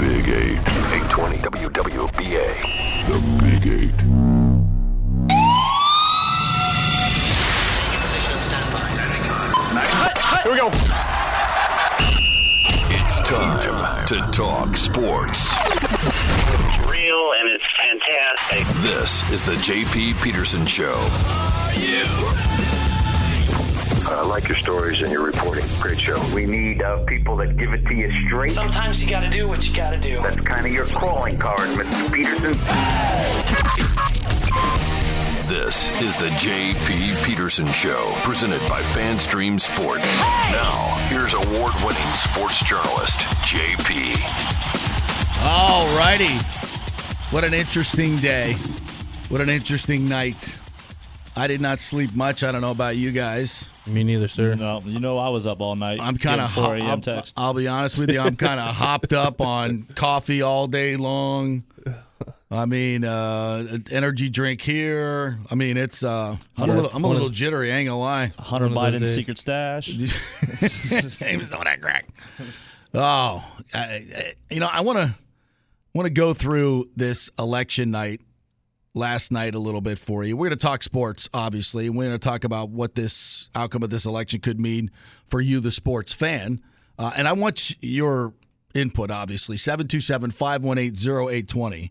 Big Eight. 820 WWBA. The Big Eight. Here we go. It's time to talk sports. It's real and it's fantastic. This is the JP Peterson Show. I like your stories and your reporting. Great show. We need uh, people that give it to you straight. Sometimes you got to do what you got to do. That's kind of your calling card, Mr. Peterson. This is the JP Peterson Show, presented by FanStream Sports. Now, here's award winning sports journalist, JP. All righty. What an interesting day. What an interesting night. I did not sleep much. I don't know about you guys. Me neither, sir. No, you know I was up all night. I'm kind of getting 4 a.m. I'll, text. I'll be honest with you. I'm kind of hopped up on coffee all day long. I mean, uh, energy drink here. I mean, it's. Uh, I'm Yeah, a little, I'm a one of- jittery. I ain't gonna lie. Hunter one of those Biden's secret stash. Name is on that crack. Oh, I, I, you know, I want to want to go through this election night last night a little bit for you. We're going to talk sports, obviously, and we're going to talk about what this outcome of this election could mean for you, the sports fan. Uh, and I want your input, obviously, 727 518 0820.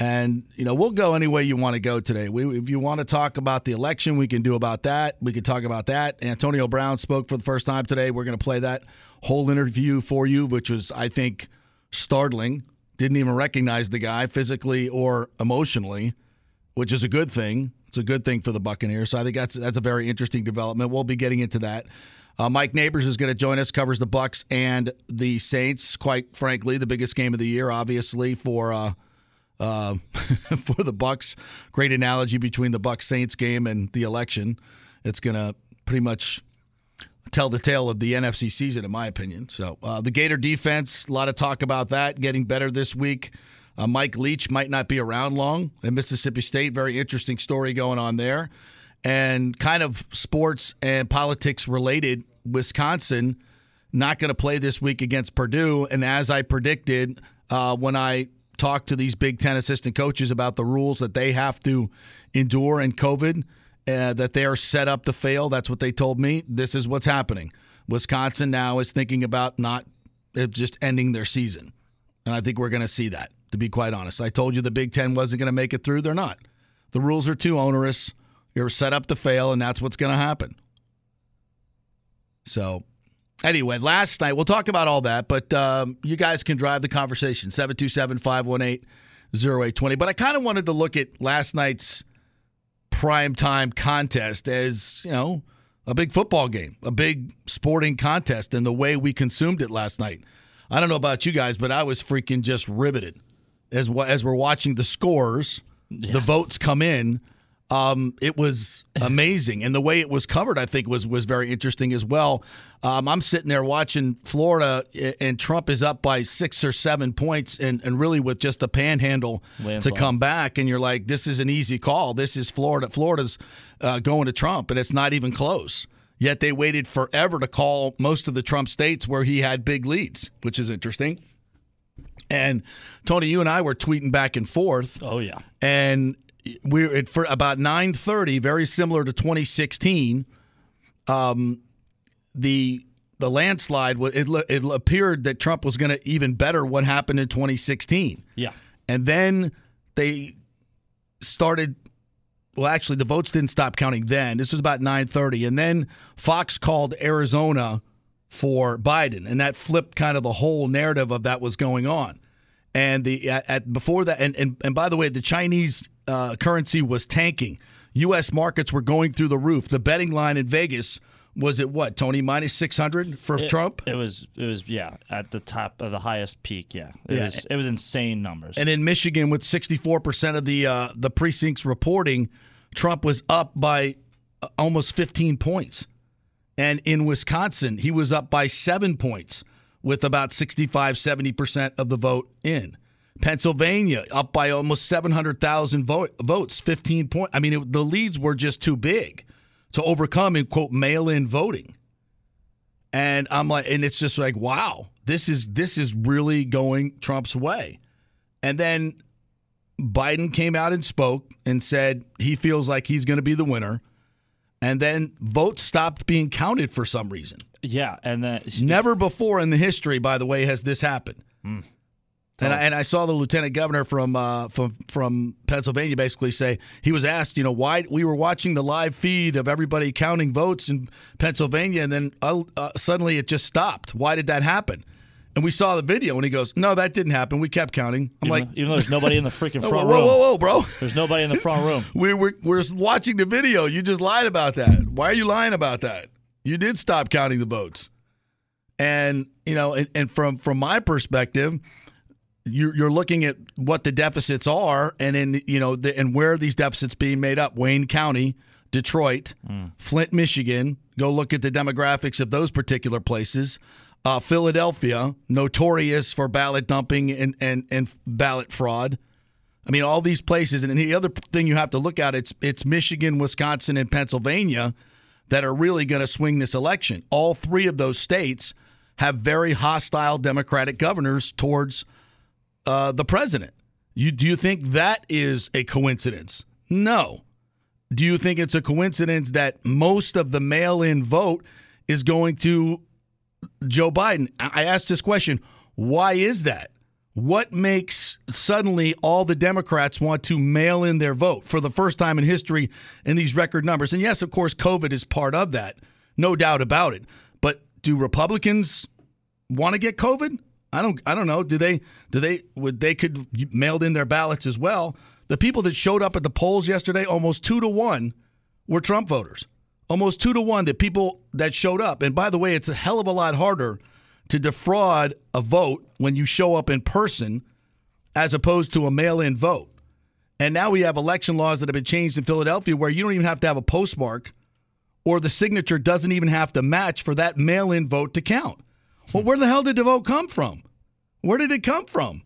And, you know, we'll go any way you want to go today. We, if you want to talk about the election, we can do about that. We can talk about that. Antonio Brown spoke for the first time today. We're going to play that whole interview for you, which was, I think, startling. Didn't even recognize the guy physically or emotionally, which is a good thing. It's a good thing for the Buccaneers. So I think that's that's a very interesting development. We'll be getting into that. Uh, Mike Nabors is going to join us. Covers the Bucs and the Saints. Quite frankly, the biggest game of the year, obviously for uh, uh, for the Bucs. Great analogy between the Bucs Saints game and the election. It's going to pretty much tell the tale of the NFC season, in my opinion. So uh, the Gator defense, a lot of talk about that getting better this week. Uh, Mike Leach might not be around long at Mississippi State. Very interesting story going on there. And kind of sports and politics related, Wisconsin not going to play this week against Purdue. And as I predicted uh, when I talked to these Big Ten assistant coaches about the rules that they have to endure in COVID, uh, that they are set up to fail. That's what they told me. This is what's happening. Wisconsin now is thinking about not uh, just ending their season. And I think we're going to see that, to be quite honest. I told you the Big Ten wasn't going to make it through. They're not. The rules are too onerous. You're set up to fail, and that's what's going to happen. So, anyway, last night, we'll talk about all that, but um, you guys can drive the conversation 727 518 0820. But I kind of wanted to look at last night's primetime contest as, you know, a big football game, a big sporting contest, and the way we consumed it last night. I don't know about you guys, but I was freaking just riveted as as we're watching the scores, the votes come in. Um, it was amazing, and the way it was covered, I think, was was very interesting as well. Um, I'm sitting there watching Florida, and Trump is up by six or seven points, and, and really with just the panhandle Landslide. to come back, and you're like, this is an easy call. This is Florida. Florida's uh, going to Trump, and it's not even close. Yet they waited forever to call most of the Trump states where he had big leads, which is interesting. And Tony, you and I were tweeting back and forth Oh yeah. and we're at for about 9:30 very similar to 2016 um the the landslide it, it appeared that Trump was going to even better what happened in 2016 Yeah. and then they started well actually the votes didn't stop counting then this was about 9:30 and then Fox called Arizona for Biden and that flipped kind of the whole narrative of that was going on and the at, at before that and, and and by the way the Chinese uh, currency was tanking US markets were going through the roof the betting line in Vegas was at what Tony minus 600 for It- Trump It was it was yeah at the top of the highest peak. Yeah. It Yeah. was it was insane numbers. And in Michigan, with 64% of the uh, the precincts reporting, Trump was up by uh, almost 15 points. And in Wisconsin, he was up by seven points with about 65, 70% of the vote in. Pennsylvania up by almost 700,000 vote, votes, 15 points. I mean, it, the leads were just too big to overcome in quote mail in voting. And I'm like, and it's just like, wow, this is this is really going Trump's way. And then Biden came out and spoke and said he feels like he's going to be the winner. And then votes stopped being counted for some reason. Yeah, and then Never before in the history, by the way, has this happened. And, I, and I saw the lieutenant governor from uh, from from Pennsylvania basically say he was asked, you know, why we were watching the live feed of everybody counting votes in Pennsylvania, and then uh, uh, suddenly it just stopped. Why did that happen? And we saw the video, and he goes, "No, that didn't happen. We kept counting." I'm even, like, even though there's nobody in the freaking front whoa, room. whoa, whoa, whoa, bro! There's nobody in the front room. we were we're watching the video. You just lied about that. Why are you lying about that? You did stop counting the votes, and you know, and, and from from my perspective, you're, you're looking at what the deficits are, and in you know, the, and where are these deficits being made up? Wayne County, Detroit, mm. Flint, Michigan. Go look at the demographics of those particular places. Uh, Philadelphia, notorious for ballot dumping and, and, and ballot fraud. I mean, all these places, and the other thing you have to look at it's it's Michigan, Wisconsin, and Pennsylvania that are really going to swing this election. All three of those states have very hostile Democratic governors towards uh, the president. You do you think that is a coincidence? No. Do you think it's a coincidence that most of the mail-in vote is going to Joe Biden? I asked this question. Why is that? What makes suddenly all the Democrats want to mail in their vote for the first time in history in these record numbers? And yes, of course, COVID is part of that, no doubt about it. But do Republicans want to get COVID? I don't. I don't know. Do they? Do they? Would they could mailed in their ballots as well? The people that showed up at the polls yesterday, almost two to one, were Trump voters. Almost two to one. that people that showed up. And by the way, it's a hell of a lot harder to defraud a vote when you show up in person as opposed to a mail-in vote. And now we have election laws that have been changed in Philadelphia where you don't even have to have a postmark or the signature doesn't even have to match for that mail-in vote to count. Well, where the hell did the vote come from? Where did it come from?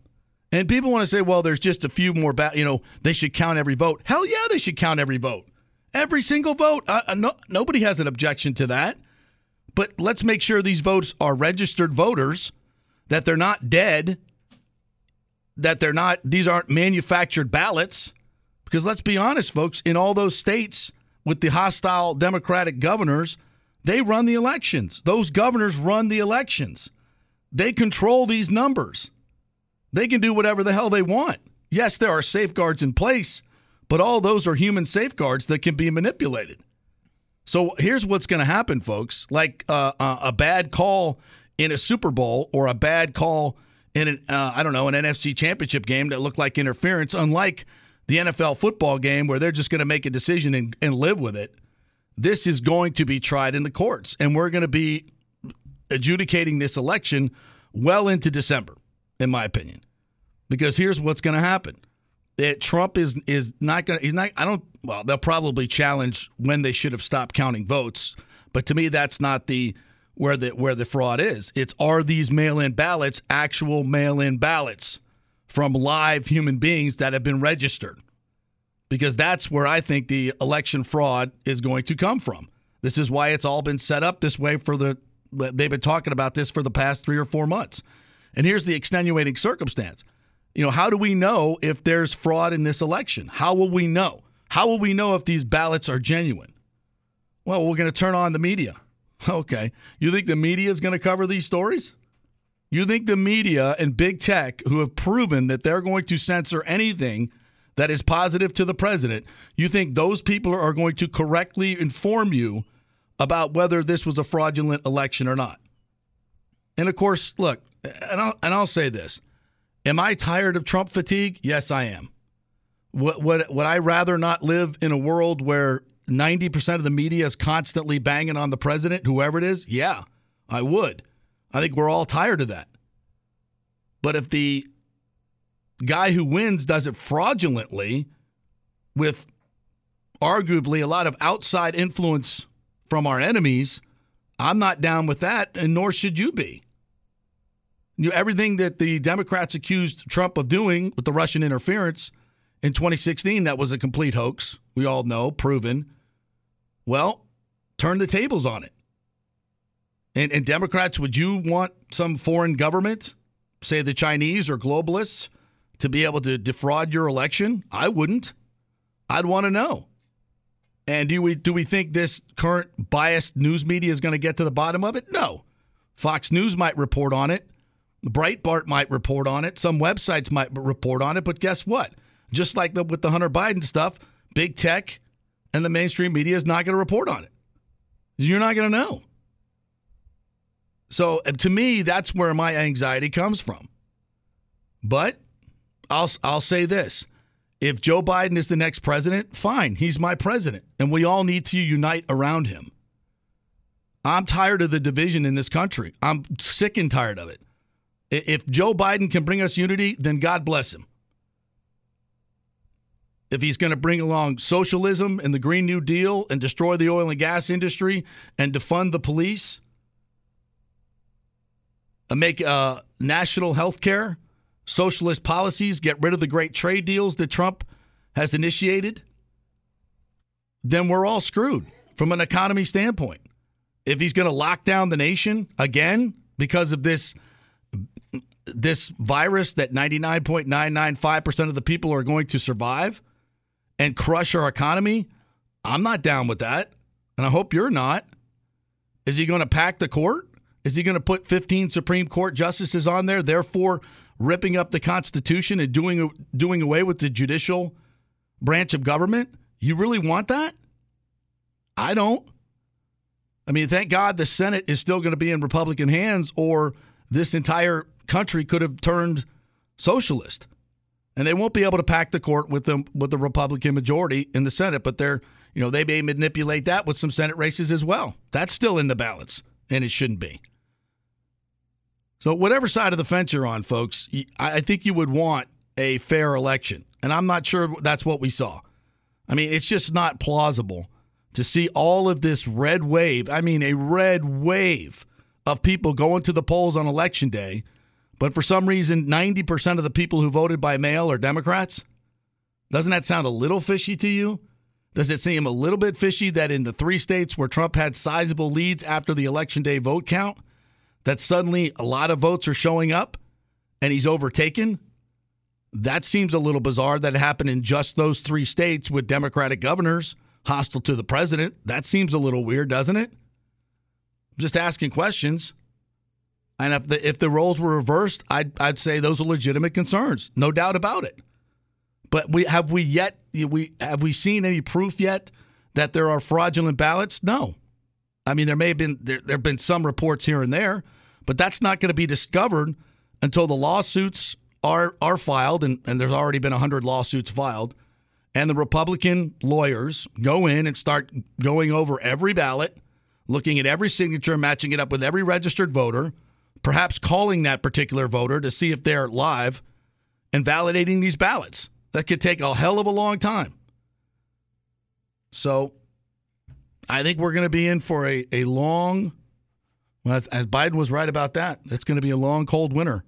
And people want to say, well, there's just a few more, ba- you know, they should count every vote. Hell yeah, they should count every vote. Every single vote. Uh, no, nobody has an objection to that. But let's make sure these votes are registered voters, that they're not dead, that they're not, these aren't manufactured ballots. Because let's be honest, folks, in all those states with the hostile Democratic governors, they run the elections. Those governors run the elections. They control these numbers. They can do whatever the hell they want. Yes, there are safeguards in place, but all those are human safeguards that can be manipulated. So here's what's going to happen, folks. Like uh, uh, a bad call in a Super Bowl or a bad call in an uh, I don't know an NFC Championship game that looked like interference, unlike the NFL football game where they're just going to make a decision and, and live with it. This is going to be tried in the courts, and we're going to be adjudicating this election well into December, in my opinion. Because here's what's going to happen: that Trump is is not going. to He's not. I don't. Well, they'll probably challenge when they should have stopped counting votes, but to me, that's not the where the where the fraud is. It's are these mail-in ballots actual mail-in ballots from live human beings that have been registered? Because that's where I think the election fraud is going to come from. This is why it's all been set up this way for the they've been talking about this for the past 3 or 4 months. And here's the extenuating circumstance. You know, how do we know if there's fraud in this election? How will we know? How will we know if these ballots are genuine? Well, we're going to turn on the media. Okay. You think the media is going to cover these stories? You think the media and big tech, who have proven that they're going to censor anything that is positive to the president, you think those people are going to correctly inform you about whether this was a fraudulent election or not? And of course, look, and I'll, and I'll say this Am I tired of Trump fatigue? Yes, I am. Would, would, would I rather not live in a world where 90% of the media is constantly banging on the president, whoever it is? Yeah, I would. I think we're all tired of that. But if the guy who wins does it fraudulently with arguably a lot of outside influence from our enemies, I'm not down with that, and nor should you be. You know, everything that the Democrats accused Trump of doing with the Russian interference in 2016, that was a complete hoax. We all know, proven. Well, turn the tables on it. And, and Democrats, would you want some foreign government, say the Chinese or globalists, to be able to defraud your election? I wouldn't. I'd want to know. And do we do we think this current biased news media is going to get to the bottom of it? No. Fox News might report on it. Breitbart might report on it. Some websites might report on it. But guess what? Just like the, with the Hunter Biden stuff, big tech and the mainstream media is not going to report on it. You're not going to know. So uh, to me, that's where my anxiety comes from. But I'll I'll say this: if Joe Biden is the next president, fine, he's my president, and we all need to unite around him. I'm tired of the division in this country. I'm sick and tired of it. If Joe Biden can bring us unity, then God bless him. If he's going to bring along socialism and the Green New Deal and destroy the oil and gas industry and defund the police, and make uh, national health care, socialist policies, get rid of the great trade deals that Trump has initiated, then we're all screwed from an economy standpoint. If he's going to lock down the nation again because of this this virus that 99.995% of the people are going to survive and crush our economy, I'm not down with that. And I hope you're not. Is he going to pack the court? Is he going to put 15 Supreme Court justices on there, therefore ripping up the Constitution and doing doing away with the judicial branch of government? You really want that? I don't. I mean, thank God the Senate is still going to be in Republican hands, or this entire country could have turned socialist. And they won't be able to pack the court with them with the Republican majority in the Senate, but they're you know they may manipulate that with some Senate races as well. That's still in the balance, and it shouldn't be. So, whatever side of the fence you're on, folks, I think you would want a fair election. And I'm not sure that's what we saw. I mean, it's just not plausible to see all of this red wave. I mean, a red wave of people going to the polls on election day. But for some reason, 90% of the people who voted by mail are Democrats. Doesn't that sound a little fishy to you? Does it seem a little bit fishy that in the three states where Trump had sizable leads after the election day vote count, that suddenly a lot of votes are showing up and he's overtaken. That seems a little bizarre that it happened in just those three states with Democratic governors hostile to the president. That seems a little weird, doesn't it? I'm just asking questions. And if the if the roles were reversed, I'd I'd say those are legitimate concerns, no doubt about it. But we have we yet we have we seen any proof yet that there are fraudulent ballots? No. I mean, there may have been there, there have been some reports here and there, but that's not going to be discovered until the lawsuits are are filed, and, and there's already been hundred lawsuits filed, and the Republican lawyers go in and start going over every ballot, looking at every signature, matching it up with every registered voter, perhaps calling that particular voter to see if they're live, and validating these ballots. That could take a hell of a long time. So I think we're going to be in for a, a long, well, as Biden was right about that, it's going to be a long, cold winter.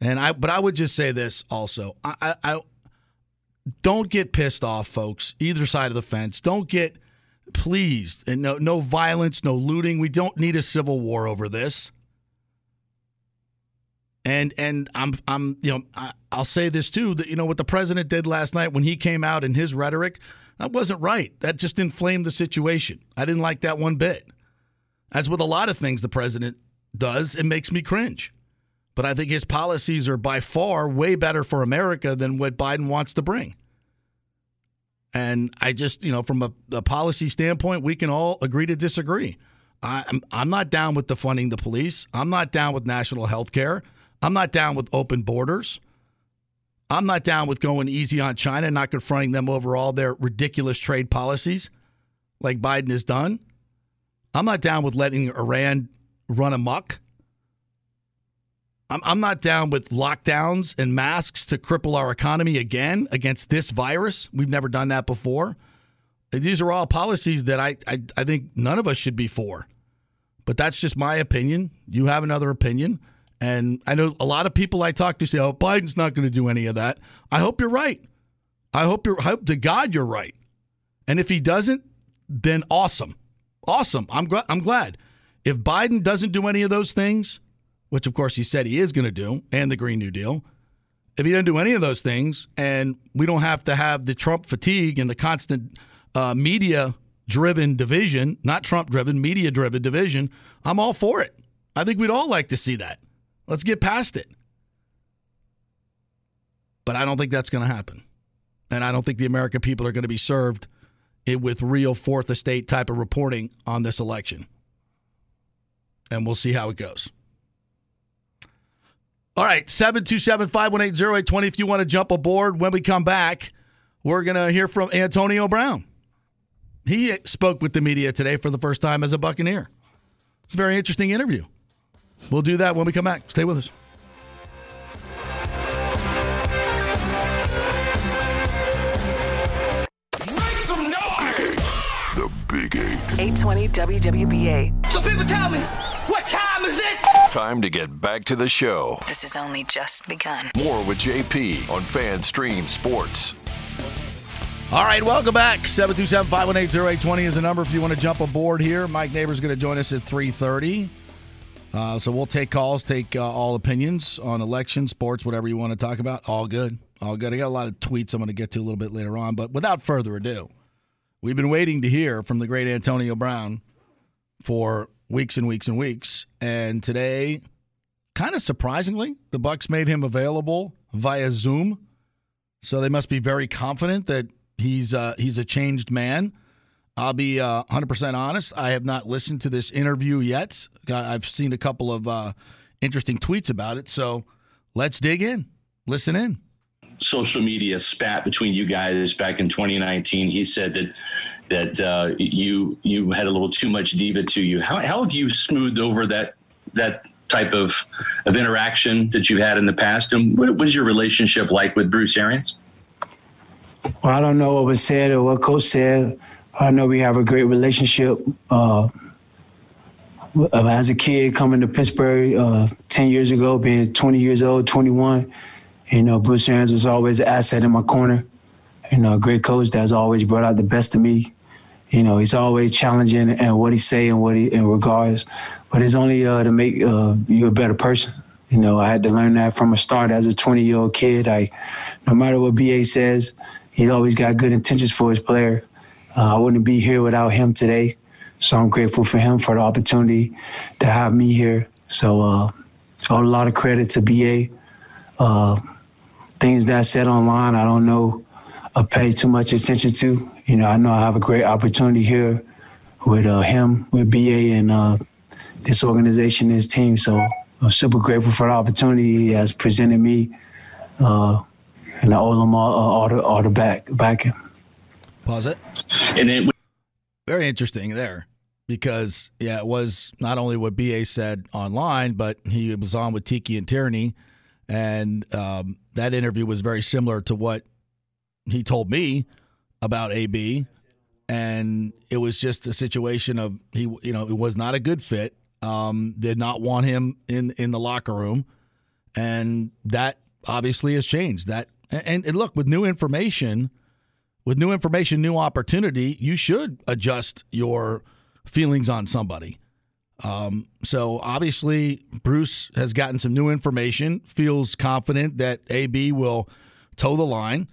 And I, but I would just say this also. I, I, I don't get pissed off, folks, either side of the fence. Don't get pleased and no, no violence, no looting. We don't need a civil war over this. And and I'm I'm you know I, I'll say this too that you know what the president did last night when he came out in his rhetoric that wasn't right. That just inflamed the situation. I didn't like that one bit. As with a lot of things the president does, it makes me cringe. But I think his policies are by far way better for America than what Biden wants to bring. And I just, you know, from a, a policy standpoint, we can all agree to disagree. I, I'm, I'm not down with defunding the police. I'm not down with national health care. I'm not down with open borders. I'm not down with going easy on China, not confronting them over all their ridiculous trade policies like Biden has done. I'm not down with letting Iran run amok. I'm, I'm not down with lockdowns and masks to cripple our economy again against this virus. We've never done that before. These are all policies that I, I, I think none of us should be for. But that's just my opinion. You have another opinion. And I know a lot of people I talk to say, "Oh, Biden's not going to do any of that." I hope you're right. I hope you're I hope to God you're right. And if he doesn't, then awesome, awesome. I'm glad. I'm glad. If Biden doesn't do any of those things, which of course he said he is going to do, and the Green New Deal, if he doesn't do any of those things, and we don't have to have the Trump fatigue and the constant uh, media driven division, not Trump driven, media driven division, I'm all for it. I think we'd all like to see that. Let's get past it. But I don't think that's going to happen. And I don't think the American people are going to be served with real fourth estate type of reporting on this election. And we'll see how it goes. All right, 727 518 0820 if you want to jump aboard. When we come back, we're going to hear from Antonio Brown. He spoke with the media today for the first time as a Buccaneer. It's a very interesting interview. We'll do that when we come back. Stay with us. Make some noise! The Big Eight. 820 WWBA. So people tell me, what time is it? Time to get back to the show. This has only just begun. More with JP on FanStream Sports. All right, welcome back. 727 518 0820 is the number if you want to jump aboard here. Mike Nabors going to join us at 330. Uh, so we'll take calls, take uh, all opinions on election, sports, whatever you want to talk about. All good. All good. I got a lot of tweets I'm going to get to a little bit later on. But without further ado, we've been waiting to hear from the great Antonio Brown for weeks and weeks and weeks. And today, kind of surprisingly, the Bucs made him available via Zoom. So they must be very confident that he's uh, he's a changed man. I'll be uh, 100% honest. I have not listened to this interview yet. I've seen a couple of uh, interesting tweets about it. So let's dig in. Listen in. Social media spat between you guys back in 2019. He said that that uh, you you had a little too much diva to you. How, how have you smoothed over that that type of of interaction that you had in the past? And what was your relationship like with Bruce Arians? Well, I don't know what was said or what Coach said. I know we have a great relationship. Uh, as a kid coming to Pittsburgh uh, 10 years ago, being 20 years old, 21, you know, Bruce Arians was always an asset in my corner. You know, a great coach that's always brought out the best of me. You know, he's always challenging and what he say and what he in regards, but it's only uh, to make uh, you a better person. You know, I had to learn that from a start as a 20 year old kid. I, no matter what BA says, he's always got good intentions for his player. Uh, I wouldn't be here without him today. So I'm grateful for him for the opportunity to have me here. So uh, a lot of credit to BA. Uh, things that I said online, I don't know, I pay too much attention to. You know, I know I have a great opportunity here with uh, him, with BA, and uh, this organization, this team. So I'm super grateful for the opportunity he has presented me, uh, and I owe him all, all the all the back back. Pause it. And it very interesting there because yeah, it was not only what BA said online, but he was on with Tiki and Tierney, and um, that interview was very similar to what he told me about AB, and it was just a situation of he, you know, it was not a good fit. Um, did not want him in in the locker room, and that obviously has changed. That and, and look with new information with new information, new opportunity, you should adjust your feelings on somebody. Um, so obviously, Bruce has gotten some new information, feels confident that AB will toe the line,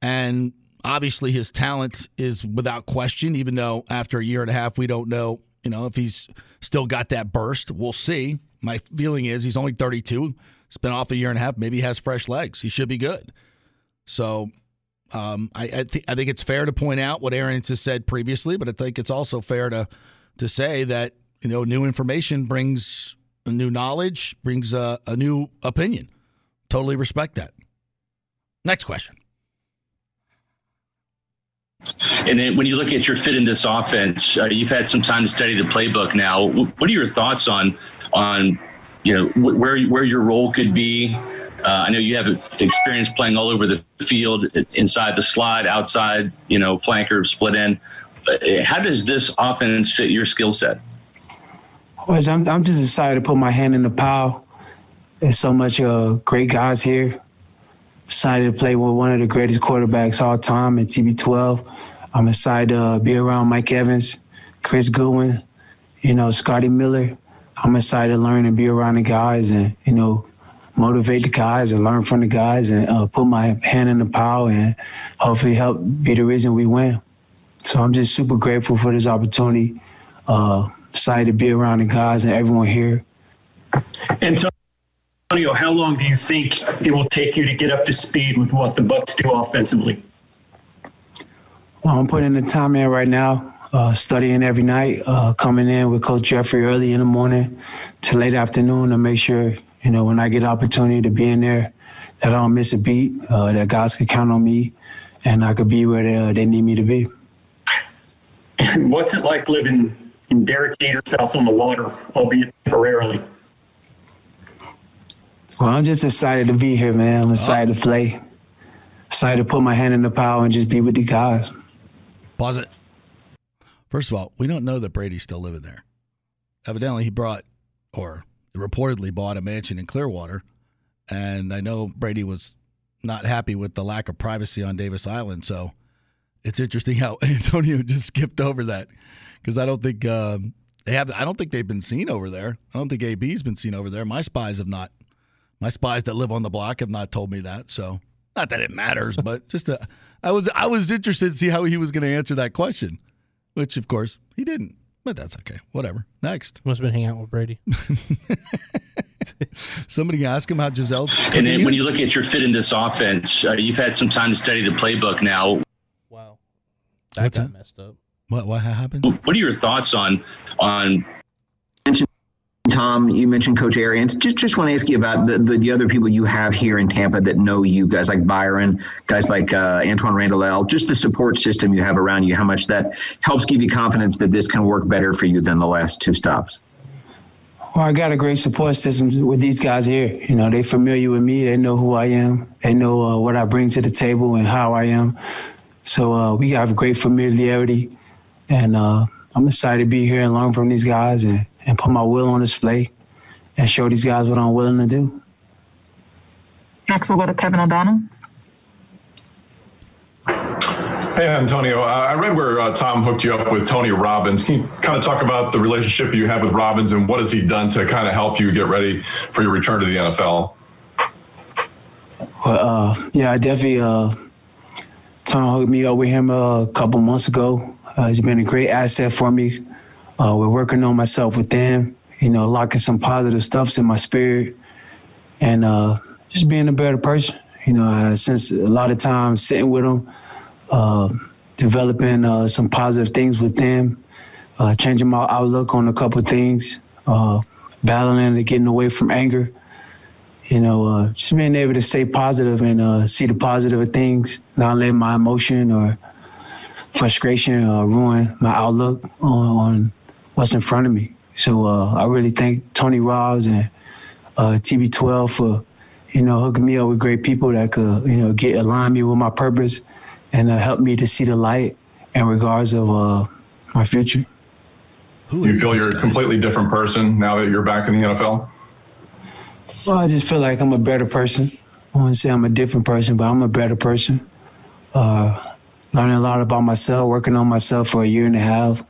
and obviously his talent is without question. Even though after a year and a half, we don't know, you know, if he's still got that burst. We'll see. My feeling is he's only 32. It's been off a year and a half. Maybe he has fresh legs. He should be good. So um, I I, th- I think it's fair to point out what Arians has said previously, but I think it's also fair to to say that you know new information brings new knowledge, brings a, a new opinion. Totally respect that. Next question. And then when you look at your fit in this offense, uh, you've had some time to study the playbook now. What are your thoughts on on you know where where your role could be? Uh, I know you have experience playing all over the field, inside the slide, outside, you know, flanker, split end. Uh, how does this offense fit your skill set? Well, I'm, I'm just excited to put my hand in the pile. There's so much uh, great guys here. Excited to play with one of the greatest quarterbacks all time in TB12. I'm excited to be around Mike Evans, Chris Godwin, you know, Scotty Miller. I'm excited to learn and be around the guys and, you know, motivate the guys and learn from the guys and uh, put my hand in the pile and hopefully help be the reason we win. So I'm just super grateful for this opportunity. Uh, excited to be around the guys and everyone here. And so Antonio, how long do you think it will take you to get up to speed with what the Bucs do offensively? Well, I'm putting the time in right now, uh, studying every night, uh, coming in with Coach Jeffrey early in the morning to late afternoon to make sure, you know, when I get opportunity to be in there, that I don't miss a beat, uh, that guys can count on me, and I could be where they, they need me to be. And what's it like living in Derek Jeter's house on the water, albeit temporarily? Well, I'm just excited to be here, man. I'm excited to play. Excited to put my hand in the pile and just be with the guys. Pause it. First of all, we don't know that Brady's still living there. Evidently, he brought or reportedly bought a mansion in Clearwater, and I know Brady was not happy with the lack of privacy on Davis Island. So it's interesting how Antonio just skipped over that because I don't think um, they have. I don't think they've been seen over there. I don't think AB's been seen over there. My spies have not. My spies that live on the block have not told me that. So not that it matters, but just a, I was I was interested to see how he was going to answer that question, which of course he didn't. But that's okay. Whatever. Next. Must have been hanging out with Brady. Somebody ask him how Gisele's. And then when you look at your fit in this offense, uh, you've had some time to study the playbook now. Wow, that What's got that? messed up. What what happened? What are your thoughts on on Tom, you mentioned Coach Arians. Just just want to ask you about the, the, the other people you have here in Tampa that know you, guys like Byron, guys like uh, Antoine Randall, just the support system you have around you, how much that helps give you confidence that this can work better for you than the last two stops. Well, I got a great support system with these guys here. You know, they familiar with me. They know who I am. They know uh, what I bring to the table and how I am. So uh, we have great familiarity, and uh, I'm excited to be here and learn from these guys and, and put my will on display and show these guys what I'm willing to do. Next, we'll go to Kevin O'Donnell. Hey, Antonio. Uh, I read where uh, Tom hooked you up with Tony Robbins. Can you kind of talk about the relationship you have with Robbins and what has he done to kind of help you get ready for your return to the NFL? Well, uh, yeah, I definitely. Uh, Tom hooked me up with him uh, a couple months ago. Uh, he's been a great asset for me. Uh, we're working on myself with them. You know, locking some positive stuffs in my spirit, and uh, just being a better person. You know, uh, since a lot of time sitting with them, uh, developing uh, some positive things with them, uh, changing my outlook on a couple things, uh, battling and getting away from anger. You know, uh, just being able to stay positive and uh, see the positive of things, not letting my emotion or frustration ruin my outlook on, on what's in front of me. So uh, I really thank Tony Robbs and uh, TB12 for, you know, hooking me up with great people that could, you know, get align me with my purpose and uh, help me to see the light in regards of uh, my future. Do you feel you're a completely different person now that you're back in the NFL? Well, I just feel like I'm a better person. I want to say I'm a different person, but I'm a better person. Uh, learning a lot about myself, working on myself for a year and a half.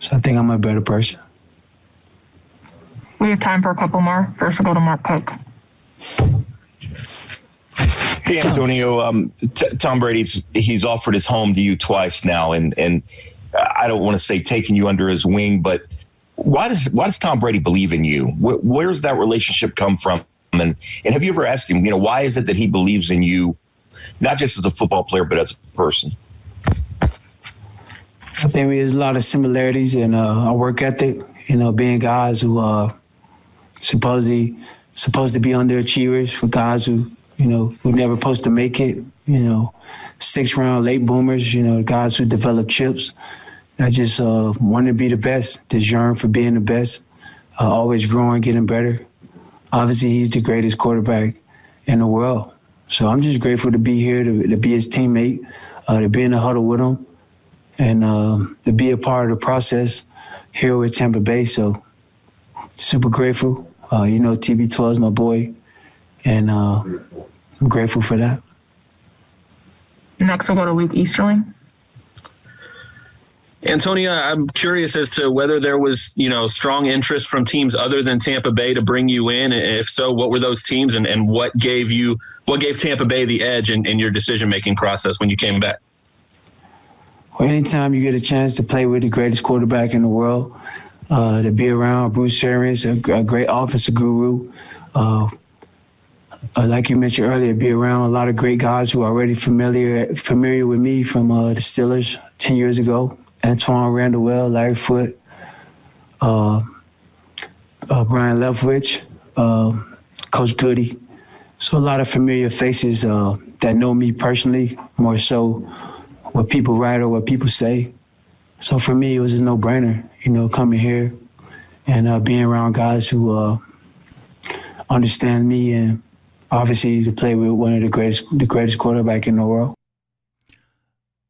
So I think I'm a better person. We have time for a couple more. First, we'll go to Mark Cook. Hey Antonio, um, T- Tom Brady's he's offered his home to you twice now, and and I don't want to say taking you under his wing, but why does why does Tom Brady believe in you? Where, where does that relationship come from? And and have you ever asked him, you know, why is it that he believes in you, not just as a football player, but as a person? I think there's a lot of similarities in uh, our work ethic. You know, being guys who uh, supposedly supposed to be underachievers for guys who you know who never supposed to make it. You know, six round late boomers. You know, guys who develop chips. I just uh, want to be the best. Just yearn for being the best. Uh, always growing, getting better. Obviously, he's the greatest quarterback in the world. So I'm just grateful to be here, to, to be his teammate, uh, to be in the huddle with him, and um, to be a part of the process here with Tampa Bay. So super grateful. Uh, you know, TB12 is my boy, and uh, I'm grateful for that. Next, we'll go to Luke Easterling. Antonio, I'm curious as to whether there was, you know, strong interest from teams other than Tampa Bay to bring you in. If so, what were those teams and, and what gave you what gave Tampa Bay the edge in, in your decision making process when you came back? Well, anytime you get a chance to play with the greatest quarterback in the world, uh, to be around Bruce Arians, a, a great offensive guru, uh, uh, like you mentioned earlier, be around a lot of great guys who are already familiar familiar with me from uh, the Steelers ten years ago. Antoine Randall, well, Larry Foote, uh, Byron Leftwich, uh, Coach Goody. So a lot of familiar faces uh, that know me personally, more so what people write or what people say. So for me, it was a no-brainer, you know, coming here and uh, being around guys who uh, understand me and obviously to play with one of the greatest the greatest quarterback in the world.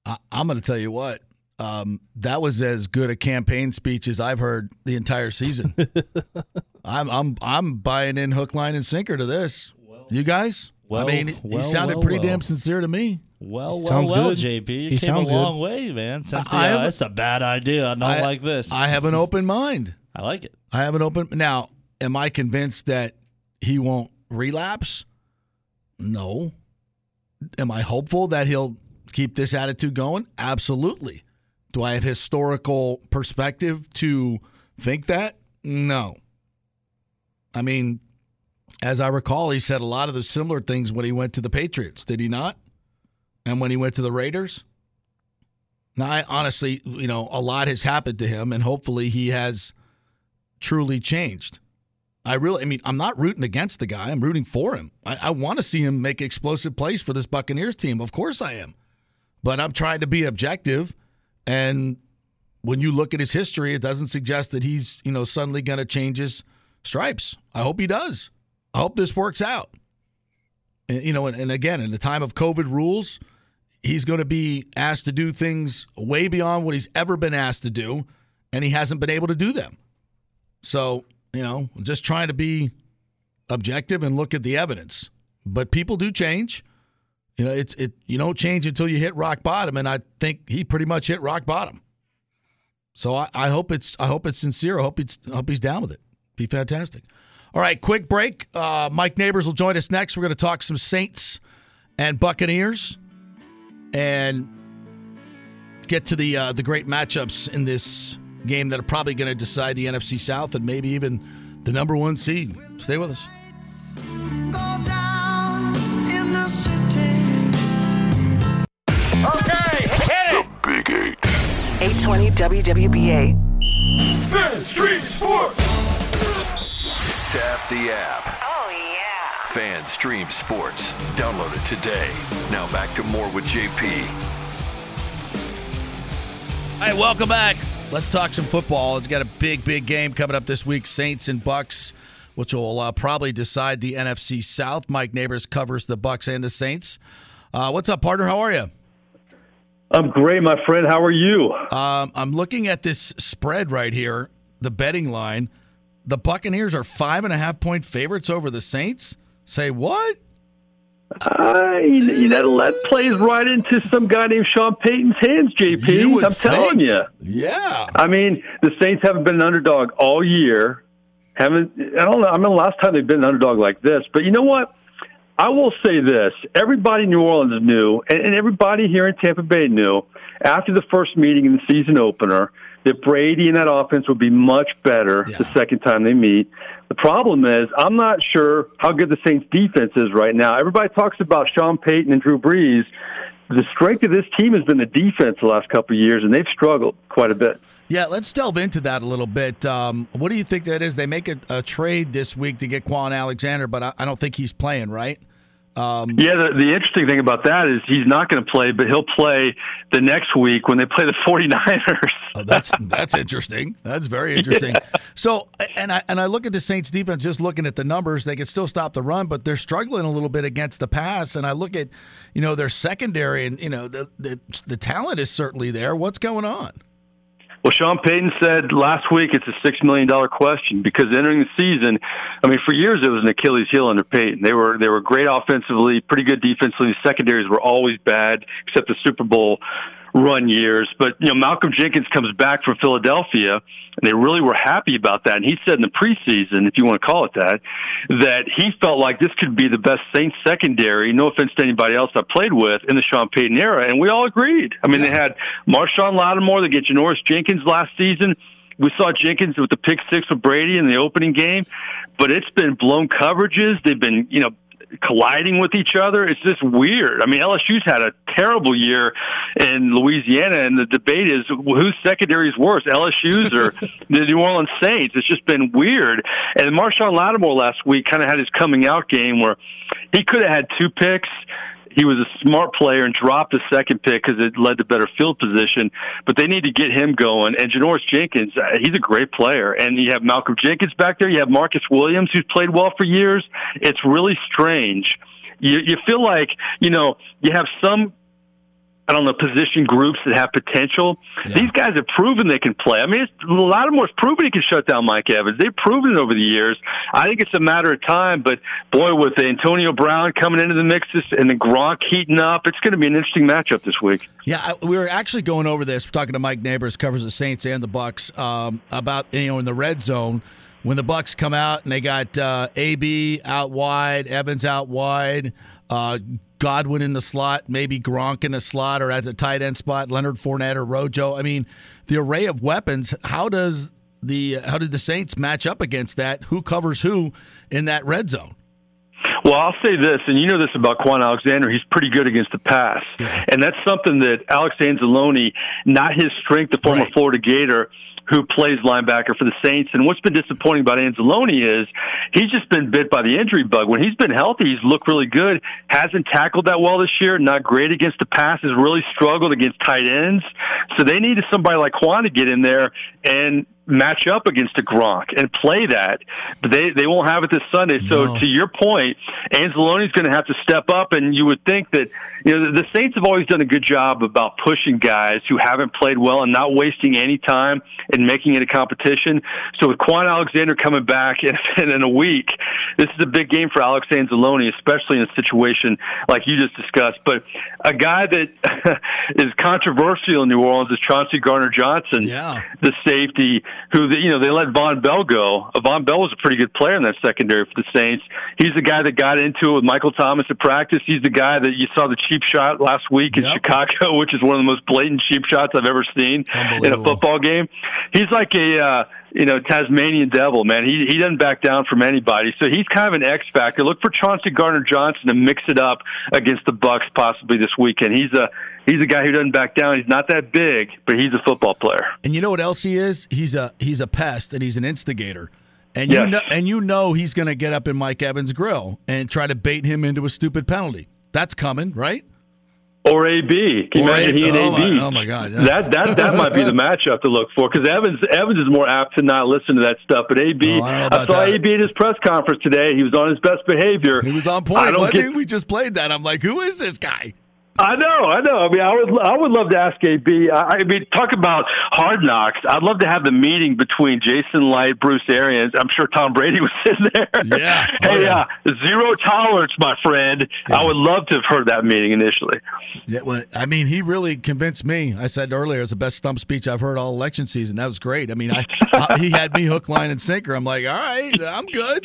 I, I'm going to tell you what. Um, that was as good a campaign speech as I've heard the entire season. I'm I'm I'm buying in hook, line, and sinker to this. you guys? Well, I mean, well, he sounded well, pretty well. damn sincere to me. Well, well, Sounds well, good. JP. You He came sounds a good. long way, man. Since the, I uh, have- that's a bad idea. I don't I- like this. I have an open mind. I like it. I have an open. Now, am I convinced that he won't relapse? No. Am I hopeful that he'll keep this attitude going? Absolutely. Do I have historical perspective to think that? No. I mean, as I recall, he said a lot of the similar things when he went to the Patriots, did he not? And when he went to the Raiders? Now, I honestly, you know, a lot has happened to him, and hopefully he has truly changed. I really, I mean, I'm not rooting against the guy. I'm rooting for him. I, I want to see him make explosive plays for this Buccaneers team. Of course I am. But I'm trying to be objective. And when you look at his history, it doesn't suggest that he's, you know, suddenly going to change his stripes. I hope he does. I hope this works out. And, you know, and, and again, in the time of COVID rules, he's going to be asked to do things way beyond what he's ever been asked to do, and he hasn't been able to do them. So, you know, just trying to be objective and look at the evidence. But people do change. You know, it's it you don't change until you hit rock bottom, and I think he pretty much hit rock bottom. So I, I hope it's I hope it's sincere. I hope it's I hope he's down with it. Be fantastic. All right, quick break. Uh, Mike Nabors will join us next. We're going to talk some Saints and Buccaneers, and get to the uh, the great matchups in this game that are probably going to decide the NFC South and maybe even the number one seed. Stay with us. Okay, hit it. The Big Eight. 820 WWBA. Fan Stream Sports. Tap the app. Oh, yeah. Fan Stream Sports. Download it today. Now back to more with JP. All right, welcome back. Let's talk some football. It's got a big, big game coming up this week: Saints and Bucs, which will uh, probably decide the NFC South. Mike Nabors covers the Bucs and the Saints. Uh, what's up, partner? How are you? I'm great, my friend. How are you? Um, I'm looking at this spread right here, the betting line. The Buccaneers are five and a half point favorites over the Saints. Say what? Uh, you, know, that plays right into some guy named Sean Payton's hands, JP. I'm telling you. Yeah. I mean, the Saints haven't been an underdog all year. Haven't I don't know. I mean, the last time they've been an underdog like this. But you know what? I will say this: everybody in New Orleans knew, and, and everybody here in Tampa Bay knew after the first meeting in the season opener that Brady and that offense would be much better the second time they meet. The problem is, I'm not sure how good the Saints defense is right now. Everybody talks about Sean Payton and Drew Brees. The strength of this team has been the defense the last couple of years, and they've struggled quite a bit. Yeah, let's delve into that a little bit. Um, what do you think that is? They make a, a trade this week to get Kwon Alexander, but I, I don't think he's playing, right? Um, Yeah, the, the interesting thing about that is he's not going to play, but he'll play the next week when they play the 49ers. Oh, that's that's interesting. That's very interesting. So, and I and I look at the Saints defense. Just looking at the numbers, they can still stop the run, but they're struggling a little bit against the pass. And I look at, you know, their secondary, and you know, the the, the talent is certainly there. What's going on? Well, Sean Payton said last week it's a six million dollar question because entering the season, I mean, for years it was an Achilles heel under Payton. They were they were great offensively, pretty good defensively. The secondaries were always bad, except the Super Bowl run years. But you know, Malcolm Jenkins comes back from Philadelphia, and they really were happy about that. And he said in the preseason, if you want to call it that, that he felt like this could be the best Saints secondary. No offense to anybody else I played with in the Sean Payton era, and we all agreed. I mean, they had Marshon Lattimore, they get Janoris Jenkins last season. We saw Jenkins with the pick six with Brady in the opening game, but it's been blown coverages. They've been, you know, colliding with each other. It's just weird. I mean, LSU's had a terrible year in Louisiana, and the debate is whose secondary is worse, LSU's or the New Orleans Saints. It's just been weird. And Marshon Lattimore last week kind of had his coming out game where he could have had two picks he was a smart player and dropped the second pick because it led to better field position. But they need to get him going. And Janoris Jenkins, uh, he's a great player. And you have Malcolm Jenkins back there. You have Marcus Williams, who's played well for years. It's really strange. You, you feel like you know you have some I don't know, position groups that have potential. Yeah. These guys have proven they can play. I mean, it's, a lot of them have proven he can shut down Mike Evans. They've proven it over the years. I think it's a matter of time. But boy, with Antonio Brown coming into the mix and the Gronk heating up, it's going to be an interesting matchup this week. Yeah, we were actually going over this. We're talking to Mike Nabors, covers the Saints and the Bucs, um, about you know in the red zone when the Bucs come out and they got uh, AB out wide, Evans out wide. Uh, Godwin in the slot, maybe Gronk in the slot or at the tight end spot, Leonard Fournette or Rojo. I mean, the array of weapons. How does the how did the Saints match up against that? Who covers who in that red zone? Well, I'll say this, and you know this about Kwon Alexander. He's pretty good against the pass, and that's something that Alex Anzalone, not his strength, the former right. Florida Gator who plays linebacker for the Saints. And what's been disappointing about Anzalone is he's just been bit by the injury bug. When he's been healthy, he's looked really good. Hasn't tackled that well this year. Not great against the pass. Has really struggled against tight ends. So they needed somebody like Kwon to get in there and match up against a Gronk and play that, but they they won't have it this Sunday. So no. to your point, Anzalone's going to have to step up, and you would think that you know the Saints have always done a good job about pushing guys who haven't played well and not wasting any time and making it a competition. So with Kwon Alexander coming back in, in a week, this is a big game for Alex Anzalone, especially in a situation like you just discussed. But a guy that is controversial in New Orleans is Chauncey Gardner Johnson, yeah. the safety who you know they let Vonn Bell go. Vonn Bell was a pretty good player in that secondary for the Saints. He's the guy that got into it with Michael Thomas at practice. He's the guy that you saw the cheap shot last week in yep. Chicago, which is one of the most blatant cheap shots I've ever seen in a football game. He's like a uh, you know Tasmanian devil, man. He he doesn't back down from anybody. So he's kind of an X factor. Look for Chauncey Gardner Johnson to mix it up against the Bucs possibly this weekend. He's a he's a guy who doesn't back down. He's not that big, but he's a football player. And you know what else he is? He's a he's a pest and he's an instigator. And yes. you know and you know he's going to get up in Mike Evans' grill and try to bait him into a stupid penalty. That's coming, right? Or AB. Can you or imagine a- he and oh AB? My, oh my God! Yeah. That that that might be the matchup to look for because Evans Evans is more apt to not listen to that stuff. But AB, Oh, I I, saw that. AB at his press conference today. He was on his best behavior. He was on point. I don't get- We just played that. I'm like, who is this guy? I know, I know. I mean, I would, I would love to ask AB. I, I mean, talk about hard knocks. I'd love to have the meeting between Jason Licht, Bruce Arians. I'm sure Tom Brady was sitting there. Yeah. Oh, hey, yeah. uh, zero tolerance, my friend. I would love to have heard that meeting initially. Yeah, well, I mean, he really convinced me. I said earlier, it's the best stump speech I've heard all election season. That was great. I mean, I, I he had me hook, line, and sinker. I'm like, all right, I'm good.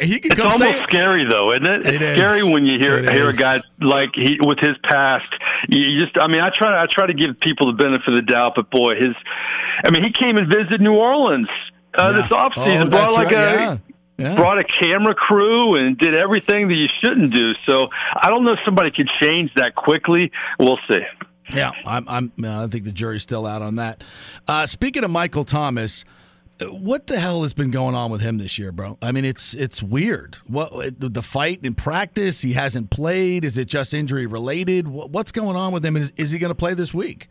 He can It's almost stay. scary, though, isn't it? It It's is. scary when you hear It hear a guy like he with his past. You just, I mean, I try I try to give people the benefit of the doubt, but boy, his, I mean, he came and visited New Orleans uh, Yeah. this offseason, Oh, brought like right, a. yeah. Yeah. Brought a camera crew and did everything that you shouldn't do. So I don't know if somebody could change that quickly. We'll see. Yeah, I'm. I'm. I think the jury's still out on that. Uh, speaking of Michael Thomas, what the hell has been going on with him this year, bro? I mean, it's it's weird. What the fight in practice? He hasn't played. Is it just injury related? What's going on with him? Is, is he going to play this week?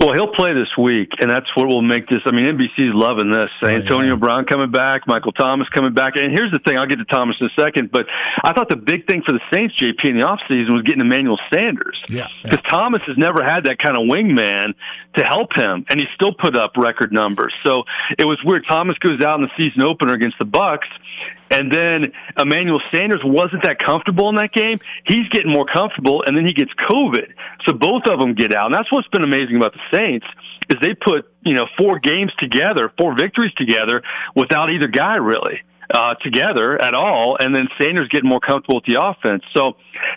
Well, he'll play this week, and that's what will make this. I mean, NBC's loving this. Oh, Antonio Brown coming back, Michael Thomas coming back. And here's the thing I'll get to Thomas in a second, but I thought the big thing for the Saints, JP, in the offseason was getting Emmanuel Sanders. Yeah. Because Thomas has never had that kind of wingman to help him, and he still put up record numbers. So it was weird. Thomas goes out in the season opener against the Bucs, And then Emmanuel Sanders wasn't that comfortable in that game. He's getting more comfortable, and then he gets COVID. So both of them get out. And that's what's been amazing about the Saints is they put you know four games together, four victories together without either guy really uh, together at all, and then Sanders getting more comfortable with the offense. So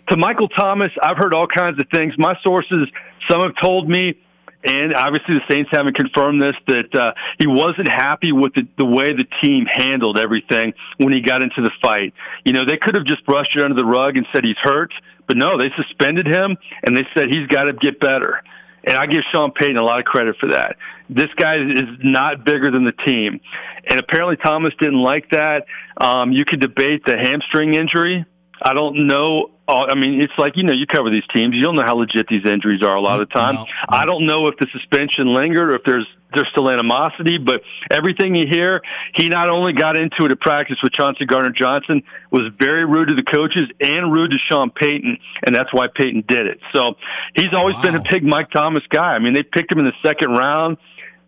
to Michael Thomas, I've heard all kinds of things. My sources, some have told me and obviously the Saints haven't confirmed this that uh, he wasn't happy with the, the way the team handled everything when he got into the fight. You know, they could have just brushed it under the rug and said he's hurt, but no, they suspended him and they said he's got to get better. And I give Sean Payton a lot of credit for that. This guy is not bigger than the team. And apparently Thomas didn't like that. Um, you could debate the hamstring injury. I don't know. Uh, I mean, it's like you know, you cover these teams. You don't know how legit these injuries are a lot of the time. No, no. I don't know if the suspension lingered or if there's there's still animosity. But everything you hear, he not only got into it at practice with Chauncey Gardner Johnson, was very rude to the coaches and rude to Sean Payton, and that's why Payton did it. So he's always wow. been a big Mike Thomas guy. I mean, they picked him in the second round.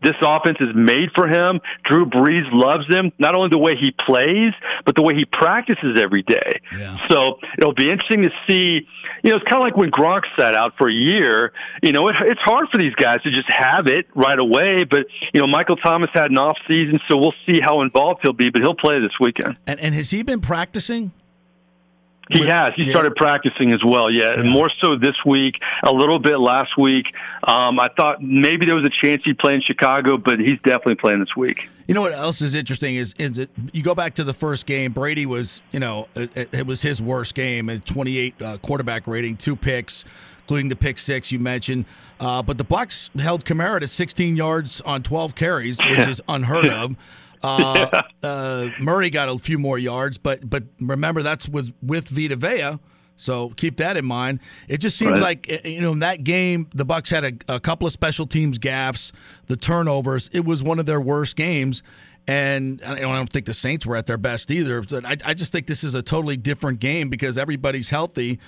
This offense is made for him. Drew Brees loves him, not only the way he plays, but the way he practices every day. Yeah. So it'll be interesting to see. You know, it's kind of like when Gronk sat out for a year. You know, it, it's hard for these guys to just have it right away. But you know, Michael Thomas had an off season, so we'll see how involved he'll be. But he'll play this weekend. And, and has he been practicing? He with, has. He yeah. started practicing as well. Yeah. yeah. more so this week, a little bit last week. Um, I thought maybe there was a chance he'd play in Chicago, but he's definitely playing this week. You know what else is interesting is is it you go back to the first game. Brady was you know it, it was his worst game at 28 uh, quarterback rating, two picks, including the pick six you mentioned. Uh, but the Bucs held Kamara to 16 yards on 12 carries, which is unheard of. Uh, yeah. uh, Murray got a few more yards, but but remember that's with with Vita Vea. So keep that in mind. It just seems right. like eh, you know in that game the Bucs had a, a, couple of special teams gaffes, the turnovers. It was one of their worst games, and I don't think the Saints were at their best either. But I, I just think this is a totally different game because everybody's healthy,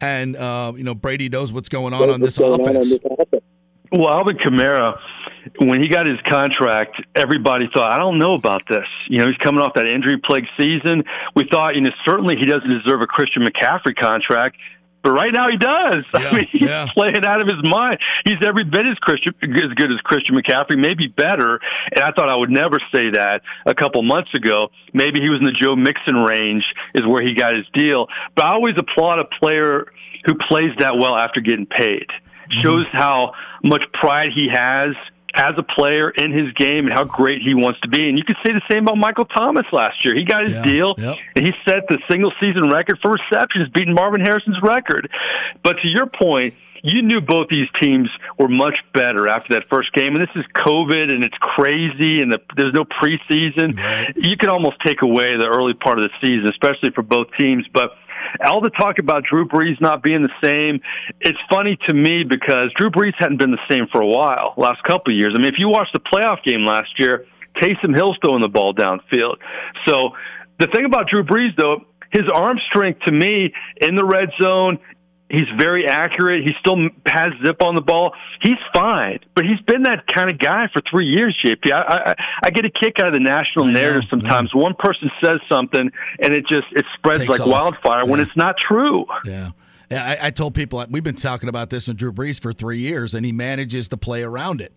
and uh, you know Brady knows what's going on, on this, offense. on this offense. Well, Alvin Kamara when he got his contract, everybody thought, I don't know about this. You know, he's coming off that injury plagued season. We thought, you know, certainly he doesn't deserve a Christian McCaffrey contract. But right now he does. Yeah, I mean, he's yeah. playing out of his mind. He's every bit as Christian, as good as Christian McCaffrey, maybe better. And I thought I would never say that a couple months ago. Maybe he was in the Joe Mixon range, is where he got his deal. But I always applaud a player who plays that well after getting paid. Mm-hmm. Shows how much pride he has as a player in his game and how great he wants to be. And you could say the same about Michael Thomas last year. He got his yeah, deal, yep. and he set the single season record for receptions, beating Marvin Harrison's record. But to your point, you knew both these teams were much better after that first game. And this is COVID and it's crazy and the, there's no preseason. Right. You can almost take away the early part of the season, especially for both teams. But all the talk about Drew Brees not being the same, it's funny to me because Drew Brees hadn't been the same for a while, last couple of years. I mean, if you watched the playoff game last year, Taysom Hill's throwing the ball downfield. So the thing about Drew Brees, though, his arm strength to me in the red zone He's very accurate. He still has zip on the ball. He's fine, but he's been that kind of guy for three years. JP, I, I, I get a kick out of the national I narrative sometimes. Yeah. One person says something, and it just it spreads Takes like off. wildfire yeah. when it's not true. Yeah. Yeah, I, I, told people we've been talking about this with Drew Brees for three years, and he manages to play around it.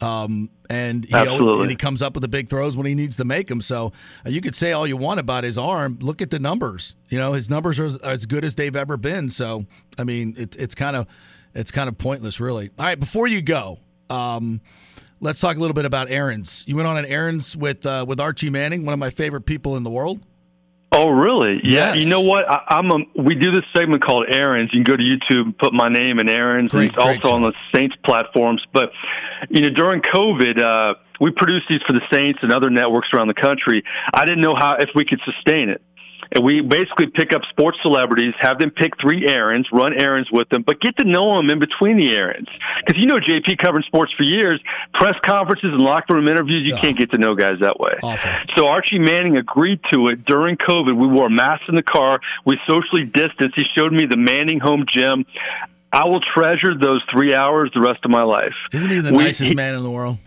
Um, and he always, and he comes up with the big throws when he needs to make them. So uh, you could say all you want about his arm. Look at the numbers. You know, his numbers are as good as they've ever been. So I mean, it's it's kind of it's kind of pointless, really. All right, before you go, um, let's talk a little bit about errands. You went on an errands with uh, with Archie Manning, one of my favorite people in the world. Oh, really? Yeah. Yes. You know what? I, am a. We do this segment called Errands. You can go to YouTube and put my name in Errands, great, and it's also on the Saints platforms. But you know, during COVID, uh, we produced these for the Saints and other networks around the country. I didn't know how if we could sustain it and we basically pick up sports celebrities, have them pick three errands, run errands with them, but get to know them in between the errands. Because you know, JP covering sports for years, press conferences and locker room interviews, you oh. can't get to know guys that way. Awful. So Archie Manning agreed to it during COVID. We wore masks in the car. We socially distanced. He showed me the Manning home gym. I will treasure those three hours the rest of my life. Isn't he the we, nicest he, man in the world?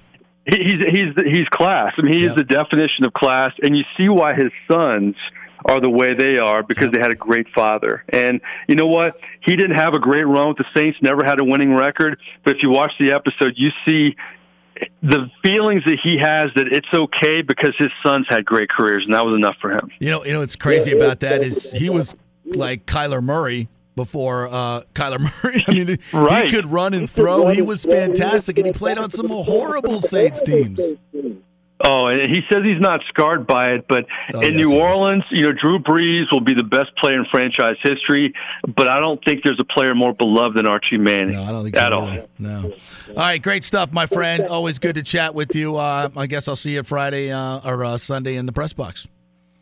He's he's he's class. I mean, he yep. is the definition of class, and you see why his sons are the way they are because they had a great father. And you know what? He didn't have a great run with the Saints, never had a winning record. But if you watch the episode, you see the feelings that he has that it's okay because his sons had great careers, and that was enough for him. You know, you know what's crazy about that is he was like Kyler Murray before uh, Kyler Murray. I mean, Right. he could run and throw. He was fantastic, and he played on some horrible Saints teams. Oh, and he says he's not scarred by it, but Oh, in yes, New. Orleans, you know, Drew Brees will be the best player in franchise history, but I don't think there's a player more beloved than Archie Manning. No, I don't think at so all. either. No. All right, great stuff, my friend. Always good to chat with you. Uh, I guess I'll see you Friday uh, or uh, Sunday in the press box.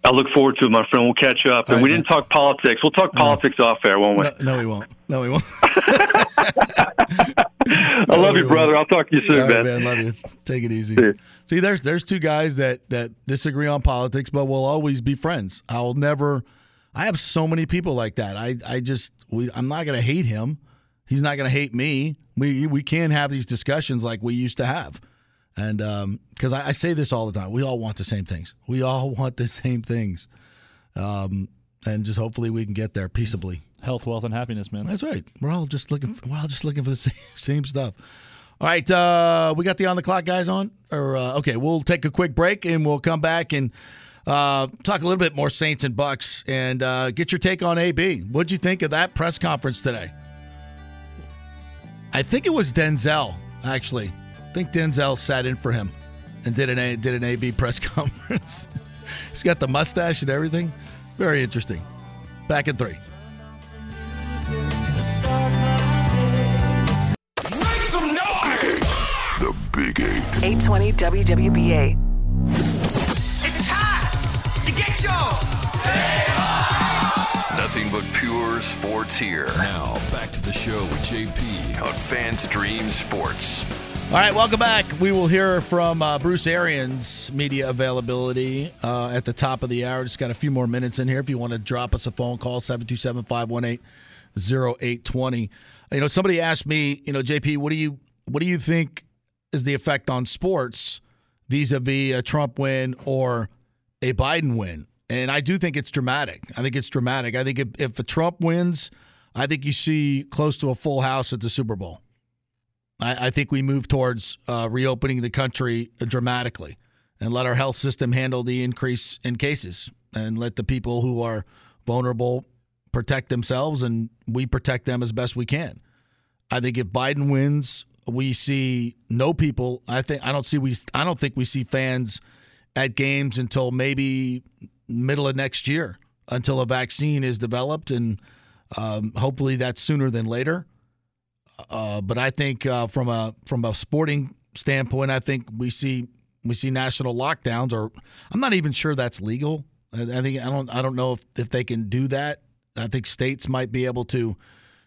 I look forward to it, my friend. We'll catch up. And right, we didn't talk politics. We'll talk politics off air, won't we? No, no, we won't. No, we won't. I love you, brother. I'll talk to you soon, All right, man. man. Love you. Take it easy. See. See, there's there's two guys that that disagree on politics, but we'll always be friends. I'll never. I have so many people like that. I I just we, I'm not gonna hate him. He's not gonna hate me. We we can't have these discussions like we used to have. And because I, I say this all the time, we all want the same things. We all want the same things. Um, and just hopefully we can get there peaceably. Health, wealth, and happiness, man. That's right. We're all just looking. For, we're all just looking for the same, same stuff. All right, uh, we got the on the clock guys on. Or uh, okay, we'll take a quick break and we'll come back and uh, talk a little bit more Saints and Bucs and uh, get your take on AB. What'd you think of that press conference today? I think it was Denzel actually. I think Denzel sat in for him and did an A, did an AB press conference. He's got the mustache and everything. Very interesting. Back in three. Make some noise! The Big Eight. 820 WWBA. It's time to get your. Nothing but pure sports here. Now, back to the show with JP on Fan Stream Sports. All right, welcome back. We will hear from uh, Bruce Arians' media availability uh, at the top of the hour. Just got a few more minutes in here. If you want to drop us a phone call, 727 518 0820. You know, somebody asked me, you know, JP, what do you what do you think is the effect on sports vis-a-vis a Trump win or a Biden win? And I do think it's dramatic. I think it's dramatic. I think if, if a Trump wins, I think you see close to a full house at the Super Bowl. I, I think we move towards uh, reopening the country dramatically and let our health system handle the increase in cases and let the people who are vulnerable protect themselves and we protect them as best we can. I think if Biden wins, we see no people. I think I don't see we I don't think we see fans at games until maybe middle of next year until a vaccine is developed and um, hopefully that's sooner than later. Uh, but I think uh, from a from a sporting standpoint, I think we see we see national lockdowns, or I'm not even sure that's legal. I, I think I don't I don't know if, if they can do that. I think states might be able to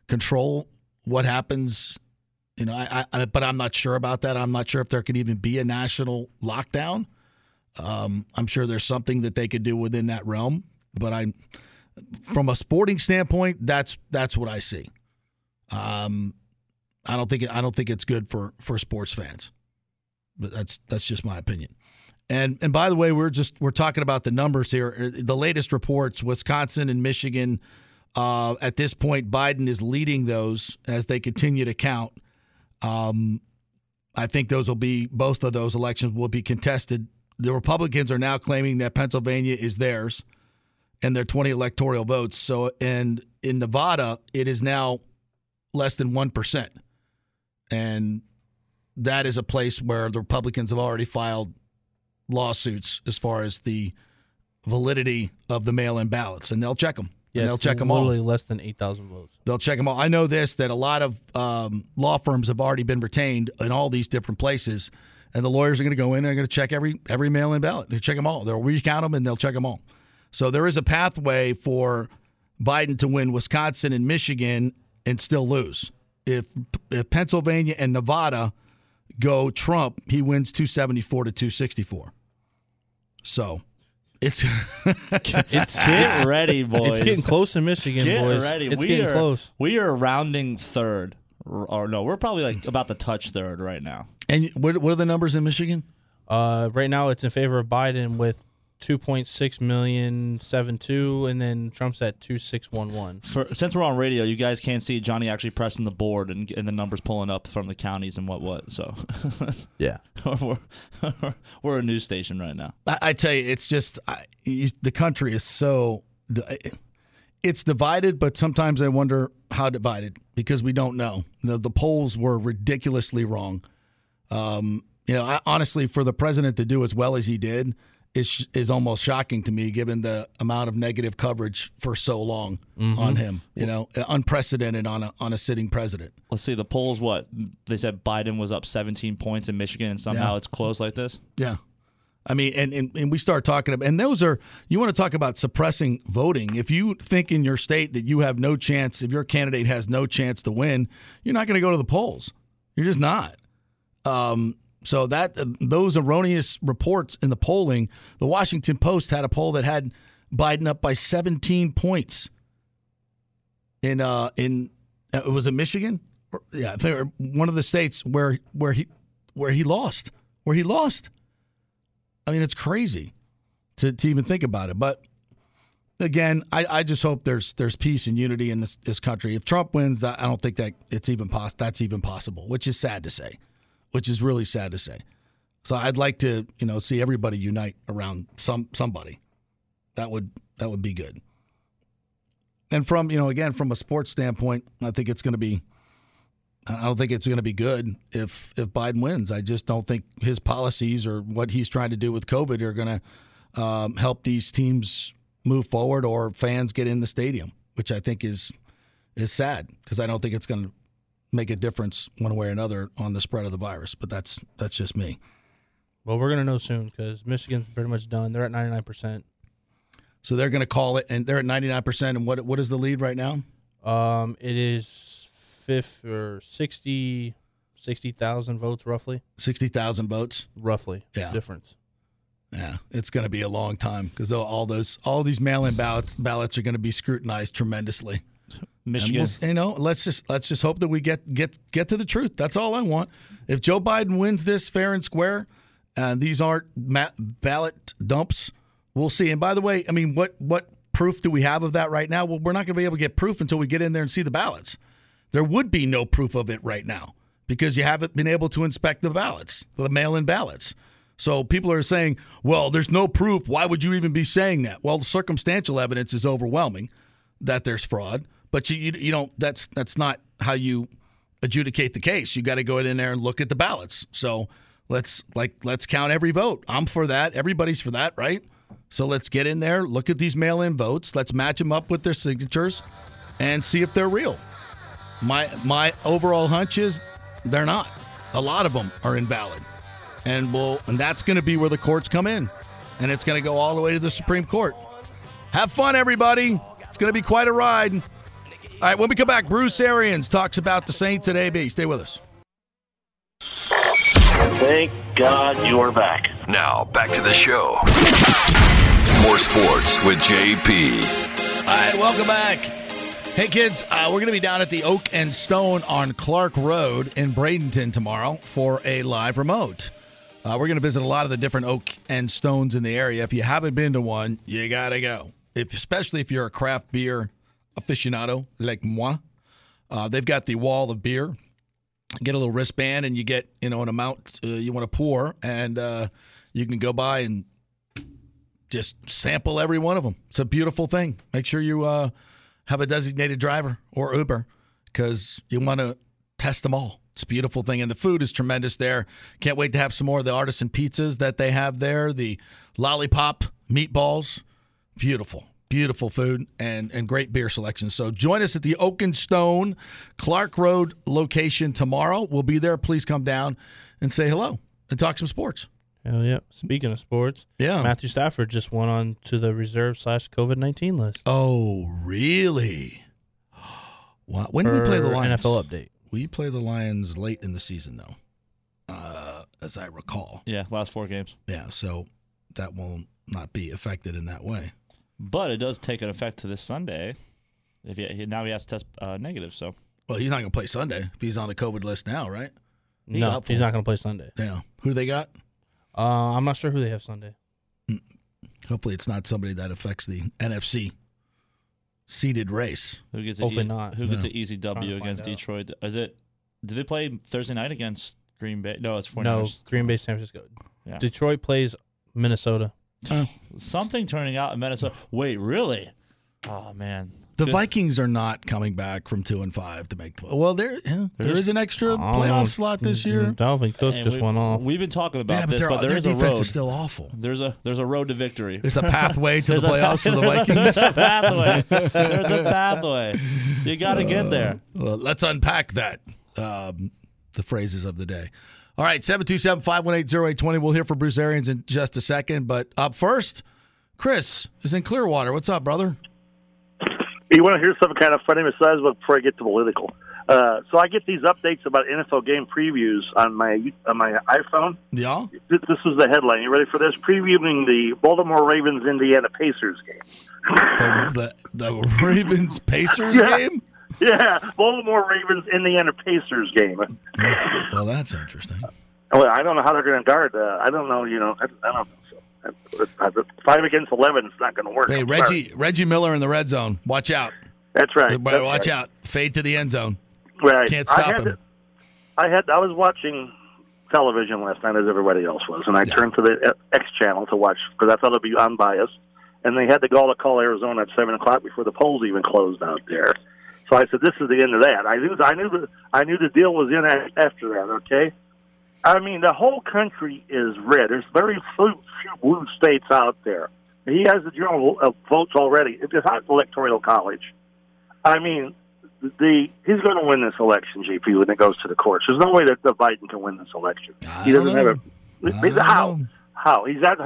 control what happens. You know, I, I but I'm not sure about that. I'm not sure if there could even be a national lockdown. Um, I'm sure there's something that they could do within that realm, but I, from a sporting standpoint, that's that's what I see. Um, I don't think I don't think it's good for for sports fans, but that's that's just my opinion. And and by the way, we're just we're talking about the numbers here. The latest reports: Wisconsin and Michigan. Uh, at this point, Biden is leading those as they continue to count. Um, I think those will be both of those elections will be contested. The Republicans are now claiming that Pennsylvania is theirs and their 20 electoral votes. So, and in Nevada, it is now less than 1%. And that is a place where the Republicans have already filed lawsuits as far as the validity of the mail in ballots, and they'll check them. Yeah, they'll check them all. literally less than 8,000 votes. They'll check them all. I know this that a lot of um, law firms have already been retained in all these different places, and the lawyers are going to go in and they're going to check every every mail-in ballot. They check them all. They'll recount them and they'll check them all. So there is a pathway for Biden to win Wisconsin and Michigan and still lose. If if Pennsylvania and Nevada go Trump, he wins 274 to 264. So it's It's Get ready, boys. It's getting close in Michigan, Get boys. ready. It's we getting are, close. We are rounding third, or, or no, we're probably like about to touch third right now. And what, what are the numbers in Michigan? Uh, right now, it's in favor of Biden with two point six million seven two, and then Trump's at two six one one. For, since we're on radio, you guys can't see Johnny actually pressing the board and, and the numbers pulling up from the counties and what what. So Yeah. we're, we're a news station right now. I, I tell you, it's just I, you, the country is so it's divided, but sometimes I wonder how divided because we don't know. The, the polls were ridiculously wrong. Um, you know, I, honestly, for the president to do as well as he did is is almost shocking to me, given the amount of negative coverage for so long Mhm. on him. You know, unprecedented on a on a sitting president. Let's see the polls. What they said Biden was up 17 points in Michigan, and somehow Yeah. it's close like this. Yeah. I mean, and, and, and we start talking about, and those are, you want to talk about suppressing voting. If you think in your state that you have no chance, if your candidate has no chance to win, you're not going to go to the polls. You're just not. Um, so that those erroneous reports in the polling, the Washington Post had a poll that had Biden up by 17 points in uh in uh, was it Michigan? Yeah, one of the states where where he where he lost, where he lost. I mean, it's crazy to, to even think about it. But again, I, I just hope there's there's peace and unity in this, this country. If Trump wins, I I don't think that it's even pos- that's even possible, which is sad to say, which is really sad to say. So I'd like to you know see everybody unite around some somebody. That would that would be good. And from you know again from a sports standpoint, I think it's going to be. I don't think it's going to be good if if Biden wins. I just don't think his policies or what he's trying to do with COVID are going to um, help these teams move forward or fans get in the stadium, which I think is is sad because I don't think it's going to make a difference one way or another on the spread of the virus. But that's that's just me. Well, we're gonna know soon because Michigan's pretty much done. They're at ninety nine percent. So they're going to call it, and they're at ninety nine percent. And what what is the lead right now? Um, it is fifth or 60 60,000 votes roughly. Sixty thousand votes. Roughly. Yeah. Difference. Yeah, it's going to be a long time because all those all these mail-in ballots ballots are going to be scrutinized tremendously. Michigan. We'll- you know, let's just let's just hope that we get get get to the truth. That's all I want. If Joe Biden wins this fair and square, and these aren't ballot dumps, we'll see. And by the way, I mean, what what proof do we have of that right now? Well, we're not going to be able to get proof until we get in there and see the ballots. There would be no proof of it right now because you haven't been able to inspect the ballots, the mail-in ballots. So people are saying, "Well, there's no proof. Why would you even be saying that?" Well, the circumstantial evidence is overwhelming that there's fraud, but you you, you don't. That's that's not how you adjudicate the case. You got to go in there and look at the ballots. So let's like let's count every vote. I'm for that. Everybody's for that, right? So let's get in there, look at these mail-in votes. Let's match them up with their signatures, and see if they're real. My my overall hunch is they're not. A lot of them are invalid, and we'll and that's going to be where the courts come in, and it's going to go all the way to the Supreme Court. Have fun, everybody. It's going to be quite a ride. All right, when we come back, Bruce Arians talks about the Saints at AB. Stay with us. Thank God you're back. Now, back to the show. More sports with JP. All right, welcome back. Hey, kids, uh, we're going to be down at the Oak and Stone on Clark Road in Bradenton tomorrow for a live remote. Uh, we're going to visit a lot of the different oak and stones in the area. If you haven't been to one, you got to go. If, especially if you're a craft beer aficionado like moi. Uh, they've got the wall of beer. Get a little wristband, and you get you know an amount uh, you want to pour, and uh, you can go by and just sample every one of them. It's a beautiful thing. Make sure you uh, have a designated driver or Uber because you want to test them all. It's a beautiful thing, and the food is tremendous there. Can't wait to have some more of the artisan pizzas that they have there. The lollipop meatballs, beautiful, beautiful food, and and great beer selection. So join us at the Oak and Stone Clark Road location tomorrow. We'll be there. Please come down and say hello and talk some sports. Hell yeah. Speaking of sports, Yeah. Matthew Stafford just went on to the reserve slash COVID 19 list. Oh, really? Wow. When do we play the Lions? NFL update. We play the Lions late in the season, though, uh, as I recall. Yeah, last four games. Yeah, so that will not be affected in that way. But it does take an effect to this Sunday. If he, he- now he has to test uh, negative, so Well, he's not going to play Sunday if he's on the COVID list now, right? He's No, he's not going to play Sunday. Yeah. Who they got? Uh, I'm not sure who they have Sunday. Hopefully, it's not somebody that affects the NFC seeded race. Who gets a Hopefully e- not. Who gets No. an easy W to find against out. Detroit? Is it? Do they play Thursday night against Green Bay? No, it's four. No, Green Bay, San Francisco. Yeah. Detroit plays Minnesota. Something turning out in Minnesota. Wait, really? Oh man. The Good. Vikings are not coming back from two and five to make. Well, there yeah, There's- an extra Oh, playoff slot this year. Dalvin Cook And just we- went off. We've been talking about Yeah, this, their- but there their a defense road. is still awful. There's a there's a road to victory. There's a pathway to the There's a playoffs for the Vikings. There's a pathway. There's a pathway. You got to get there. Well, let's unpack that. Um, the phrases of the day. All right, 727 518 0820. We'll hear from Bruce Arians in just a second. But up first, Chris is in Clearwater. What's up, brother? You want to hear something kind of funny besides before I get to political? Uh, so I get these updates about NFL game previews on my on my iPhone. Yeah. This, this is the headline. You ready for this? Previewing the Baltimore Ravens Indiana Pacers game. The, the, the Ravens Pacers Yeah. game? Yeah, Baltimore Ravens Indiana Pacers game. Well, that's interesting. Well, I don't know how they're going to guard. Uh, I don't know. You know, I, I don't know. So, uh, uh, five against eleven is not going to work. Hey, I'm Reggie sorry. Reggie Miller in the red zone. Watch out. That's right. Watch right. out. Fade to the end zone. Right. Can't I stop had him. to- I had. I was watching television last night as everybody else was, and I turned to the X channel to watch because I thought it'd be unbiased. And they had the call to call Arizona at seven o'clock before the polls even closed out there. So I said, "This is the end of that." I knew. I knew the. I knew the deal was in after that. Okay. I mean, the whole country is red. There's very few, few blue states out there. He has the general uh, votes already. It's not electoral college. I mean, the he's going to win this election, GP, when it goes to the courts. There's no way that the Biden can win this election. he doesn't have a how how he's at.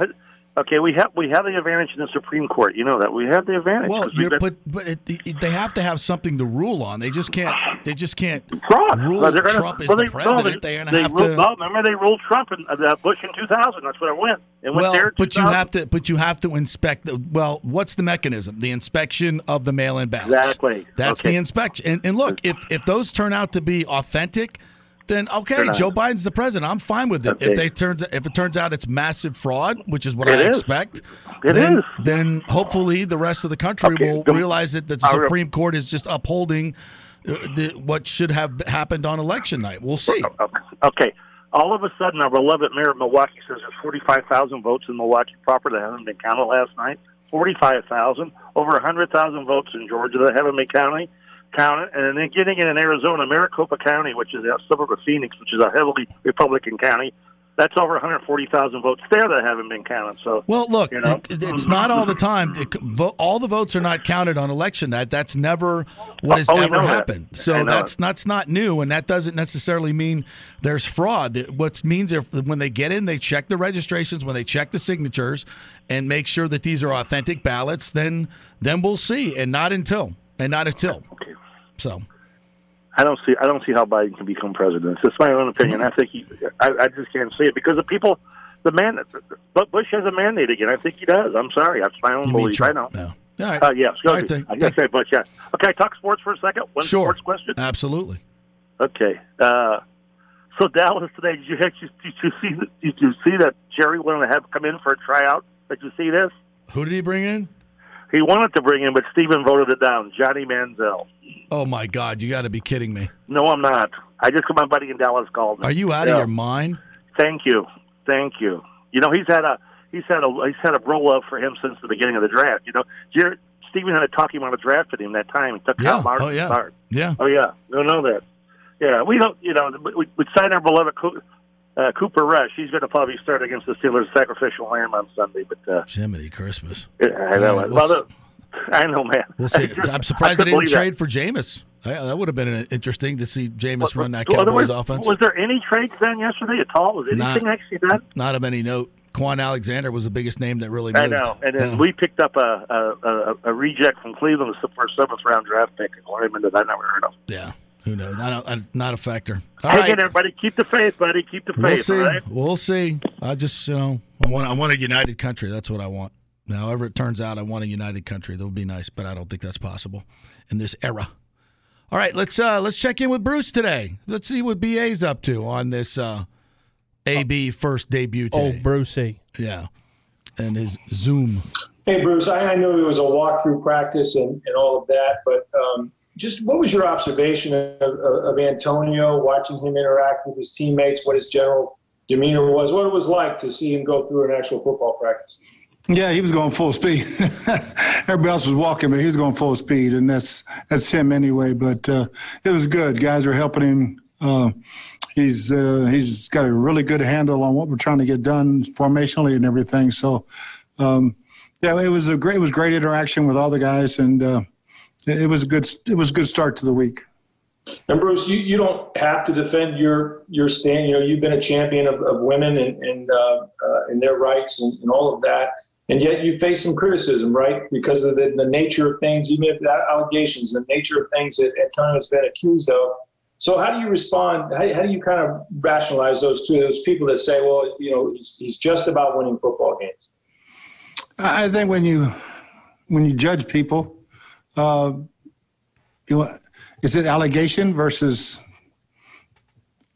Okay, we have we have the advantage in the Supreme Court. You know that we have the advantage. Well, 'cause we've you're, been- but but it, they have to have something to rule on. They just can't. They just can't Fraud. rule Well, gonna- Trump is well, the they- president. no, they're going they to have ruled, to. No, remember they ruled Trump and uh, Bush in 2000. That's what I went. It went well, there. but you have to. But you have to inspect. The, well, what's the mechanism? The inspection of the mail-in ballots. Exactly. That's Okay. the inspection. And, and look, if if those turn out to be authentic, then okay, Joe Biden's the president. I'm fine with it. Okay. If they turns if it turns out it's massive fraud, which is what It I is. expect, It then is. then hopefully the rest of the country Okay, will the- realize that the I re- Supreme Court is just upholding uh, the, what should have happened on election night. We'll see. Okay. All of a sudden, our beloved mayor of Milwaukee says there's 45,000 votes in Milwaukee proper that haven't been counted last night. 45,000. Over 100,000 votes in Georgia that haven't been counted. Counted, and then getting it in Arizona, Maricopa County, which is a suburb of Phoenix, which is a heavily Republican county, that's over 140,000 votes there that haven't been counted. So, Well, look, you know, it's not all the time. It c- vo- all the votes are not counted on election night. That's never what has Oh, ever know that. happened. So that's it. that's not new, and that doesn't necessarily mean there's fraud. What means if when they get in, they check the registrations, when they check the signatures, and make sure that these are authentic ballots. Then then we'll see, and not until and not until. So. I don't see. I don't see how Biden can become president. It's my own opinion. I think he. I, I just can't see it because the people, the man. But Bush has a mandate again. I think he does. I'm sorry. That's my own You belief. I Trump? know. No. All right. Uh, yes. All right. I guess say Bush. Yeah. Okay. Talk sports for a second. One Sure. sports question. Absolutely. Okay. Uh, so Dallas today. Did you, did you, did you see? that- Did you see that Jerry wanted to have come in for a tryout? Did you see this? Who did he bring in? He wanted to bring in, but Stephen voted it down. Johnny Manziel. Oh my God! You got to be kidding me. No, I'm not. I just got my buddy in Dallas called me. Are you out Yeah. of your mind? Thank you, thank you. You know he's had a he's had a he's had a roll up for him since the beginning of the draft. You know, Jared, Stephen had to talk him out draft drafting him that time. He took Yeah. Martin. Oh, yeah. start. Yeah. Oh yeah. No, know that. Yeah, we don't. You know, we, we signed our beloved uh, Cooper Rush. He's going to probably start against the Steelers sacrificial lamb on Sunday. But uh, Jiminy Christmas. I know. Right, well, I know, man. We'll see. Just- I'm surprised they didn't believe that. trade for Jameis. That would have been uh, interesting to see Jameis run that Cowboys was, offense. Was there any trades done yesterday at all? Was Not- anything actually done? Not of any note. Kwon Alexander was the biggest name that really moved. I know. And then Yeah. we picked up a, a, a, a reject from Cleveland for a seventh round draft pick and Lyman that I never heard of. Yeah. Who knows? I don't, a, not a factor. All Hang right. in, everybody. Keep the faith, buddy. Keep the faith. We'll see. All right? We'll see. I just, you know, I want, I want a united country. That's what I want. However it turns out, I want a united country. That would be nice, but I don't think that's possible in this era. All right, let's uh let's check in with Bruce today. Let's see what BA's up to on this uh AB first debut Oh. Brucey. Yeah. and his Zoom. Hey, Bruce, I, I know it was a walkthrough practice and, and all of that, but um, just what was your observation of, of, Antonio, watching him interact with his teammates, what his general demeanor was, what it was like to see him go through an actual football practice? Yeah, he was going full speed. Everybody else was walking, but he was going full speed, and that's that's him anyway. But uh, it was good. Guys were helping him. Uh, he's uh, he's got a really good handle on what we're trying to get done formationally and everything. So, um, yeah, it was a great it was great interaction with all the guys, and uh, it was a good it was a good start to the week. And Bruce, you, you don't have to defend your your stand. You know, you've been a champion of, of women and and, uh, uh, and their rights and, and all of that and yet you face some criticism, right? Because of the, the nature of things, even if that allegations, the nature of things that Antonio has been accused of. So how do you respond? How, how do you kind of rationalize those two, those people that say, well, you know, he's, he's just about winning football games? I think when you when you judge people, uh, you know, is it allegation versus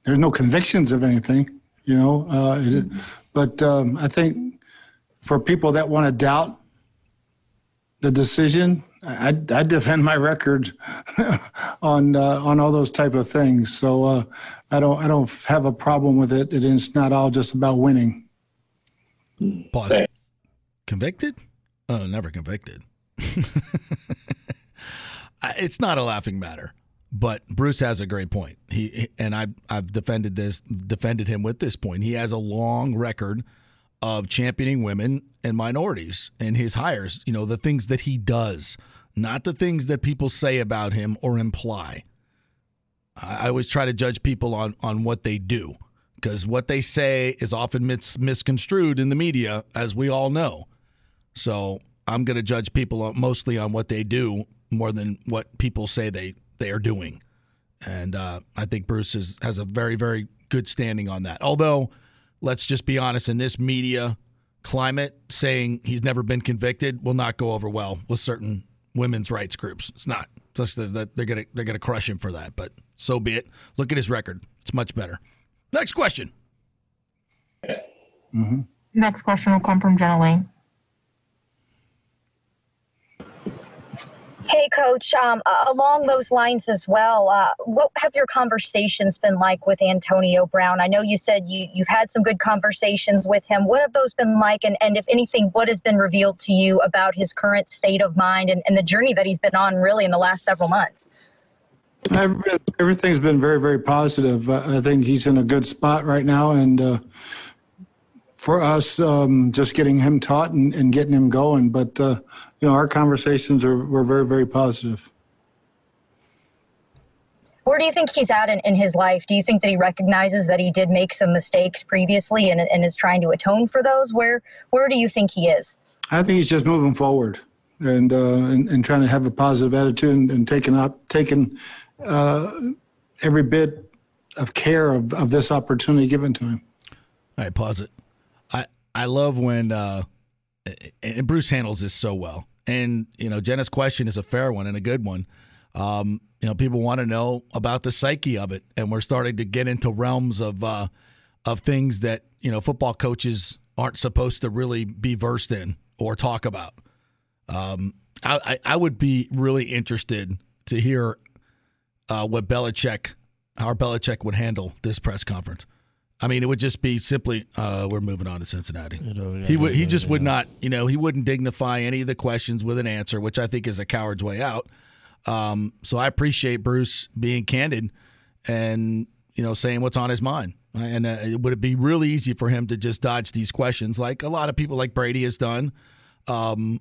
there's no convictions of anything, you know? Uh, it, but um, I think for people that want to doubt the decision, I, I defend my record on uh, on all those type of things. So uh, I don't I don't have a problem with it. It is not all just about winning. Pause. Convicted? Oh, never convicted. it's not a laughing matter, but Bruce has a great point. He and I I've defended this defended him with this point. He has a long record of championing women and minorities and his hires, you know, the things that he does, not the things that people say about him or imply. I always try to judge people on on what they do because what they say is often mis- misconstrued in the media, as we all know. So I'm going to judge people mostly on what they do more than what people say they they are doing. And uh, I think Bruce is, has a very very good standing on that. Although let's just be honest, in this media climate, saying he's never been convicted will not go over well with certain women's rights groups. It's not. Just that they're gonna they're gonna crush him for that. But so be it. Look at his record; it's much better. Next question. Mm-hmm. Next question will come from Jenna Laine. Hey, Coach. Um, along those lines as well, uh, what have your conversations been like with Antonio Brown? I know you said you, you've had some good conversations with him. What have those been like? And, and if anything, what has been revealed to you about his current state of mind and, and the journey that he's been on really in the last several months? Everything's been very, very positive. I think he's in a good spot right now. And uh, for us, um, just getting him taught and, and, getting him going. But uh, you know, our conversations are were very, very positive. Where do you think he's at in, in his life? Do you think that he recognizes that he did make some mistakes previously and, and is trying to atone for those? Where where do you think he is? I think he's just moving forward and uh, and, and, trying to have a positive attitude and, and taking up taking uh, every bit of care of, of this opportunity given to him. All right, pause it. I I love when uh, and Bruce handles this so well. And you know, Jenna's question is a fair one and a good one. Um, you know, people want to know about the psyche of it, and we're starting to get into realms of uh, of things that you know football coaches aren't supposed to really be versed in or talk about. Um, I, I, would be really interested to hear uh, what Belichick, how Belichick would handle this press conference. I mean, it would just be simply, uh, we're moving on to Cincinnati. he would, he just would not, you know, he wouldn't dignify any of the questions with an answer, which I think is a coward's way out. Um, so I appreciate Bruce being candid and you know saying what's on his mind. And uh, would it be really easy for him to just dodge these questions, like a lot of people, like Brady has done? Um,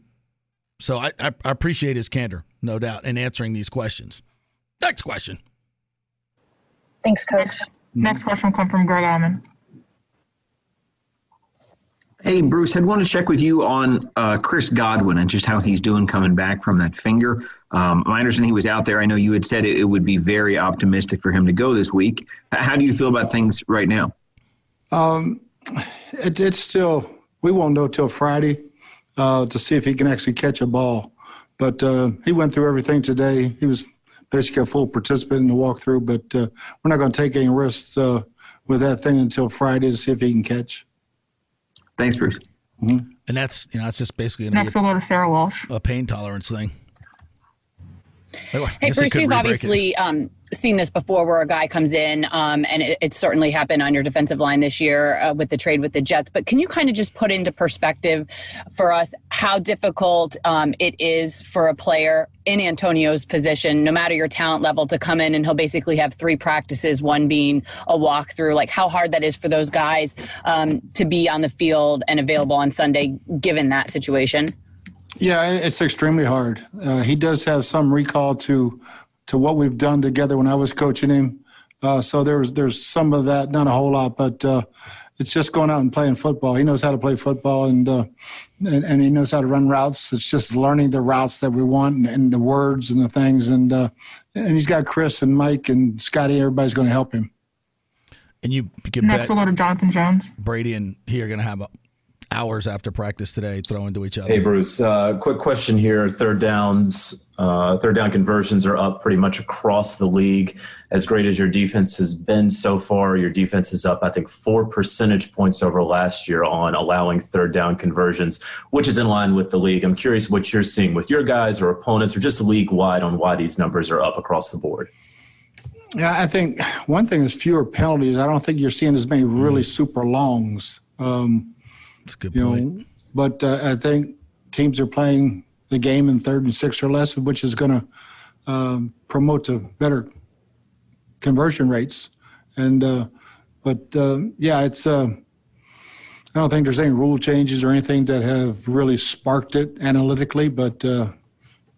so I, I, I appreciate his candor, no doubt, in answering these questions. Next question. Thanks, Coach. Next question will come from Greg Auman. Hey, Bruce, I'd want to check with you on uh, Chris Godwin and just how he's doing coming back from that finger. Um, I understand he was out there. I know you had said it, it, would be very optimistic for him to go this week. How do you feel about things right now? Um, it, it's still, we won't know till Friday uh, to see if he can actually catch a ball. But uh, he went through everything today. He was basically a full participant in the walkthrough, but uh, we're not going to take any risks uh, with that thing until Friday to see if he can catch. Thanks, Bruce. Mm-hmm. And that's you know that's just basically Next be we'll go to Sarah Walsh. a, a pain tolerance thing. Oh, Hey, Bruce, you've obviously um, seen this before where a guy comes in, um, and it, it certainly happened on your defensive line this year uh, with the trade with the Jets. But can you kind of just put into perspective for us how difficult um, it is for a player in Antonio's position, no matter your talent level, to come in and he'll basically have three practices, one being a walkthrough? Like how hard that is for those guys um, to be on the field and available on Sunday, given that situation? Yeah, it's extremely hard. Uh, he does have some recall to to what we've done together when I was coaching him. Uh, so there's there's some of that, not a whole lot, but uh, it's just going out and playing football. He knows how to play football, and, uh, and and he knows how to run routes. It's just learning the routes that we want and, and the words and the things. And uh, and he's got Chris and Mike and Scotty. Everybody's going to help him. And you can Next bet we'll go to Jonathan Jones. Brady and he are going to have hours after practice today throwing to each other. Hey, Bruce. Uh, quick question here. Third downs, uh, third down conversions are up pretty much across the league. As great as your defense has been so far, your defense is up, I think, four percentage points over last year on allowing third down conversions, which is in line with the league. I'm curious what you're seeing with your guys or opponents or just league wide on why these numbers are up across the board. Yeah, I think one thing is fewer penalties. I don't think you're seeing as many really super longs. Um, That's good you point. know, but uh, I think teams are playing the game in third and six or less, which is going to um, promote to better conversion rates. And uh, but uh, yeah, it's. Uh, I don't think there's any rule changes or anything that have really sparked it analytically, but uh,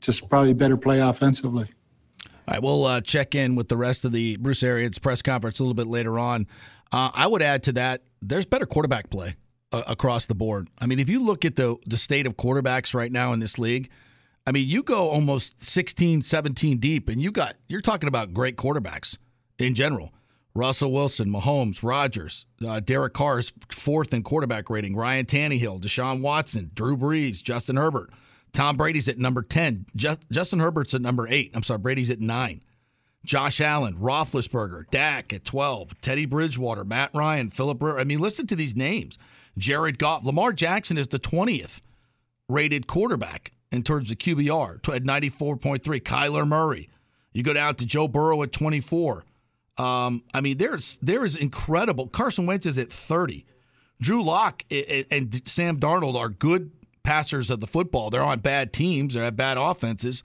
just probably better play offensively. All right, we'll uh, check in with the rest of the Bruce Arians press conference a little bit later on. Uh, I would add to that, there's better quarterback play uh, across the board. I mean, if you look at the the state of quarterbacks right now in this league, I mean, you go almost 16, 17 deep, and you got you're talking about great quarterbacks in general. Russell Wilson, Mahomes, Rodgers, uh, Derek Carr's fourth in quarterback rating, Ryan Tannehill, Deshaun Watson, Drew Brees, Justin Herbert. Tom Brady's at number 10. Ju- Justin Herbert's at number 8. I'm sorry, Brady's at 9. Josh Allen, Roethlisberger, Dak at 12, Teddy Bridgewater, Matt Ryan, Philip Rivers. I mean, listen to these names. Jared Goff. Lamar Jackson is the 20th rated quarterback in terms of QBR at 94.3. Kyler Murray. You go down to Joe Burrow at 24. Um, I mean, there's there is incredible. Carson Wentz is at 30. Drew Lock and Sam Darnold are good passers of the football. They're on bad teams, they have bad offenses,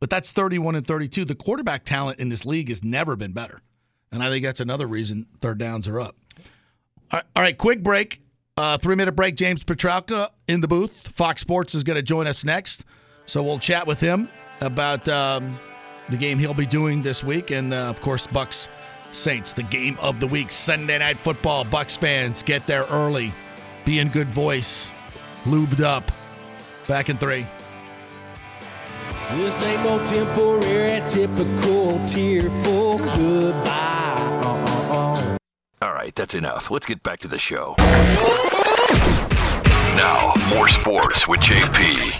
but that's 31 and 32. The quarterback talent in this league has never been better. And I think that's another reason third downs are up. All right, all right quick break. Uh, three minute break. James Pytralka in the booth. Fox Sports is going to join us next. So we'll chat with him about um, the game he'll be doing this week. And, uh, of course, Bucs Saints, the game of the week. Sunday night football. Bucs fans, get there early. Be in good voice. Lubed up. Back in three. This ain't no temporary, typical tearful goodbye. Uh-uh-uh. All right, that's enough. Let's get back to the show. Now, more sports with JP.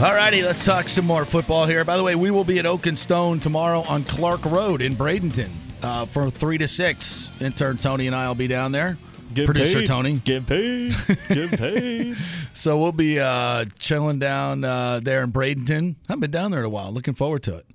All righty, let's talk some more football here. By the way, we will be at Oak and Stone tomorrow on Clark Road in Bradenton uh, from 3 to 6. Intern Tony and I will be down there. Getting Producer paid. Tony. Get paid. Getting paid. so we'll be uh, chilling down uh, there in Bradenton. I haven't been down there in a while. Looking forward to it.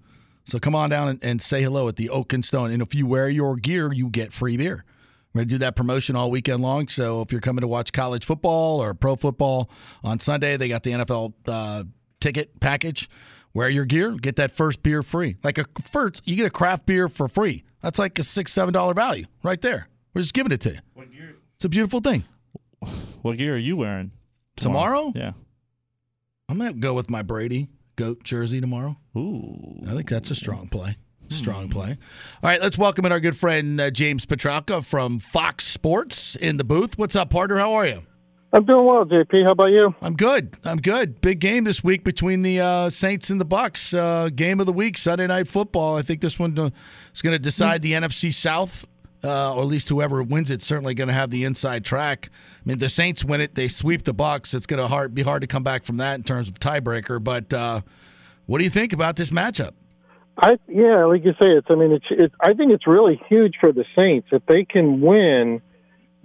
So come on down and, and say hello at the Oak and Stone. And if you wear your gear, you get free beer. We're going to do that promotion all weekend long. So if you're coming to watch college football or pro football on Sunday, they got the NFL uh, ticket package. Wear your gear, get that first beer free. Like a first, you get a craft beer for free. That's like a six, seven dollar value right there. We're just giving it to you. What gear? It's a beautiful thing. What gear are you wearing Tomorrow? Yeah. I'm gonna go with my Brady goat jersey tomorrow. Ooh, I think that's a strong play. Strong play. All right, let's welcome in our good friend uh, James Pytralka from Fox Sports in the booth. What's up, partner? How are you? I'm doing well, JP. How about you? I'm good. I'm good. Big game this week between the uh, Saints and the Bucs. Uh, game of the week, Sunday Night Football. I think this one uh, is going to decide the NFC South, uh, or at least whoever wins it's certainly going to have the inside track. I mean, the Saints win it, they sweep the Bucs. It's going to be hard to come back from that in terms of tiebreaker. But uh, what do you think about this matchup? I yeah, like you say, it's. I mean, it's. it's I think it's really huge for the Saints if they can win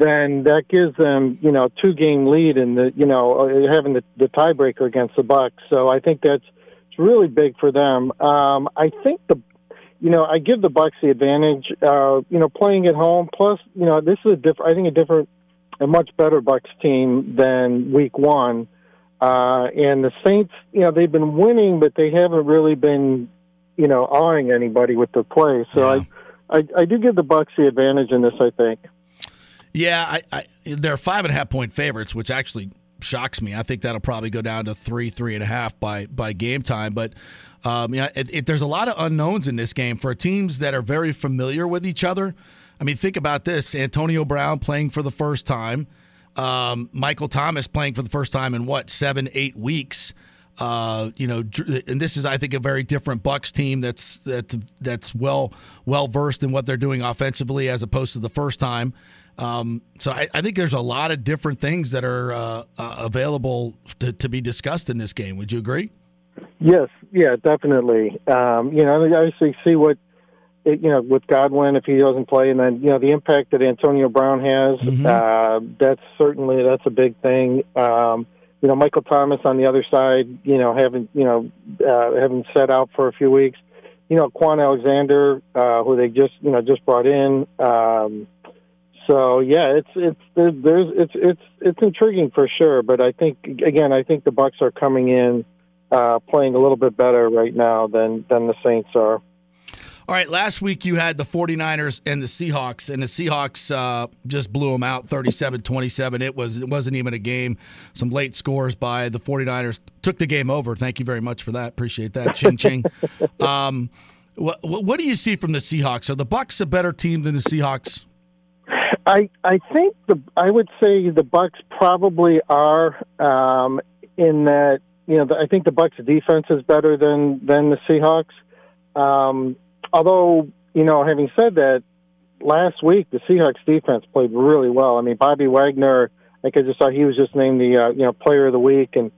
then that gives them, you know, two game lead in the, you know, uh, having the, the tiebreaker against the Bucs. So I think that's it's really big for them. Um, I think the, you know, I give the Bucs the advantage. Uh, you know, playing at home. Plus, you know, this is a different. I think a different, a much better Bucs team than Week One. Uh, and the Saints, you know, they've been winning, but they haven't really been, you know, awing anybody with their play. So I, I, I do give the Bucs the advantage in this. I think. Yeah, I, I, they're five and a half point favorites, which actually shocks me. I think that'll probably go down to three, three and a half by by game time. But um, yeah, it, it, there's a lot of unknowns in this game for teams that are very familiar with each other. I mean, think about this: Antonio Brown playing for the first time, um, Michael Thomas playing for the first time in what seven, eight weeks. Uh, you know, and this is, I think, a very different Bucs team that's that's that's well well versed in what they're doing offensively as opposed to the first time. Um, so I, I, think there's a lot of different things that are uh, uh, available to, to, be discussed in this game. Would you agree? Yes, yeah, definitely. Um, you know, I obviously see what it, you know with Godwin if he doesn't play, and then you know the impact that Antonio Brown has. Mm-hmm. Uh, that's certainly that's a big thing. Um, you know, Michael Thomas on the other side. You know, having you know uh, having set out for a few weeks. You know, Kwon Alexander, uh, who they just you know just brought in. So yeah, it's it's there's it's it's it's intriguing for sure. But I think again, I think the Bucs are coming in uh, playing a little bit better right now than than the Saints are. All right, last week you had the 49ers and the Seahawks, and the Seahawks uh, just blew them out 37 27. It, was, it wasn't even a game. Some late scores by the 49ers took the game over. Thank you very much for that. Appreciate that. Ching, ching. um, what, what do you see from the Seahawks? Are the Bucs a better team than the Seahawks? I I think the I would say the Bucs probably are um, in that you know the, I think the Bucs defense is better than than the Seahawks. Um, although you know, having said that, last week the Seahawks defense played really well. I mean, Bobby Wagner, like I just saw, he was just named the uh, you know Player of the Week, and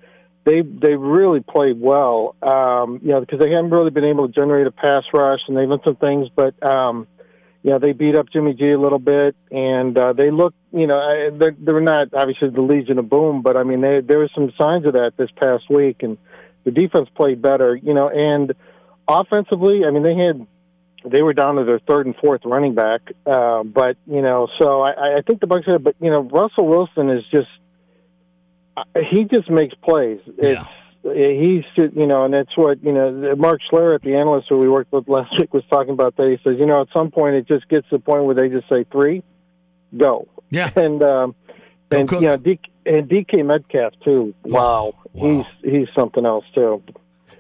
they they really played well. Um, you know, because they haven't really been able to generate a pass rush, and they've done some things, but um, know, they beat up Jimmy G a little bit, and uh, they look, you know, they're, they're not obviously the Legion of Boom, but I mean, they, there were some signs of that this past week, and the defense played better, you know, and offensively, I mean, they had, they were down to their third and fourth running back, uh, but you know, so I, I think the Bucs had, but you know, Russell Wilson is just, he just makes plays. It's, yeah he's you know, and that's what you know. Mark Schlereth, the analyst who we worked with last week, was talking about that. He says, you know, at some point it just gets to the point where they just say three, go. Yeah. And um, go and cook. you know, D- and DK Metcalf too. Wow, wow. he's he's something else too.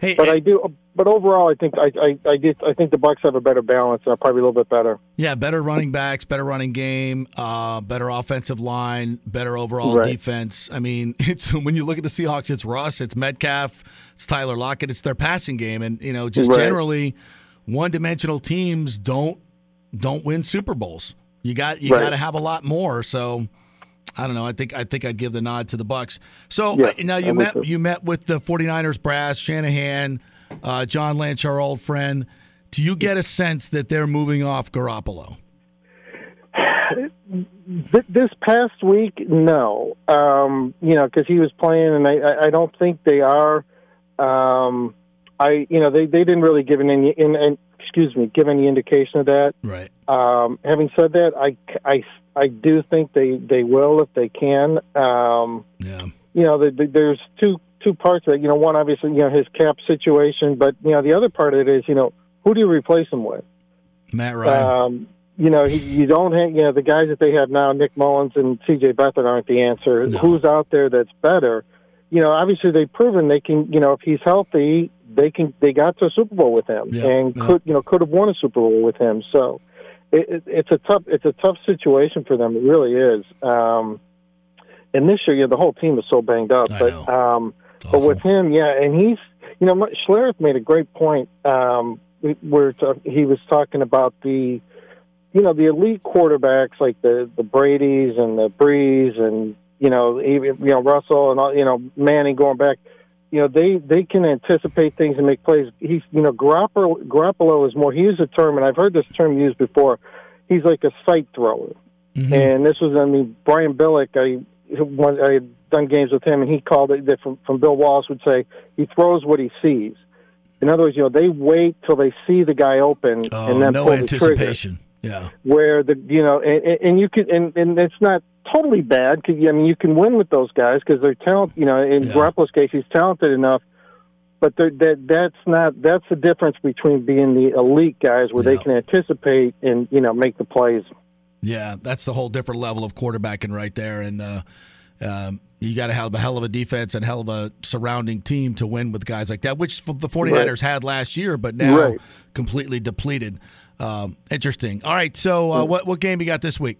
Hey, but hey, I do. But overall, I think I, I I did I think the Bucs have a better balance. Uh, probably a little bit better. Yeah, better running backs, better running game, uh, better offensive line, better overall Right. defense. I mean, it's when you look at the Seahawks, it's Russ, it's Metcalf, it's Tyler Lockett, it's their passing game, and you know, just Right. generally, one-dimensional teams don't don't win Super Bowls. You got you Right. got to have a lot more. So. I don't know. I think I think I'd give the nod to the Bucks. So Yeah, now you met you. you met with the 49ers brass, Shanahan, uh, John Lynch, our old friend. Do you get a sense that they're moving off Garoppolo? This past week, no. Um, you know, because he was playing, and I, I- don't think they are. Um, I, you know, they, they didn't really give any, in, in, excuse me, give any indication of that. Right. Um, having said that, I, I, I do think they, they will if they can. Um, yeah. You know, the, the, there's two two parts of it. You know, one obviously, you know, his cap situation, but you know, the other part of it is, you know, who do you replace him with? Matt Ryan. Um, you know, he, you don't have, you know, the guys that they have now, Nick Mullens and C.J. Beathard aren't the answer. Who's out there that's better? You know, obviously they've proven they can, you know, if he's healthy, they can, they got to a Super Bowl with him Yeah, and yeah. could, you know, could have won a Super Bowl with him. So it, it, it's a tough, it's a tough situation for them. It really is. Um, and this year, yeah, the whole team is so banged up, but, um, but with him, yeah, and he's, you know, Schlereth made a great point, um, where he was talking about the, you know, the elite quarterbacks like the the Brady's and the Brees and you know even you know Russell and all, you know Manning going back. You know they they can anticipate things and make plays. He's you know Garoppolo, Garoppolo is more. He used a term and I've heard this term used before. He's like a sight thrower. Mm-hmm. And this was, I mean, Brian Billick. I when I done games with him, and he called it that from, from Bill Wallace would say he throws what he sees. In other words, you know, they wait till they see the guy open Oh, and then no pull the trigger anticipation. Yeah. where the you know and, and- you can and, and it's not totally bad because I mean you can win with those guys because they're talented. you know in Garoppolo's case he's talented enough but that that's not that's the difference between being the elite guys where they can anticipate and you know make the plays Yeah, that's the whole different level of quarterbacking right there. And uh, um, you got to have a hell of a defense and hell of a surrounding team to win with guys like that, which the 49ers had last year, but now Right. completely depleted. Um, interesting. All right, so uh, what what game you got this week?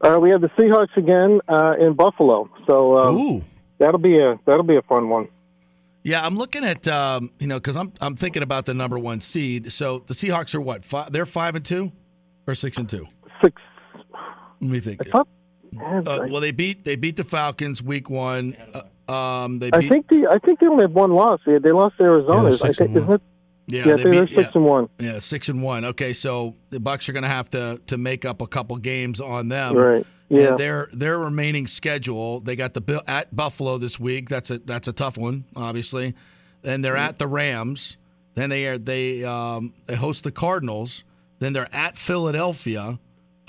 uh, we have the Seahawks again uh, in Buffalo so um, that'll be a that'll be a fun one Yeah, I'm looking at um, you know because I'm I'm thinking about the number one seed. So the Seahawks are what? Five, they're five and two, or six and two. Six. Let me think. thought- Uh, well, they beat they beat the Falcons week one. Uh, um, they I think the I think they only have one loss they, they lost to Arizona Yeah, I think and isn't it Yeah, yeah, they, they beat- six yeah. and one Yeah, six and one. Okay, so the Bucs are going to have to to make up a couple games on them. Right. Yeah. And their their remaining schedule, they got the at Buffalo this week. That's a that's a tough one, obviously. Then they're at the Rams. Then they are they um, they host the Cardinals. Then they're at Philadelphia.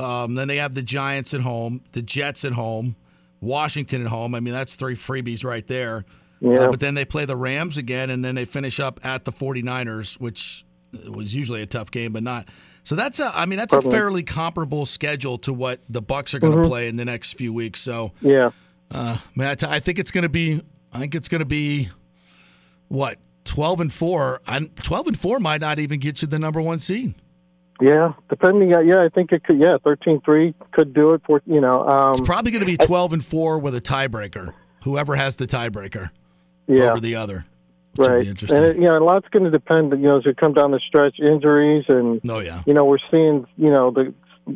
Um, then they have the Giants at home, the Jets at home, Washington at home. I mean, that's three freebies right there. Yeah. Uh, but then they play the Rams again, and then they finish up at the 49ers, which was usually a tough game, but not. So that's a, I mean, that's a fairly comparable schedule to what the Bucs are going to Mhm. play in the next few weeks. So, yeah uh, man, I, think it's going to be, I think it's going to be, what, 12 and four. I'm 12 and four might not even get you the number one seed. Yeah, depending. on Yeah, I think it could. Yeah, thirteen three could do it for you know. Um, It's probably going to be 12 and four with a tiebreaker. Whoever has the tiebreaker yeah, over the other. right. be interesting. And it, you know, a lot's going to depend. You know, as we come down the stretch, injuries and Oh yeah. you know we're seeing you know the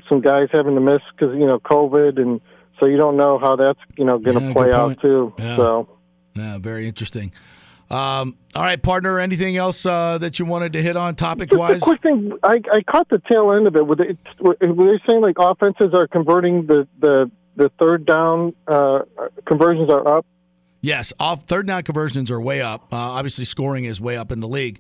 some guys having to miss because you know COVID and so you don't know how that's you know going to Yeah, play out too. Yeah. So Yeah, very interesting. Um, all right, partner. Anything else uh, that you wanted to hit on topic just wise? quick thing. I, I caught the tail end of it. Were they, were they saying like offenses are converting the the the third down uh, conversions are up? Yes, off third down conversions are way up. Uh, obviously, scoring is way up in the league.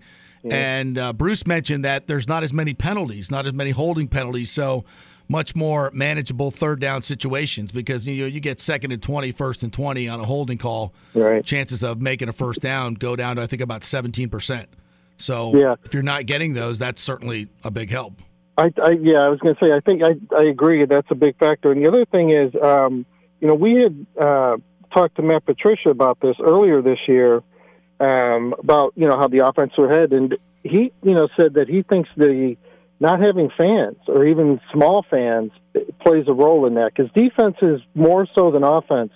And uh, Bruce mentioned that there's not as many penalties, not as many holding penalties, so much more manageable third down situations because you know you get second and 20, first and 20 on a holding call. Right. Chances of making a first down go down to I think about 17%. So Yeah. if you're not getting those, that's certainly a big help. I, I yeah, I was going to say I think I I agree that's a big factor. And the other thing is, um, you know, we had uh, talked to Matt Patricia about this earlier this year um, about you know how the offense were head, and he you know said that he thinks the not having fans or even small fans plays a role in that because defenses more so than offense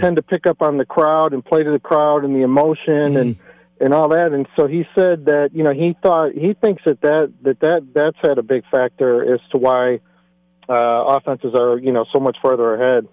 tend to pick up on the crowd and play to the crowd and the emotion and and all that. And so he said that you know he thought he thinks that that that, that that's had a big factor as to why uh, offenses are you know so much further ahead.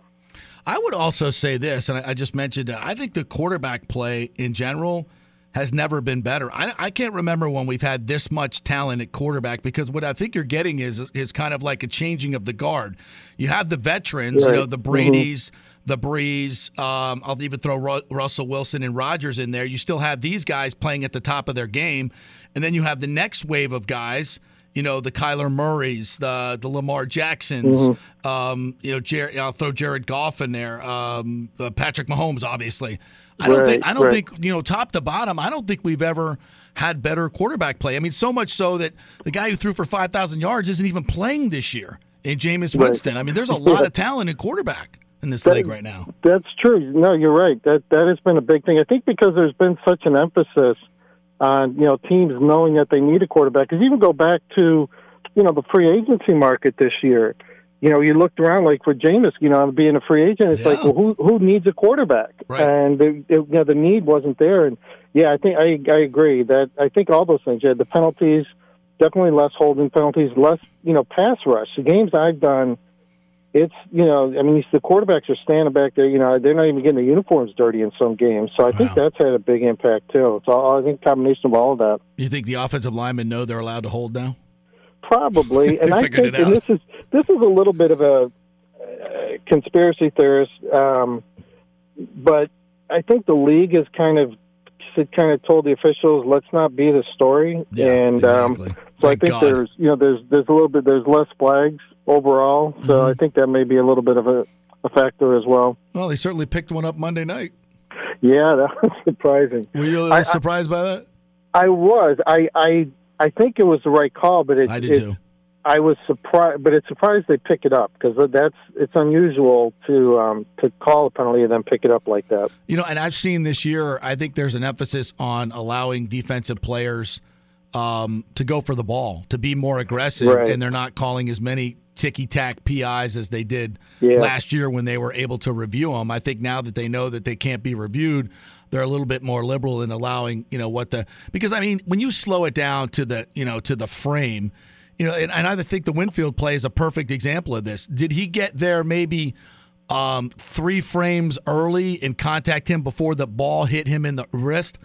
I would also say this, and I, I just mentioned. I think the quarterback play in general has never been better. I, I can't remember when we've had this much talent at quarterback because what I think you're getting is is kind of like a changing of the guard. You have the veterans, you know, the Brady's, the Brees. Um, I'll even throw Ru- Russell Wilson and Rodgers in there. You still have these guys playing at the top of their game, and then you have the next wave of guys. You know the Kyler Murrays, the the Lamar Jacksons. Um, you know, Jer- I'll throw Jared Goff in there. Um, uh, Patrick Mahomes, obviously. I don't think I don't right. think you know top to bottom. I don't think we've ever had better quarterback play. I mean, so much so that the guy who threw for five thousand yards isn't even playing this year. In Jameis Right. Winston. I mean, there's a lot of talent in quarterback in this That- league right now. That's true. No, you're right. That that has been a big thing. I think because there's been such an emphasis on you know teams knowing that they need a quarterback. Because even go back to you know the free agency market this year. You know, you looked around like for Jameis, you know, being a free agent, it's like, well, who who needs a quarterback? And the, it, you know, the need wasn't there. And yeah, I think I I agree that I think all those things. Yeah, the penalties, definitely less holding penalties, less you know pass rush. The games I've done, it's you know, I mean, the quarterbacks are standing back there. You know, they're not even getting the uniforms dirty in some games. So I think that's had a big impact too. So I think combination of all of that. You think the offensive linemen know they're allowed to hold now? Probably, and I think, and this is this is a little bit of a conspiracy theorist, um, but I think the league has kind of kind of told the officials, let's not be the story, Yeah, and um, so I think God. there's you know there's there's a little bit there's less flags overall, so Mm-hmm. I think that may be a little bit of a, a factor as well. Well, they certainly picked one up Monday night. Yeah, that was surprising. Were you a little I- I- surprised by that? I was. I I I think it was the right call, but it, I did it- too. I was surprised, but it's surprised they pick it up because that's it's unusual to um, to call a penalty and then pick it up like that. You know, and I've seen this year, I think there's an emphasis on allowing defensive players um, to go for the ball, to be more aggressive, Right. and they're not calling as many ticky tack PIs as they did Yeah. last year when they were able to review them. I think now that they know that they can't be reviewed, they're a little bit more liberal in allowing, you know, what the because I mean, when you slow it down to the, you know, to the frame, you know, and, and I think the Winfield play is a perfect example of this. Did he get there maybe um, three frames early and contact him before the ball hit him in the wrist?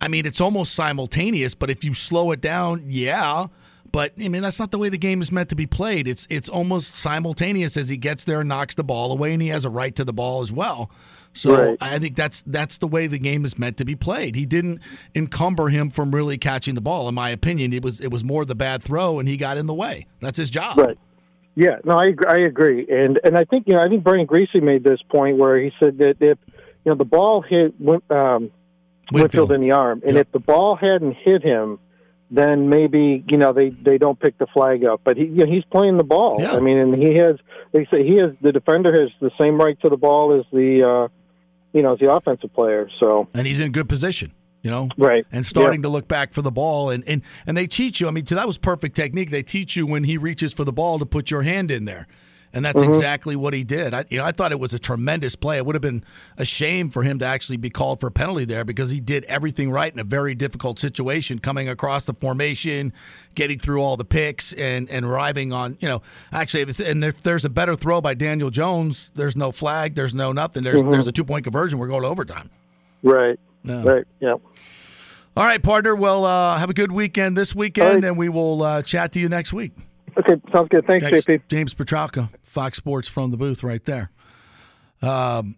I mean, it's almost simultaneous, but if you slow it down, yeah. But I mean, that's not the way the game is meant to be played. It's it's almost simultaneous as he gets there and knocks the ball away, and he has a right to the ball as well. So Right. I think that's that's the way the game is meant to be played. He didn't encumber him from really catching the ball. In my opinion, it was it was more the bad throw, and he got in the way. That's his job. Right. Yeah, no, I agree, I agree, and and I think you know I think Brian Griese made this point where he said that if you know the ball hit um, Winfield in the arm, and if the ball hadn't hit him, then maybe you know they they don't pick the flag up. But he you know, he's playing the ball. I mean, and he has they say he has the defender has the same right to the ball as the uh, you know as the offensive player. So and he's in good position. You know, right, and starting to look back for the ball, and and and they teach you. I mean, that was perfect technique. They teach you when he reaches for the ball to put your hand in there, and that's Mhm. exactly what he did. I, you know, I thought it was a tremendous play. It would have been a shame for him to actually be called for a penalty there because he did everything right in a very difficult situation, coming across the formation, getting through all the picks, and and arriving on. You know, actually, if, and if there's a better throw by Daniel Jones, there's no flag, there's no nothing. There's Mhm. there's a two point conversion. We're going to overtime. right, No. right, yeah. All right, partner. Well, uh, have a good weekend this weekend, and we will uh, chat to you next week. Okay, sounds good. Thanks, JP. James Pytralka, Fox Sports from the booth right there. Um,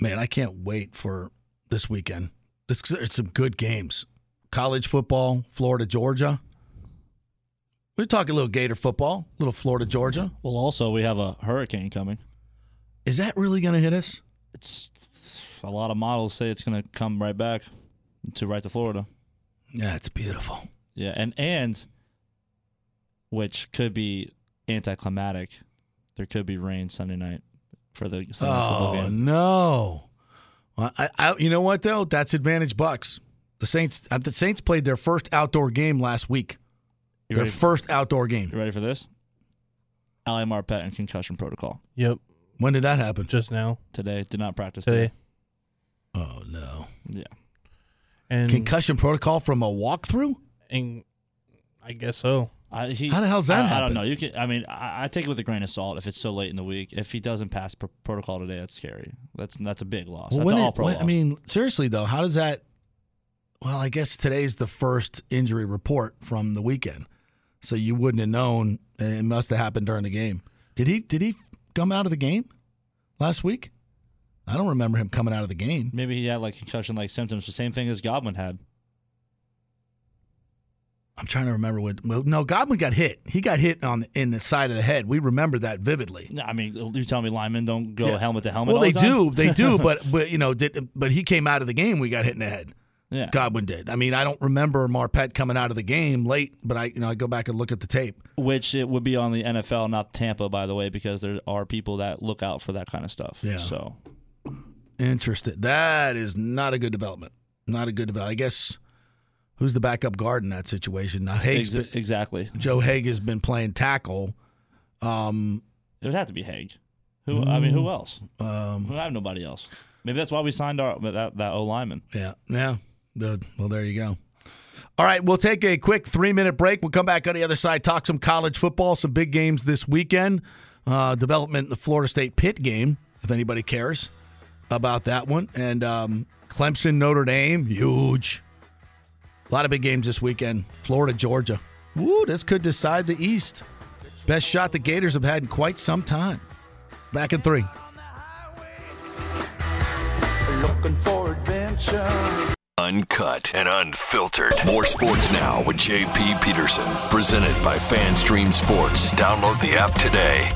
man, I can't wait for this weekend. It's, it's some good games. College football, Florida, Georgia. We're talking a little Gator football, a little Florida, Georgia. Well, also we have a hurricane coming. Is that really going to hit us? It's a lot of models say it's going to come right back to right to Florida. Yeah, it's beautiful. Yeah, and and which could be anticlimactic. There could be rain Sunday night for the Sunday football Oh game. no! Well, I, I, you know what though? That's advantage Bucs. The Saints. uh, The Saints played their first outdoor game last week. You their ready? first outdoor game. You ready for this? Ali Marpet and concussion protocol. Yep. When did that happen? Just now. Today. Did not practice Today. Oh no! Yeah. And Concussion protocol from a walkthrough. And I guess so. I, he, How the hell's that I, I don't know. You can. I mean, I, I take it with a grain of salt. If it's so late in the week, if he doesn't pass pr- protocol today, that's scary. That's that's a big loss. Well, that's an it- when-. I mean, seriously though, how does that? Well, I guess today's the first injury report from the weekend, so you wouldn't have known. It must have happened during the game. Did he? Did he come out of the game last week? I don't remember him coming out of the game. maybe he had like concussion like symptoms. The same thing as Godwin had. I'm trying to remember what. Well, no, Godwin got hit. He got hit on in the side of the head. We remember that vividly. I mean, you tell me linemen don't go Yeah. helmet to helmet. Well, all they the time? do, they do, but but you know, did, but he came out of the game. We got hit in the head. Yeah. Godwin did. I mean, I don't remember Marpet coming out of the game late, but I you know I go back and look at the tape. which it would be on the NFL, not Tampa, by the way, because there are people that look out for that kind of stuff. Yeah. So Interesting. That is not a good development. Not a good development. I guess who's the backup guard in that situation? Now, Haeg's Ex- been- exactly. Joe Haeg has been playing tackle. Um, it would have to be Haeg. Who? I mean, who else? Um, we have nobody else. Maybe that's why we signed our that that O lineman. Yeah. Yeah. Good. Well, there you go. All right, we'll take a quick three minute break. We'll come back on the other side, talk some college football, some big games this weekend. Uh, development in the Florida State Pitt game, if anybody cares about that one. And um, Clemson, Notre Dame, huge. A lot of big games this weekend. Florida, Georgia. Woo! this could decide the East. Best shot the Gators have had in quite some time. Back in three. Uncut and unfiltered. More sports now with JP Peterson. Presented by Fan Stream Sports. Download the app today.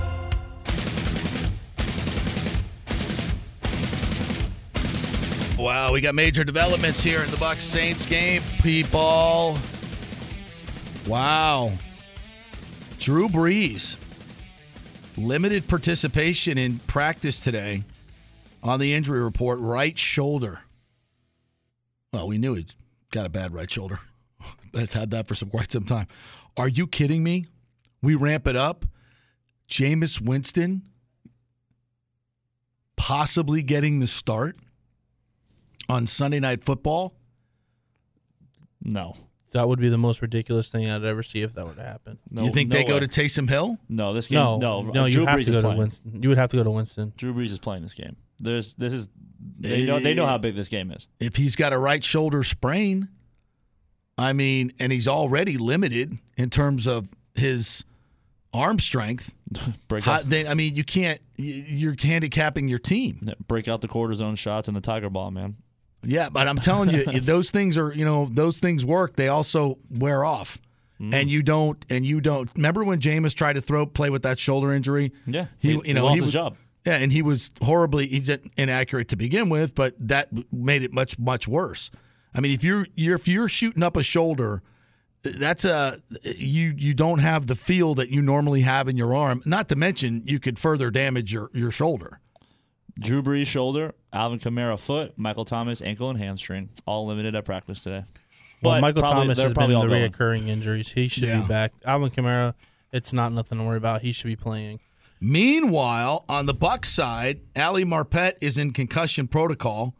Wow, we got major developments here in the Bucs Saints game, people. Wow. Drew Brees limited participation in practice today on the injury report, right shoulder. Well, we knew he'd got a bad right shoulder. That's had that for some quite some time. Are you kidding me? We ramp it up. Jameis Winston possibly getting the start on Sunday Night Football? No. That would be the most ridiculous thing I'd ever see if that were to happen. No, you think no they go way. to Taysom Hill? No, this game. No, No, no, you Drew have Brees to go to. Winston. You would have to go to Winston. Drew Brees is playing this game. There's this is they know they know eh, how big this game is. If he's got a right shoulder sprain, I mean, and he's already limited in terms of his arm strength. Break how- out, then I mean, you can't. You're handicapping your team. break out the cortisone shots and the tiger ball, man. Yeah, but I'm telling you, those things are you know those things work. They also wear off, Mm. and you don't and you don't. Remember when Jameis tried to throw play with that shoulder injury? Yeah, he, he- you know he lost he his was, job. Yeah, and he was horribly he's inaccurate to begin with, but that made it much much worse. I mean, if you're, you're if you're shooting up a shoulder, that's a you you don't have the feel that you normally have in your arm. Not to mention you could further damage your your shoulder. Drew Brees shoulder, Alvin Kamara foot, Michael Thomas ankle and hamstring, all limited at practice today. Well, But Michael probably- Thomas they're has been probably the reoccurring injuries. He should Yeah. be back. Alvin Kamara, it's not nothing to worry about. He should be playing. Meanwhile, on the Buck side, Ali Marpet is in concussion protocol.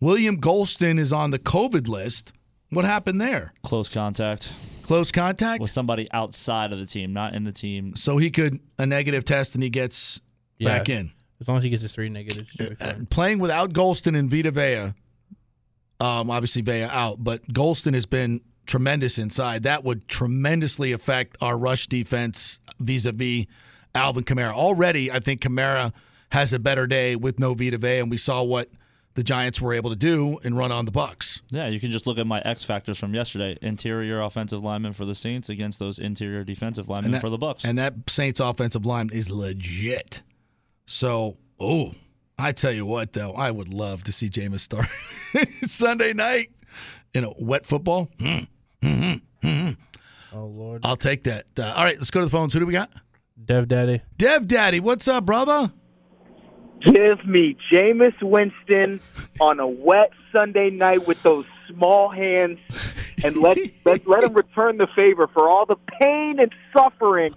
William Gholston is on the COVID list. What happened there? Close contact. Close contact with somebody outside of the team, not in the team. So he could a negative test and he gets Yeah. back in. As long as he gets his three negatives, he should be fine. Playing without Gholston and Vita Vea, um, obviously Vea out, but Gholston has been tremendous inside. That would tremendously affect our rush defense vis-a-vis Alvin Kamara. Already, I think Kamara has a better day with no Vita Vea, and we saw what the Giants were able to do and run on the Bucs. Yeah, you can just look at my X factors from yesterday. Interior offensive lineman for the Saints against those interior defensive linemen that, for the Bucks. And that Saints offensive line is legit. So, oh, I tell you what, though, I would love to see Jameis start Sunday night in a wet football. Mm, mm, mm. Oh Lord. I'll take that. Uh, all right, let's go to the phones. Who do we got? Dev Daddy. Dev Daddy, what's up, brother? Give me Jameis Winston on a wet Sunday night with those small hands, and let let, let him return the favor for all the pain and suffering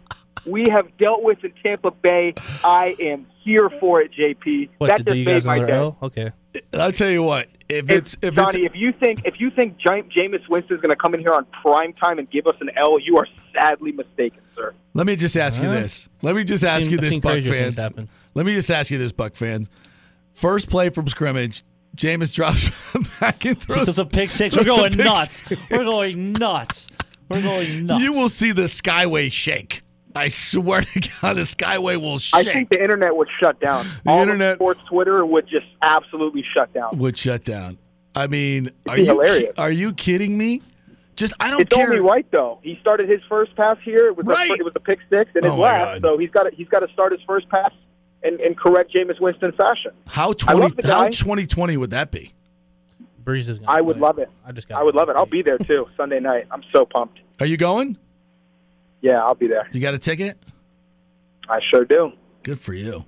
we have dealt with in Tampa Bay. I am here for it, JP. What that to just do you made guys my another day. L? Okay. I'll tell you what. If it's if Johnny, it's if you think if you think Ja- Jameis Winston is going to come in here on prime time and give us an L, you are sadly mistaken, sir. let me just ask you Huh? this. Let me just I've ask seen- you this, Buck fans. Let me just ask you this, Buck fans. First play from scrimmage, Jameis drops back and throws This is a pick six. We're going nuts. six. We're going nuts. We're going nuts. You will see the Skyway shake. I swear to God, the Skyway will I think the internet would shut down. The All internet- of sports Twitter would just absolutely shut down. Would shut down. I mean, are be you hilarious. are you kidding me? Just I don't it's care. only right though. He started his first pass here. It was Right. a, it was a pick six and his Oh, last. God. So he's got to, he's got to start his first pass in, in correct Jameis Winston fashion. How I twenty? How twenty twenty would that be? Brees is gonna I would play. love it. I just I would love it. I'll be there too Sunday night. I'm so pumped. Are you going? Yeah, I'll be there. You got a ticket? I sure do. Good for you.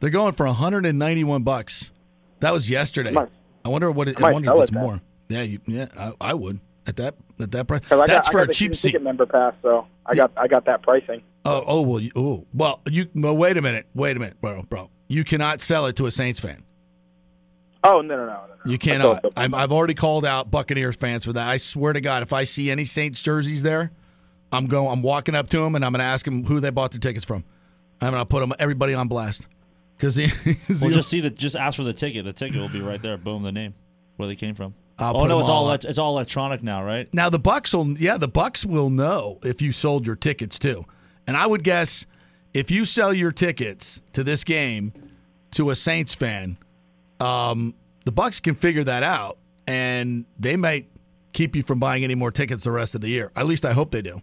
They're going for 191 bucks. That was yesterday. Might- I wonder what. It, I I wonder if it's it then. more. Yeah, you, yeah, I, I would at that at that price. I That's got, for I a cheap season seat. ticket member pass, so I got I got that pricing. Oh, oh well, you, oh well. You well, wait a minute, wait a minute, bro, bro. You cannot sell it to a Saints fan. Oh no no no no. no. You cannot. I'm, I've already called out Buccaneers fans for that. I swear to God, if I see any Saints jerseys there, I'm going. I'm walking up to them and I'm going to ask them who they bought their tickets from. I'm going to put them everybody on blast because Well, just see the just ask for the ticket. The ticket will be right there. Boom, the name where they came from. I'll oh no, it's all all it's all electronic now, right? Now the Bucs will yeah, the Bucs will know if you sold your tickets too. And I would guess if you sell your tickets to this game to a Saints fan, um, the Bucs can figure that out, and they might keep you from buying any more tickets the rest of the year. At least I hope they do.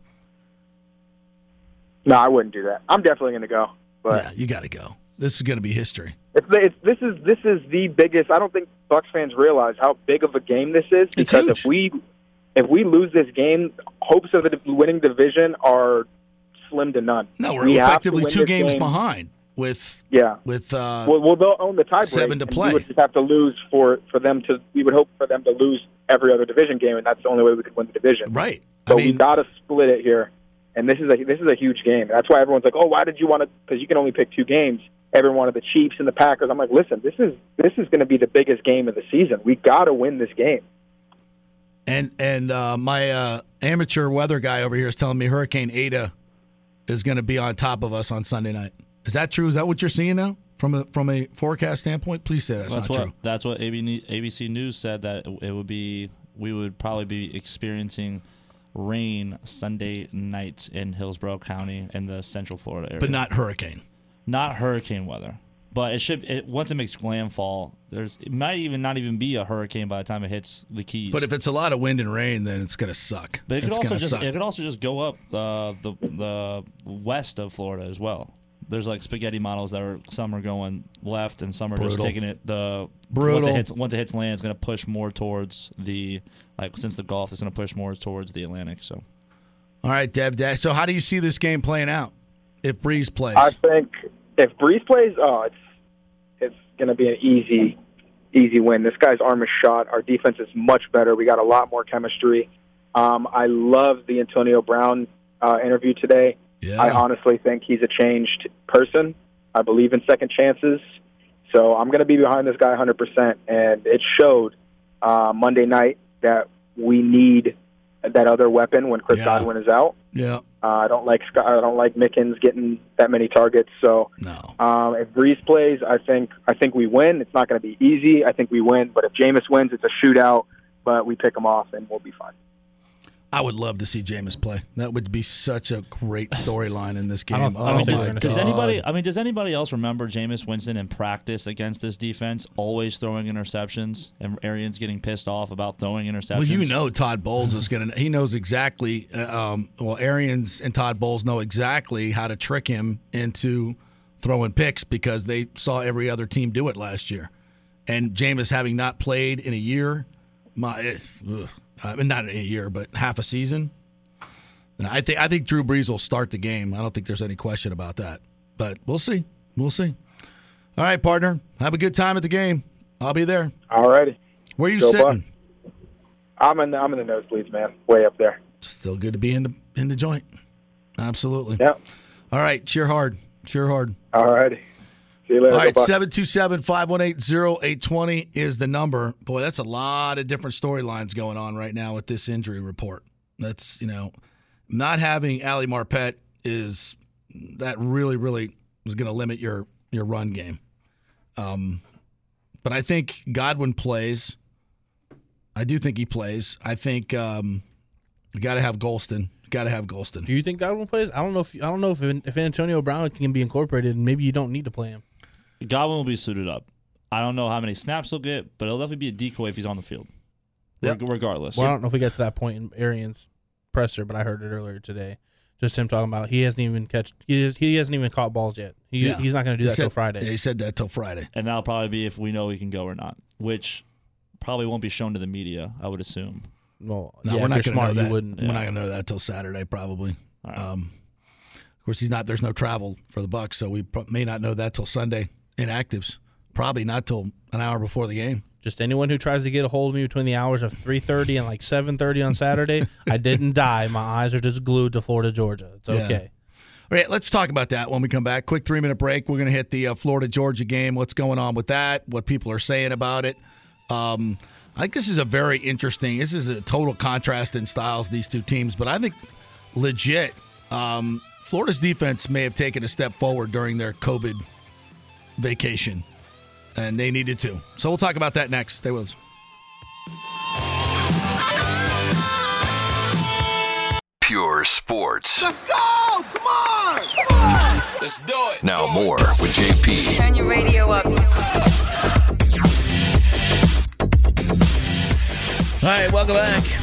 No, I wouldn't do that. I'm definitely going to go. But yeah, you got to go. This is going to be history. It's, it's this is this is the biggest. I don't think Bucs fans realize how big of a game this is because if we if we lose this game, hopes of the winning division are slim to none. No, we're We effectively two games game. behind with Yeah. with uh, well, well, they'll own the tiebreak. seven to play. We would just have to lose for for them to. We would hope for them to lose every other division game, and that's the only way we could win the division. Right. So we got to split it here, and this is a this is a huge game. That's why everyone's like, "Oh, why did you want to?" Because you can only pick two games. Everyone wanted the Chiefs and the Packers. I'm like, listen, this is this is going to be the biggest game of the season. We got to win this game. And and uh, my uh, amateur weather guy over here is telling me Hurricane Eta is going to be on top of us on Sunday night. Is that true? Is that what you're seeing now from a from a forecast standpoint? Please say that's, that's not what true. that's what ABC News said that it would be we would probably be experiencing rain Sunday night in Hillsborough County in the Central Florida area, But not hurricane. not hurricane weather. But it should it, once it makes landfall. There's it might even not even be a hurricane by the time it hits the Keys. But if it's a lot of wind and rain, then it's going to suck. But it could it's also just suck. it could also just go up uh, the the west of Florida as well. There's like spaghetti models that are some are going left and some are just taking it the once Brutal. it hits once it hits land it's going to push more towards the like since the Gulf it's going to push more towards the Atlantic. So All right, Dev. Dev. So how do you see this game playing out if Brees plays? I think if Brees plays, oh, it's it's going to be an easy easy win. This guy's arm is shot. Our defense is much better. We got a lot more chemistry. Um, I love the Antonio Brown uh, interview today. Yeah. I honestly think he's a changed person. I believe in second chances. So I'm going to be behind this guy 100%. And it showed uh, Monday night that we need that other weapon when Chris Yeah. Godwin is out. yeah. Uh, I don't like Scott, I don't like Mickens getting that many targets. So no. um, if Brees plays, I think I think we win. It's not going to be easy. I think we win. But if Jameis wins, it's a shootout. But we pick him off and we'll be fine. I would love to see Jameis play. That would be such a great storyline in this game. I don't- I oh don't think my they're gonna does anybody I mean does anybody else remember Jameis Winston in practice against this defense always throwing interceptions and Arians getting pissed off about throwing interceptions? Well, you know Todd Bowles is going to. He knows exactly. uh, Um, well, Arians and Todd Bowles know exactly how to trick him into throwing picks because they saw every other team do it last year. And Jameis having not played in a year, my, eh, ugh, Uh, I mean, not in a year, but half a season. I think I think Drew Brees will start the game. I don't think there's any question about that. But we'll see. We'll see. All right, partner. Have a good time at the game. I'll be there. All righty. Where you Go sitting? I'm in the, I'm in the nosebleeds, man. Way up there. Still good to be in the in the joint. Absolutely. Yep. All right. Cheer hard. Cheer hard. All righty. See you later. All Go right. Bucs. 727 518 0820 is the number. Boy, that's a lot of different storylines going on right now with this injury report. That's, you know, not having Ali Marpet is that really, really is going to limit your your run game. Um, but I think Godwin plays. I do think he plays. I think um, you got to have Gholston. Got to have Gholston. Do you think Godwin plays? I don't know if I don't know if if Antonio Brown can be incorporated. Maybe you don't need to play him. Godwin will be suited up. I don't know how many snaps he'll get, but it'll definitely be a decoy if he's on the field. Reg- Regardless. Well, I don't know if we got to that point in Arians' presser, but I heard it earlier today. Just him talking about he hasn't even catch he, is, he hasn't even caught balls yet. He, Yeah. He's not going to do He that said- till Friday. Yeah, he said that till Friday. And that'll probably be if we know he can go or not, which probably won't be shown to the media, I would assume. Well, No, yeah, we're not you're going smart, to know you that. wouldn't. We're not going to know that till Saturday, probably. Um, of course, he's not. There's no travel for the Bucs, so we pro- may not know that till Sunday. Inactives, probably not till an hour before the game. Just anyone who tries to get a hold of me between the hours of three thirty and like seven thirty on Saturday, I didn't die. My eyes are just glued to Florida, Georgia. It's Yeah. okay. All right, let's talk about that when we come back. Quick three minute break. We're going to hit the uh, Florida Georgia game. What's going on with that? What people are saying about it. Um, I think this is a very interesting. This is a total contrast in styles these two teams, but I think legit. Um, Florida's defense may have taken a step forward during their COVID vacation, and they needed to. So we'll talk about that next. Stay with us. Pure sports. Let's go! Come on! Come on! Let's do it. Now more with JP. Turn your radio up. All right, welcome back.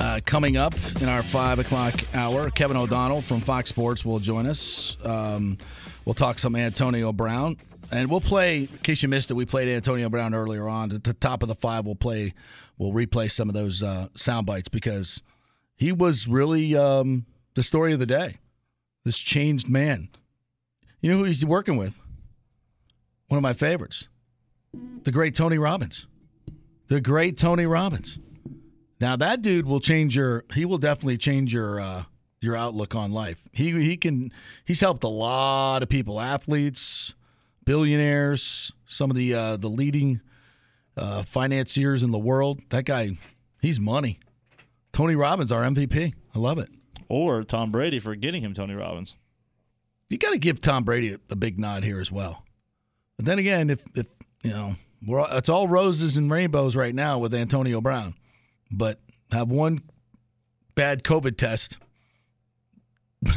Uh, coming up in our five o'clock hour, Kevin O'Donnell from Fox Sports will join us. Um, we'll talk some Antonio Brown, and we'll play. In case you missed it, we played Antonio Brown earlier on. At the top of the five, we'll play. We'll replay some of those uh, sound bites because he was really um, the story of the day. This changed man. You know who he's working with? One of my favorites, the great Tony Robbins. The great Tony Robbins. Now that dude will change your. He will definitely change your uh, your outlook on life. He he can. He's helped a lot of people, athletes, billionaires, some of the uh, the leading uh, financiers in the world. That guy, he's money. Tony Robbins, our MVP. I love it. Or Tom Brady for getting him Tony Robbins. You got to give Tom Brady a, a big nod here as well. But then again, if if you know, we're all- it's all roses and rainbows right now with Antonio Brown, but have one bad COVID test,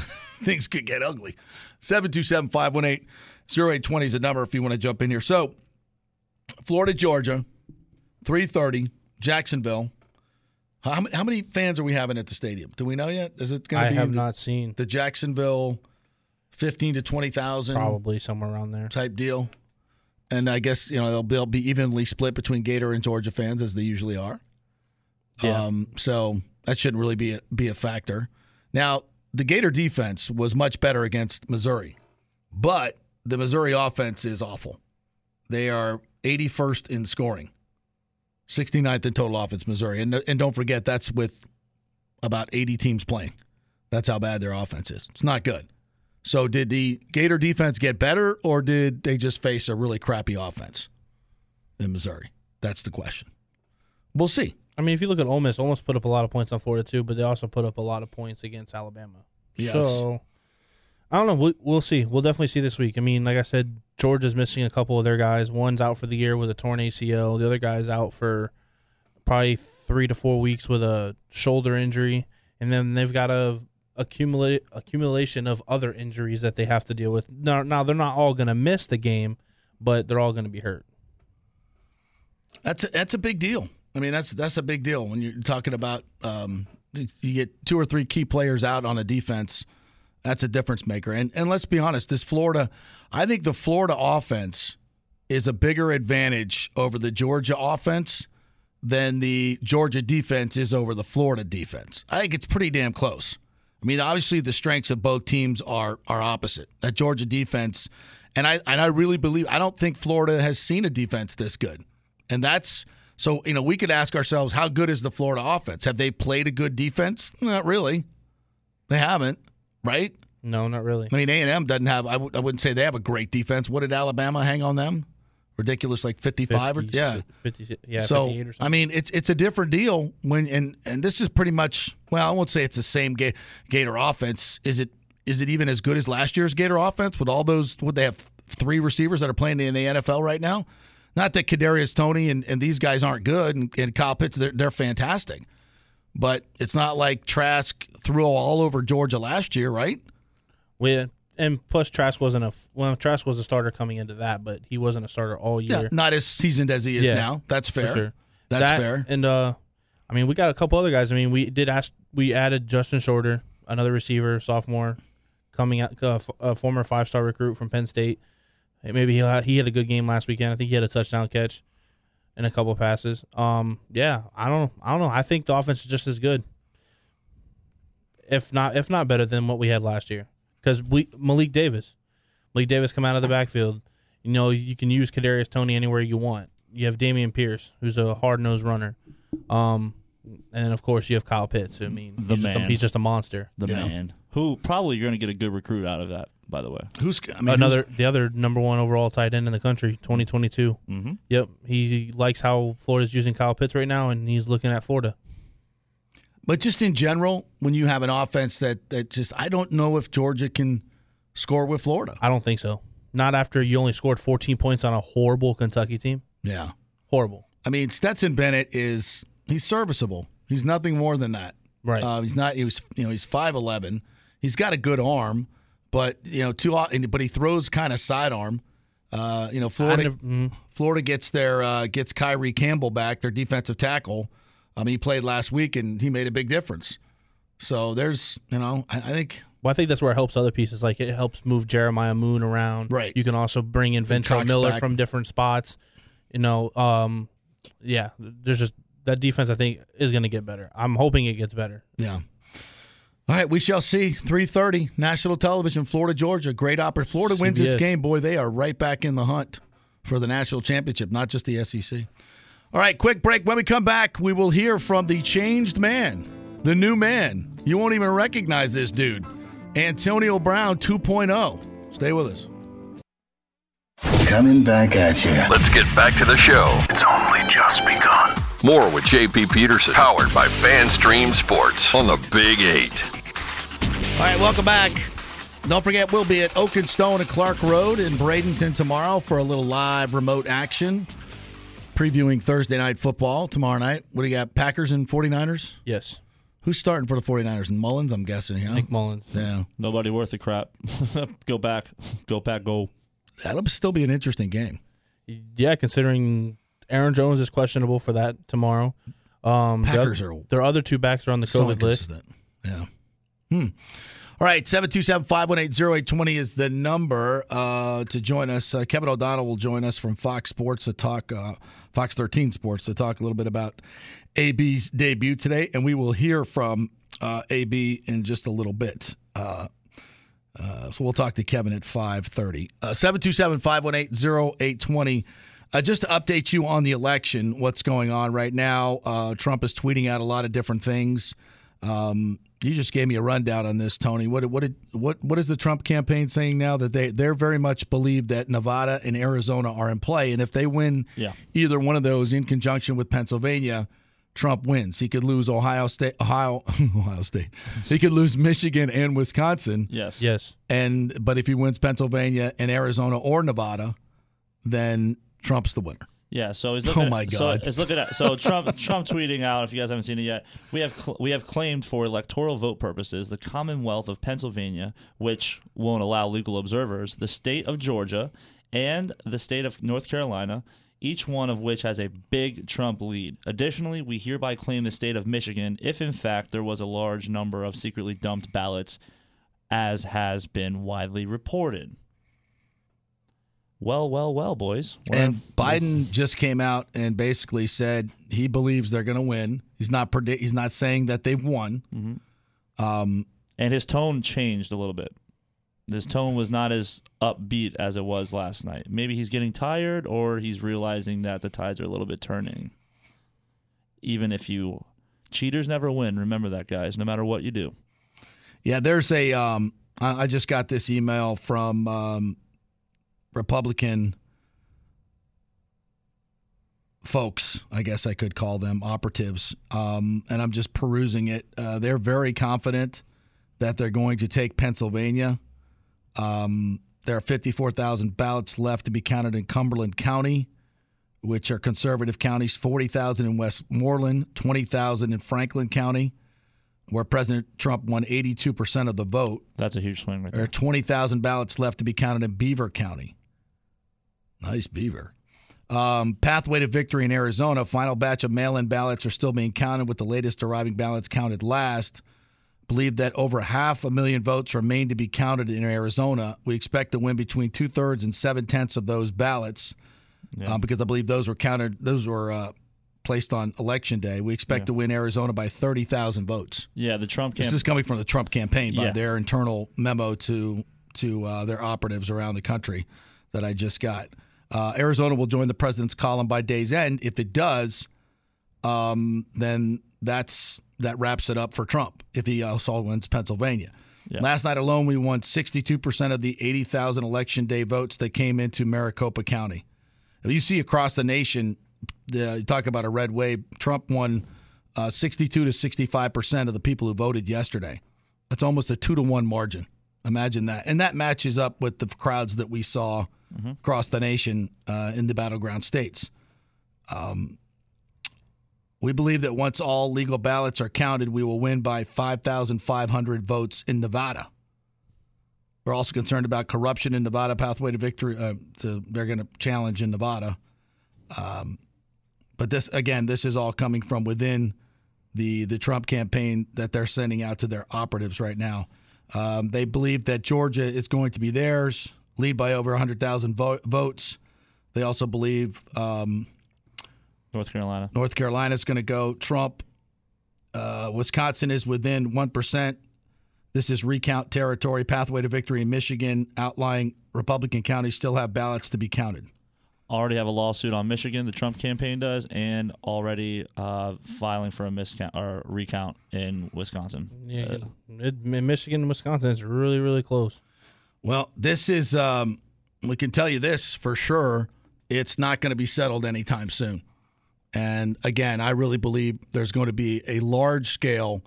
things could get ugly. 727 518 0820 is the number if you want to jump in here. So, Florida, Georgia, 330, Jacksonville. How many, how many fans are we having at the stadium? Do we know yet? Is it going I to be have the- not seen. the Jacksonville 15 to 20,000 Probably somewhere around there. type deal. And I guess, you know, they'll, they'll be evenly split between Gator and Georgia fans as they usually are. Yeah. Um, so that shouldn't really be a, be a factor. Now, the Gator defense was much better against Missouri, but the Missouri offense is awful. They are 81st in scoring, 69th in total offense, Missouri. And, and don't forget, that's with about 80 teams playing. That's how bad their offense is. It's not good. So, did the Gator defense get better, or did they just face a really crappy offense in Missouri? That's the question. We'll see. I mean, if you look at Ole Miss, Ole Miss put up a lot of points on Florida too, but they also put up a lot of points against Alabama. Yes. So I don't know. We'll, we'll see. We'll definitely see this week. I mean, like I said, Georgia's missing a couple of their guys. One's out for the year with a torn ACL. The other guy's out for probably three to four weeks with a shoulder injury, and then they've got a accumulate accumulation of other injuries that they have to deal with. Now, now they're not all going to miss the game, but they're all going to be hurt. That's a, that's a big deal. I mean, that's that's a big deal when you're talking about um, you get two or three key players out on a defense. That's a difference maker. And and let's be honest, this Florida, I think the Florida offense is a bigger advantage over the Georgia offense than the Georgia defense is over the Florida defense. I think it's pretty damn close. I mean, obviously the strengths of both teams are are opposite. That Georgia defense, and I and I really believe I don't think Florida has seen a defense this good, and that's so you know we could ask ourselves how good is the Florida offense? Have they played a good defense? Not really. They haven't, right? No, not really. I mean, A and M doesn't have. I w- I wouldn't say they have a great defense. What did Alabama hang on them? Ridiculous, like fifty-five or 50, yeah, 50, yeah, so 58 or something. I mean, it's it's a different deal when and and this is pretty much well, I won't say it's the same Ga- Gator offense. Is it is it even as good as last year's Gator offense with all those? Would they have three receivers that are playing in the NFL right now? Not that Kadarius Toney and, and these guys aren't good, and, and Kyle Pitts they're, they're fantastic, but it's not like Trask threw all over Georgia last year, right? We and plus Trask wasn't a well Trask was a starter coming into that, but he wasn't a starter all year. Yeah, not as seasoned as he is Yeah, now. That's for fair. sure. That's That- fair. And uh, I mean, we got a couple other guys. I mean, we did ask. We added Justin Shorter, another receiver, sophomore, coming out, uh, f- a former five star recruit from Penn State. Maybe he had, he had a good game last weekend. I think he had a touchdown catch and a couple passes. Um, yeah, I don't, I don't know. I think the offense is just as good, if not, if not better than what we had last year. Because we Malik Davis, Malik Davis come out of the backfield. You know, you can use Kadarius Toney anywhere you want. You have Dameon Pierce, who's a hard nosed runner. Um, and of course you have Kyle Pitts. I mean, The he's, Just a, he's just a monster. The man. Who probably you're going to get a good recruit out of that, by the way. Who's another the other number one overall tight end in the country, 2022. Mhm. Yep, he likes how Florida's using Kyle Pitts right now, and he's looking at Florida. But just in general, when you have an offense that that just I don't know if Georgia can score with Florida. I don't think so. Not after you only scored 14 points on a horrible Kentucky team. Yeah. Horrible. I mean, Stetson Bennett is he's serviceable. He's nothing more than that. Right. Uh, he's not. He was. You know, he's five eleven. He's got a good arm, but you know, too. But he throws kind of sidearm. Uh, you know, Florida never- mm. Florida gets their uh, gets Kyree Campbell back, their defensive tackle. I mean, he played last week and he made a big difference. So there's, you know, I, I think Well, I think that's where it helps other pieces. Like it helps move Jeremiah Moon around. Right. You can also bring in Ventrell Miller back. from different spots. You know, um, yeah. There's just that defense. I think is going to get better. I'm hoping it gets better. Yeah. All right, we shall see. 3:30 national television, Florida, Georgia. Great opportunity. Florida wins this game, boy. They are right back in the hunt for the national championship, not just the SEC. All right, quick break. When we come back, we will hear from the changed man, the new man. You won't even recognize this dude, Antonio Brown 2.0. Stay with us. Coming back at you. Let's get back to the show. It's only just begun. More with JP Peterson, powered by FanStream Sports on the Big Eight. All right, welcome back. Don't forget, we'll be at Oak and Stone and Clark Road in Bradenton tomorrow for a little live remote action, previewing Thursday night football tomorrow night. What do you got, Packers and 49ers? Yes. Who's starting for the 49ers? And Mullens, I'm guessing, yeah? Nick Mullens. Yeah. Nobody worth the crap. go back. Go back. Go. That'll still be an interesting game. Yeah, considering Aaron Jones is questionable for that tomorrow. Um, Packers are their other two backs are on the COVID list. Yeah. Hmm. All right, 727 518 0820 is the number uh, to join us. Uh, Kevin O'Donnell will join us from Fox Sports to talk, uh, Fox 13 Sports to talk a little bit about AB's debut today. And we will hear from uh, AB in just a little bit. Uh, uh, so we'll talk to Kevin at 5:30. Uh, 727-518-0820. Uh, just to update you on the election, what's going on right now. Uh, Trump is tweeting out a lot of different things. Um, you just gave me a rundown on this, Tony. What what did, what what is the Trump campaign saying now that they they're very much believe that Nevada and Arizona are in play, and if they win Yeah. either one of those in conjunction with Pennsylvania, Trump wins. He could lose Ohio State, Ohio, Ohio State. He could lose Michigan and Wisconsin. Yes. Yes. And but if he wins Pennsylvania and Arizona or Nevada, then Trump's the winner. Yeah, so he's looking. Oh looking. my at, God. So it's looking at so Trump Trump tweeting out. If you guys haven't seen it yet, we have cl- we have claimed for electoral vote purposes the Commonwealth of Pennsylvania, which won't allow legal observers, the state of Georgia, and the state of North Carolina. Each one of which has a big Trump lead. Additionally, we hereby claim the state of Michigan if, in fact, there was a large number of secretly dumped ballots, as has been widely reported. Well, well, well, boys. We're- And Biden just came out and basically said he believes they're going to win. He's not predict. He's not saying that they've won. Um, and his tone changed a little bit. His tone was not as upbeat as it was last night. Maybe he's getting tired, or he's realizing that the tides are a little bit turning. Even if you cheaters never win, remember that, guys. No matter what you do. Yeah, there's a. Um, I, I just got this email from um, Republican folks. I guess I could call them operatives, um, and I'm just perusing it. Uh, they're very confident that they're going to take Pennsylvania. Um, there are 54,000 ballots left to be counted in Cumberland County, which are conservative counties. 40,000 in Westmoreland, 20,000 in Franklin County where President Trump won 82% of the vote. That's a huge swing right There are 20,000 ballots left to be counted in Beaver County. Nice Beaver. Um, pathway to victory in Arizona. Final batch of mail in ballots are still being counted, with the latest arriving ballots counted last. Believe that over half a million votes remain to be counted in Arizona. We expect to win between two thirds and seven tenths of those ballots Yeah. um, because I believe those were counted, those were uh, placed on election day. We expect Yeah. to win Arizona by 30,000 votes. Yeah, the Trump This is coming from the Trump campaign by Yeah. their internal memo to to uh, their operatives around the country that I just got. Uh, Arizona will join the president's column by day's end. If it does, um, then that's that wraps it up for Trump. If he also wins Pennsylvania. Last night alone, we won 62% of the 80,000 election day votes that came into Maricopa County. If you see across the nation, the, you talk about a red wave. Trump won uh, 62 to 65 percent of the people who voted yesterday. That's almost a two to one margin. Imagine that, and that matches up with the crowds that we saw across the nation uh, in the battleground states. Um, we believe that once all legal ballots are counted, we will win by 5,500 votes in Nevada. We're also concerned about corruption in Nevada. Pathway to victory. Uh, to, they're going to challenge in Nevada. Um, but this again, this is all coming from within the the Trump campaign that they're sending out to their operatives right now. Um, they believe that Georgia is going to be theirs, lead by over 100,000 vo- votes. They also believe um, North Carolina. North Carolina is going to go Trump. Uh, Wisconsin is within 1%. This is recount territory. Pathway to victory in Michigan, outlying Republican counties still have ballots to be counted. Already have a lawsuit on Michigan, the Trump campaign does, and already uh, filing for a miscount or recount in Wisconsin. Yeah, Uh, it, in Michigan and Wisconsin, it's really, really close. Well, this is, um, we can tell you this for sure. It's not going to be settled anytime soon. And again, I really believe there's going to be a large scale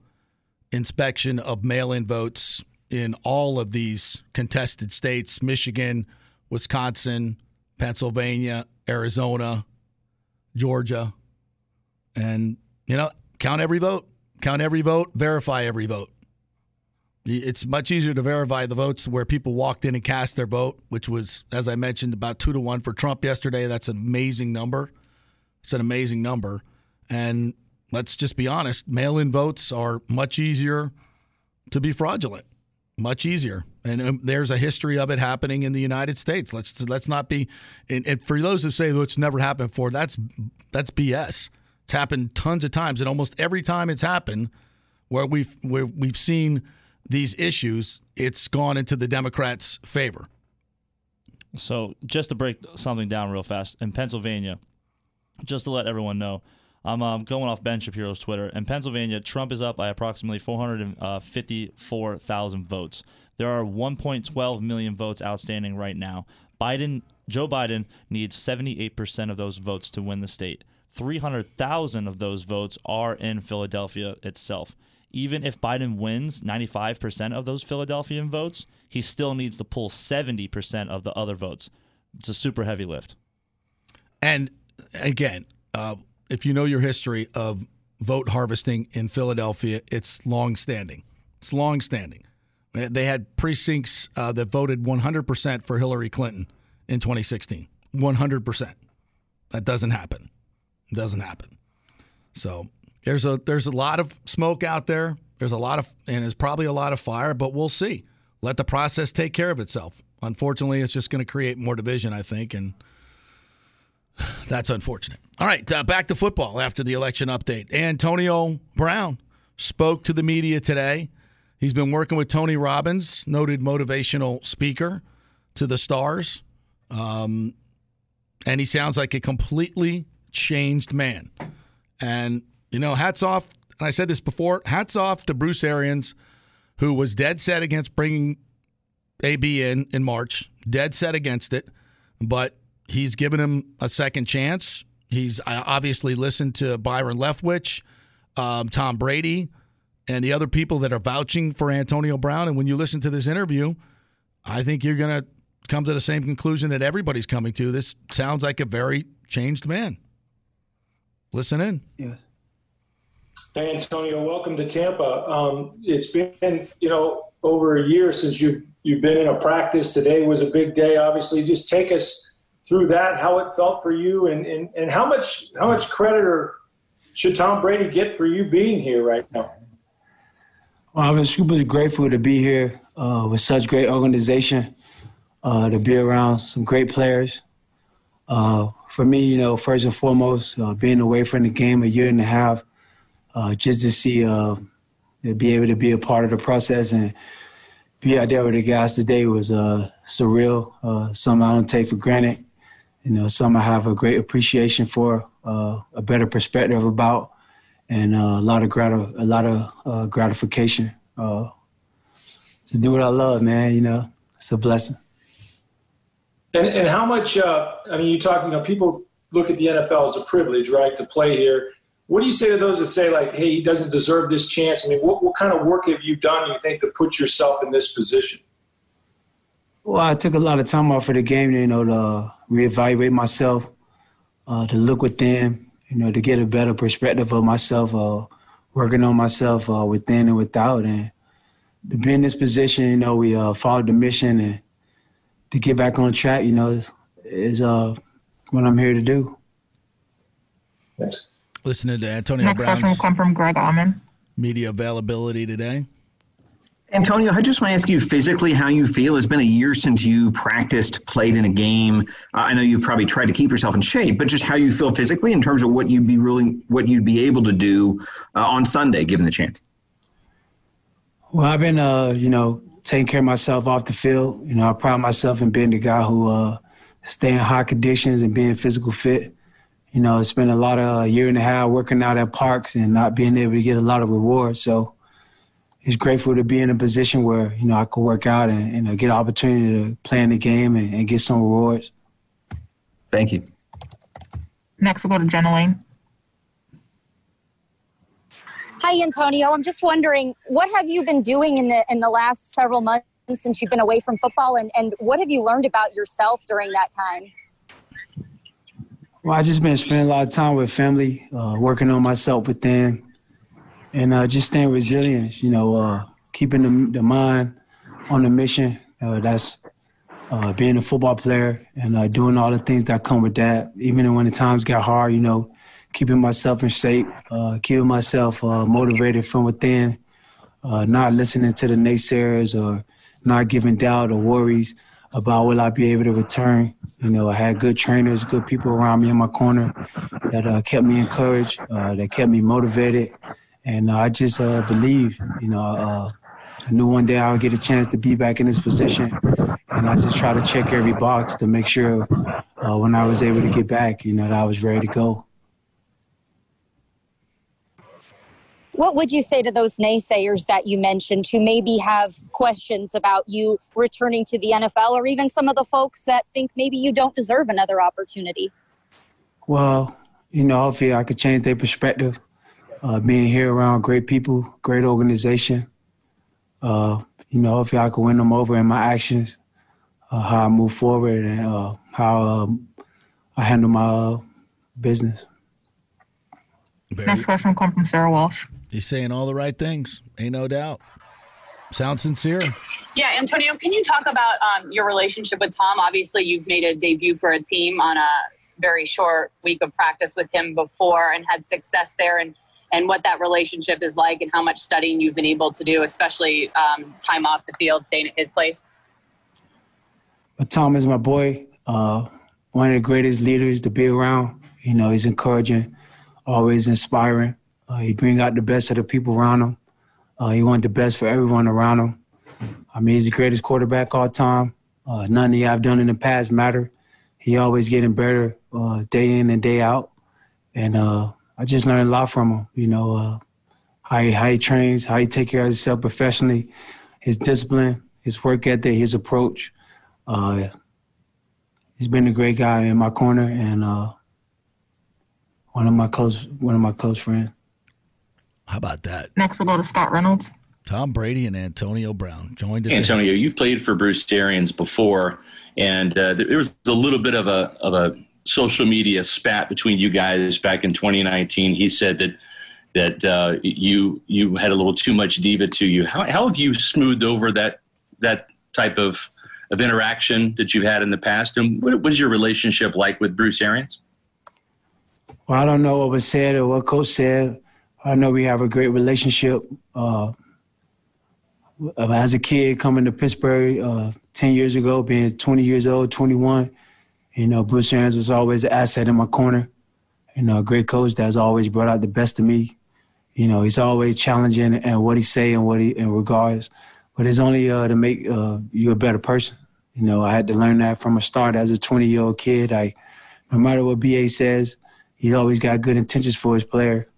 inspection of mail in votes in all of these contested states Michigan, Wisconsin, Pennsylvania, Arizona, Georgia. And, you know, count every vote, count every vote, verify every vote. It's much easier to verify the votes where people walked in and cast their vote, which was, as I mentioned, about two to one for Trump yesterday. That's an amazing number. It's an amazing number. And let's just be honest mail in votes are much easier to be fraudulent, much easier. And um, there's a history of it happening in the United States. Let's let's not be. And, and for those who say it's never happened before, that's that's BS. It's happened tons of times, and almost every time it's happened, where we've where we've seen these issues, it's gone into the Democrats' favor. So, just to break something down real fast, in Pennsylvania, just to let everyone know, I'm um, going off Ben Shapiro's Twitter. In Pennsylvania, Trump is up by approximately 454,000 votes. There are 1.12 million votes outstanding right now. Biden, Joe Biden needs 78% of those votes to win the state. 300,000 of those votes are in Philadelphia itself. Even if Biden wins 95% of those Philadelphian votes, he still needs to pull 70% of the other votes. It's a super heavy lift. And again, uh, if you know your history of vote harvesting in Philadelphia, it's long standing. It's long standing. They had precincts uh, that voted 100% for Hillary Clinton in 2016. 100%. That doesn't happen. It doesn't happen. So there's a there's a lot of smoke out there. There's a lot of and there's probably a lot of fire, but we'll see. Let the process take care of itself. Unfortunately, it's just going to create more division, I think, and that's unfortunate. All right, uh, back to football after the election update. Antonio Brown spoke to the media today. He's been working with Tony Robbins, noted motivational speaker to the stars. Um, and he sounds like a completely changed man. And, you know, hats off. And I said this before hats off to Bruce Arians, who was dead set against bringing AB in in March, dead set against it. But he's given him a second chance. He's obviously listened to Byron Leftwich, um, Tom Brady, and the other people that are vouching for Antonio Brown. And when you listen to this interview, I think you're going to come to the same conclusion that everybody's coming to. This sounds like a very changed man. Listen in. Yeah. Hey, Antonio, welcome to Tampa. Um, it's been, you know, over a year since you've you've been in a practice. Today was a big day. Obviously, just take us through that, how it felt for you, and and, and how much how much credit or should Tom Brady get for you being here right now? Well, I've been super grateful to be here uh, with such great organization, uh, to be around some great players. Uh, for me, you know, first and foremost, uh, being away from the game a year and a half, uh, just to see, uh, to be able to be a part of the process and be out there with the guys today was surreal. something I don't take for granted. You know, something I have a great appreciation for, a better perspective about and uh, a lot of grat- a lot of uh, gratification uh, to do what I love, man. You know, it's a blessing. And and how much? Uh, I mean, you talk. You know, people look at the NFL as a privilege, right, to play here. What do you say to those that say like, "Hey, he doesn't deserve this chance"? I mean, what what kind of work have you done? You think to put yourself in this position? Well, I took a lot of time off for the game, you know, to reevaluate myself, uh, to look within, you know, to get a better perspective of myself, uh, working on myself uh, within and without, and to be in this position, you know, we uh, followed the mission and to get back on track, you know, is, is uh, what I'm here to do. Thanks. Listening to Antonio Next question will come from Greg Auman. media availability today. Antonio, I just want to ask you physically how you feel. It's been a year since you practiced, played in a game. Uh, I know you've probably tried to keep yourself in shape, but just how you feel physically in terms of what you'd be really, what you'd be able to do uh, on Sunday, given the chance. Well, I've been, uh, you know, taking care of myself off the field. You know, I pride myself in being the guy who uh, stay in high conditions and being physical fit. You know, it's been a lot of a year and a half working out at parks and not being able to get a lot of rewards. So it's grateful to be in a position where, you know, I could work out and, and uh, get an opportunity to play in the game and, and get some rewards. Thank you. Next, we'll go to Jenna Laine. Hi, Antonio. I'm just wondering, what have you been doing in the in the last several months since you've been away from football, and, and what have you learned about yourself during that time? Well, I just been spending a lot of time with family, uh, working on myself within, and uh, just staying resilient. You know, uh, keeping the, the mind on the mission. Uh, that's uh, being a football player and uh, doing all the things that come with that. Even when the times got hard, you know, keeping myself in shape, uh, keeping myself motivated from within, not listening to the naysayers or not giving doubt or worries about will I be able to return. You know, I had good trainers, good people around me in my corner that kept me encouraged, that kept me motivated, and uh, I just uh, believe. You know, uh, I knew one day I would get a chance to be back in this position, and I just try to check every box to make sure uh, when I was able to get back, you know, that I was ready to go. What would you say to those naysayers that you mentioned who maybe have questions about you returning to the NFL, or even some of the folks that think maybe you don't deserve another opportunity? Well, you know, hopefully I could change their perspective. Uh, being here around great people, great organization. Uh, you know, hopefully I could win them over in my actions, uh, how I move forward, and uh, how um, I handle my uh, business. Next question will come from Sarah Walsh. He's saying all the right things. Ain't no doubt. Sounds sincere. Yeah, Antonio, can you talk about um, your relationship with Tom? Obviously, you've made a debut for a team on a very short week of practice with him before and had success there, and and what that relationship is like, and how much studying you've been able to do, especially um, time off the field, staying at his place. Tom is my boy, uh, one of the greatest leaders to be around. You know, he's encouraging, always inspiring. Uh, he bring out the best of the people around him. Uh, he want the best for everyone around him. I mean, he's the greatest quarterback all time. Uh, none I've done in the past matter. He always getting better uh, day in and day out, and uh, I just learned a lot from him. You know, uh, how he, how he trains, how he take care of himself professionally, his discipline, his work ethic, his approach. Uh, he's been a great guy in my corner and uh, one of my close one of my close friends. How about that? Next, we'll go to Scott Reynolds. Tom Brady and Antonio Brown joined today. Antonio, you've played for Bruce Arians before, and uh, there was a little bit of a of a social media spat between you guys back in 2019. He said that that uh, you you had a little too much diva to you. How, how have you smoothed over that that type of of interaction that you've had in the past, and what was your relationship like with Bruce Arians? Well, I don't know what was said or what coach said. I know we have a great relationship. Uh, as a kid coming to Pittsburgh uh, 10 years ago, being 20 years old, 21, you know, Bruce Arians was always an asset in my corner. You know, a great coach that's always brought out the best of me. You know, he's always challenging and what he say and what he in regards, but it's only uh, to make uh, you a better person. You know, I had to learn that from a start as a 20 year old kid. I, no matter what BA says, he's always got good intentions for his player.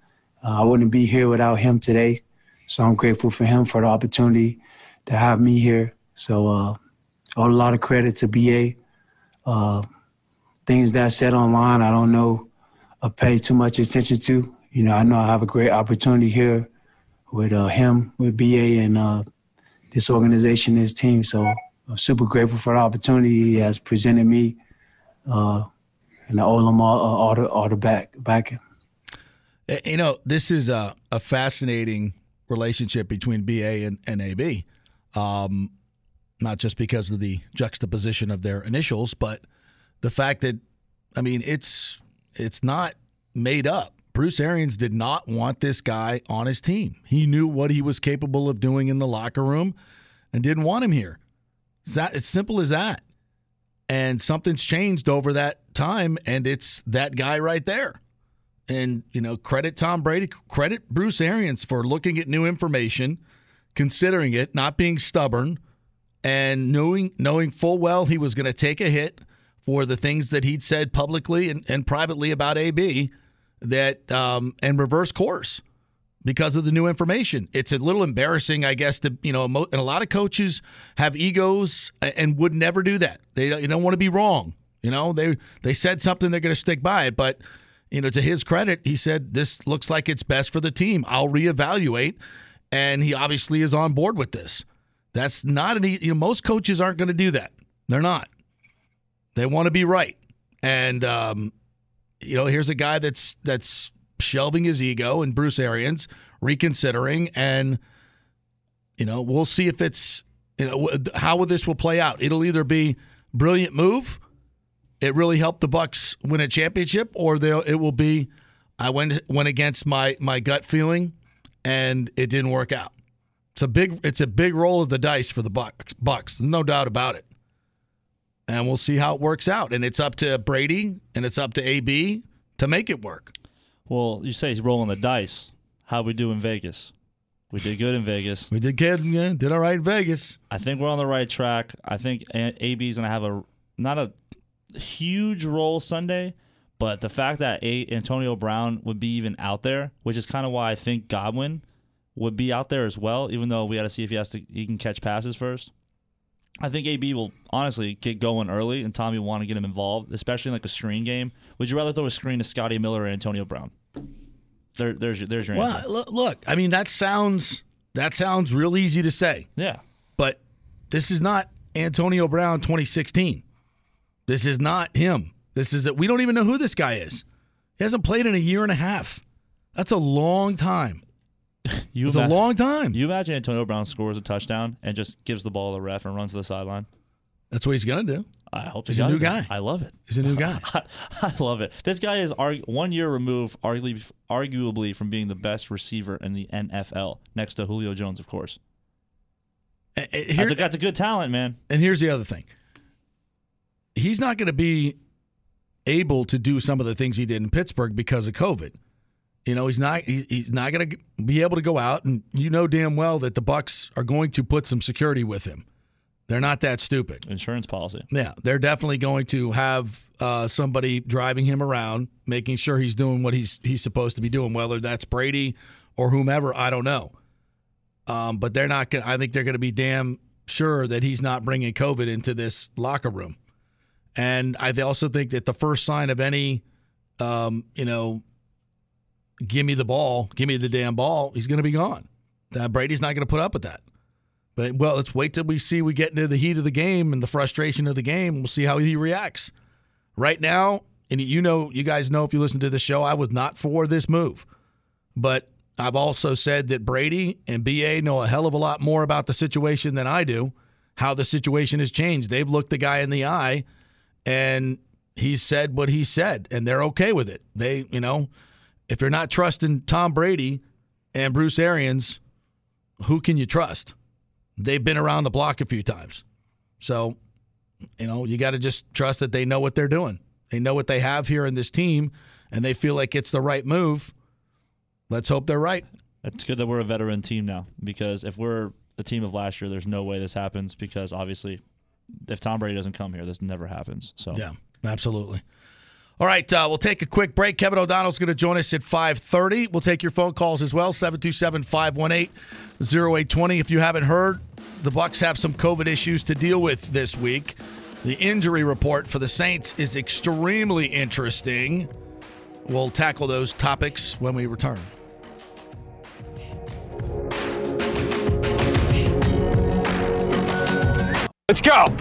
Uh, I wouldn't be here without him today. So I'm grateful for him for the opportunity to have me here. So uh, a lot of credit to BA. Uh, things that I said online, I don't know, I pay too much attention to. You know, I know I have a great opportunity here with uh, him, with BA, and uh, this organization, this team. So I'm super grateful for the opportunity he has presented me, uh, and I owe him all, all the all the back backing. Uh, You know, this is a, a fascinating relationship between BA and, and AB. Um, not just because of the juxtaposition of their initials, but the fact that I mean it's it's not made up. Bruce Arians did not want this guy on his team. He knew what he was capable of doing in the locker room and didn't want him here. It's that it's simple as that. And something's changed over that time, and it's that guy right there. And, you know, credit Tom Brady, credit Bruce Arians for looking at new information, considering it, not being stubborn, and knowing knowing full well he was going to take a hit for the things that he'd said publicly and, and privately about AB that um, and reverse course because of the new information. It's a little embarrassing, I guess, to you know, and a lot of coaches have egos and would never do that. They don't, you don't want to be wrong. You know, they they said something, they're going to stick by it. But you know, to his credit, he said this looks like it's best for the team. I'll reevaluate, and he obviously is on board with this. That's not an you know most coaches aren't going to do that. They're not. They want to be right, and um, you know, here's a guy that's that's shelving his ego and Bruce Arians reconsidering and you know we'll see if it's you know how this will play out. It'll either be brilliant move it really helped the Bucs win a championship or it will be i went went against my my gut feeling and it didn't work out. It's a big it's a big roll of the dice for the Bucs Bucs no doubt about it and we'll see how it works out and it's up to brady and it's up to ab to make it work well, you say he's rolling the dice. How we do in Vegas? We did good in Vegas. We did good. Yeah, did all right in Vegas. I think we're on the right track. I think AB is going to have a not a huge role Sunday, but the fact that a- Antonio Brown would be even out there, which is kind of why I think Godwin would be out there as well. Even though we got to see if he has to, he can catch passes first. I think AB will honestly get going early, and Tommy will want to get him involved, especially in like a screen game. Would you rather throw a screen to Scotty Miller or Antonio Brown? There, there's your, there's your answer. well, answer. Look, I mean that sounds that sounds real easy to say. Yeah, but this is not Antonio Brown 2016. This is not him. This is that we don't even know who this guy is. He hasn't played in a year and a half. That's a long time. you it's ima- a long time. You imagine Antonio Brown scores a touchdown and just gives the ball to the ref and runs to the sideline. That's what he's gonna do. I hope he's a new guy. I love it. He's a new guy. I, I love it. This guy is argu- one year removed, arguably, arguably from being the best receiver in the NFL, next to Julio Jones, of course. Uh, here, that's, a, that's a good talent, man. And here's the other thing: he's not going to be able to do some of the things he did in Pittsburgh because of COVID. You know, he's not he's not going to be able to go out, and you know damn well that the Bucs are going to put some security with him. They're not that stupid. Insurance policy. Yeah, they're definitely going to have uh, somebody driving him around, making sure he's doing what he's he's supposed to be doing. Whether that's Brady or whomever, I don't know. Um, but they're not going. I think they're going to be damn sure that he's not bringing COVID into this locker room. And I also think that the first sign of any, um, you know, give me the ball, give me the damn ball, he's going to be gone. Brady's not going to put up with that. But well, let's wait till we see we get into the heat of the game and the frustration of the game. We'll see how he reacts. Right now, and you know, you guys know if you listen to the show, I was not for this move. But I've also said that Brady and BA know a hell of a lot more about the situation than I do, how the situation has changed. They've looked the guy in the eye and he said what he said, and they're okay with it. They, you know, if you're not trusting Tom Brady and Bruce Arians, who can you trust? they've been around the block a few times. So, you know, you got to just trust that they know what they're doing. They know what they have here in this team, and they feel like it's the right move. Let's hope they're right. It's good that we're a veteran team now because if we're the team of last year, there's no way this happens because obviously, if Tom Brady doesn't come here, this never happens. So yeah, absolutely. All right, uh, we'll take a quick break. Kevin O'Donnell's going to join us at 5.30. We'll take your phone calls as well, 727-518-0820. If you haven't heard, the Bucs have some COVID issues to deal with this week. The injury report for the Saints is extremely interesting. We'll tackle those topics when we return. Let's go.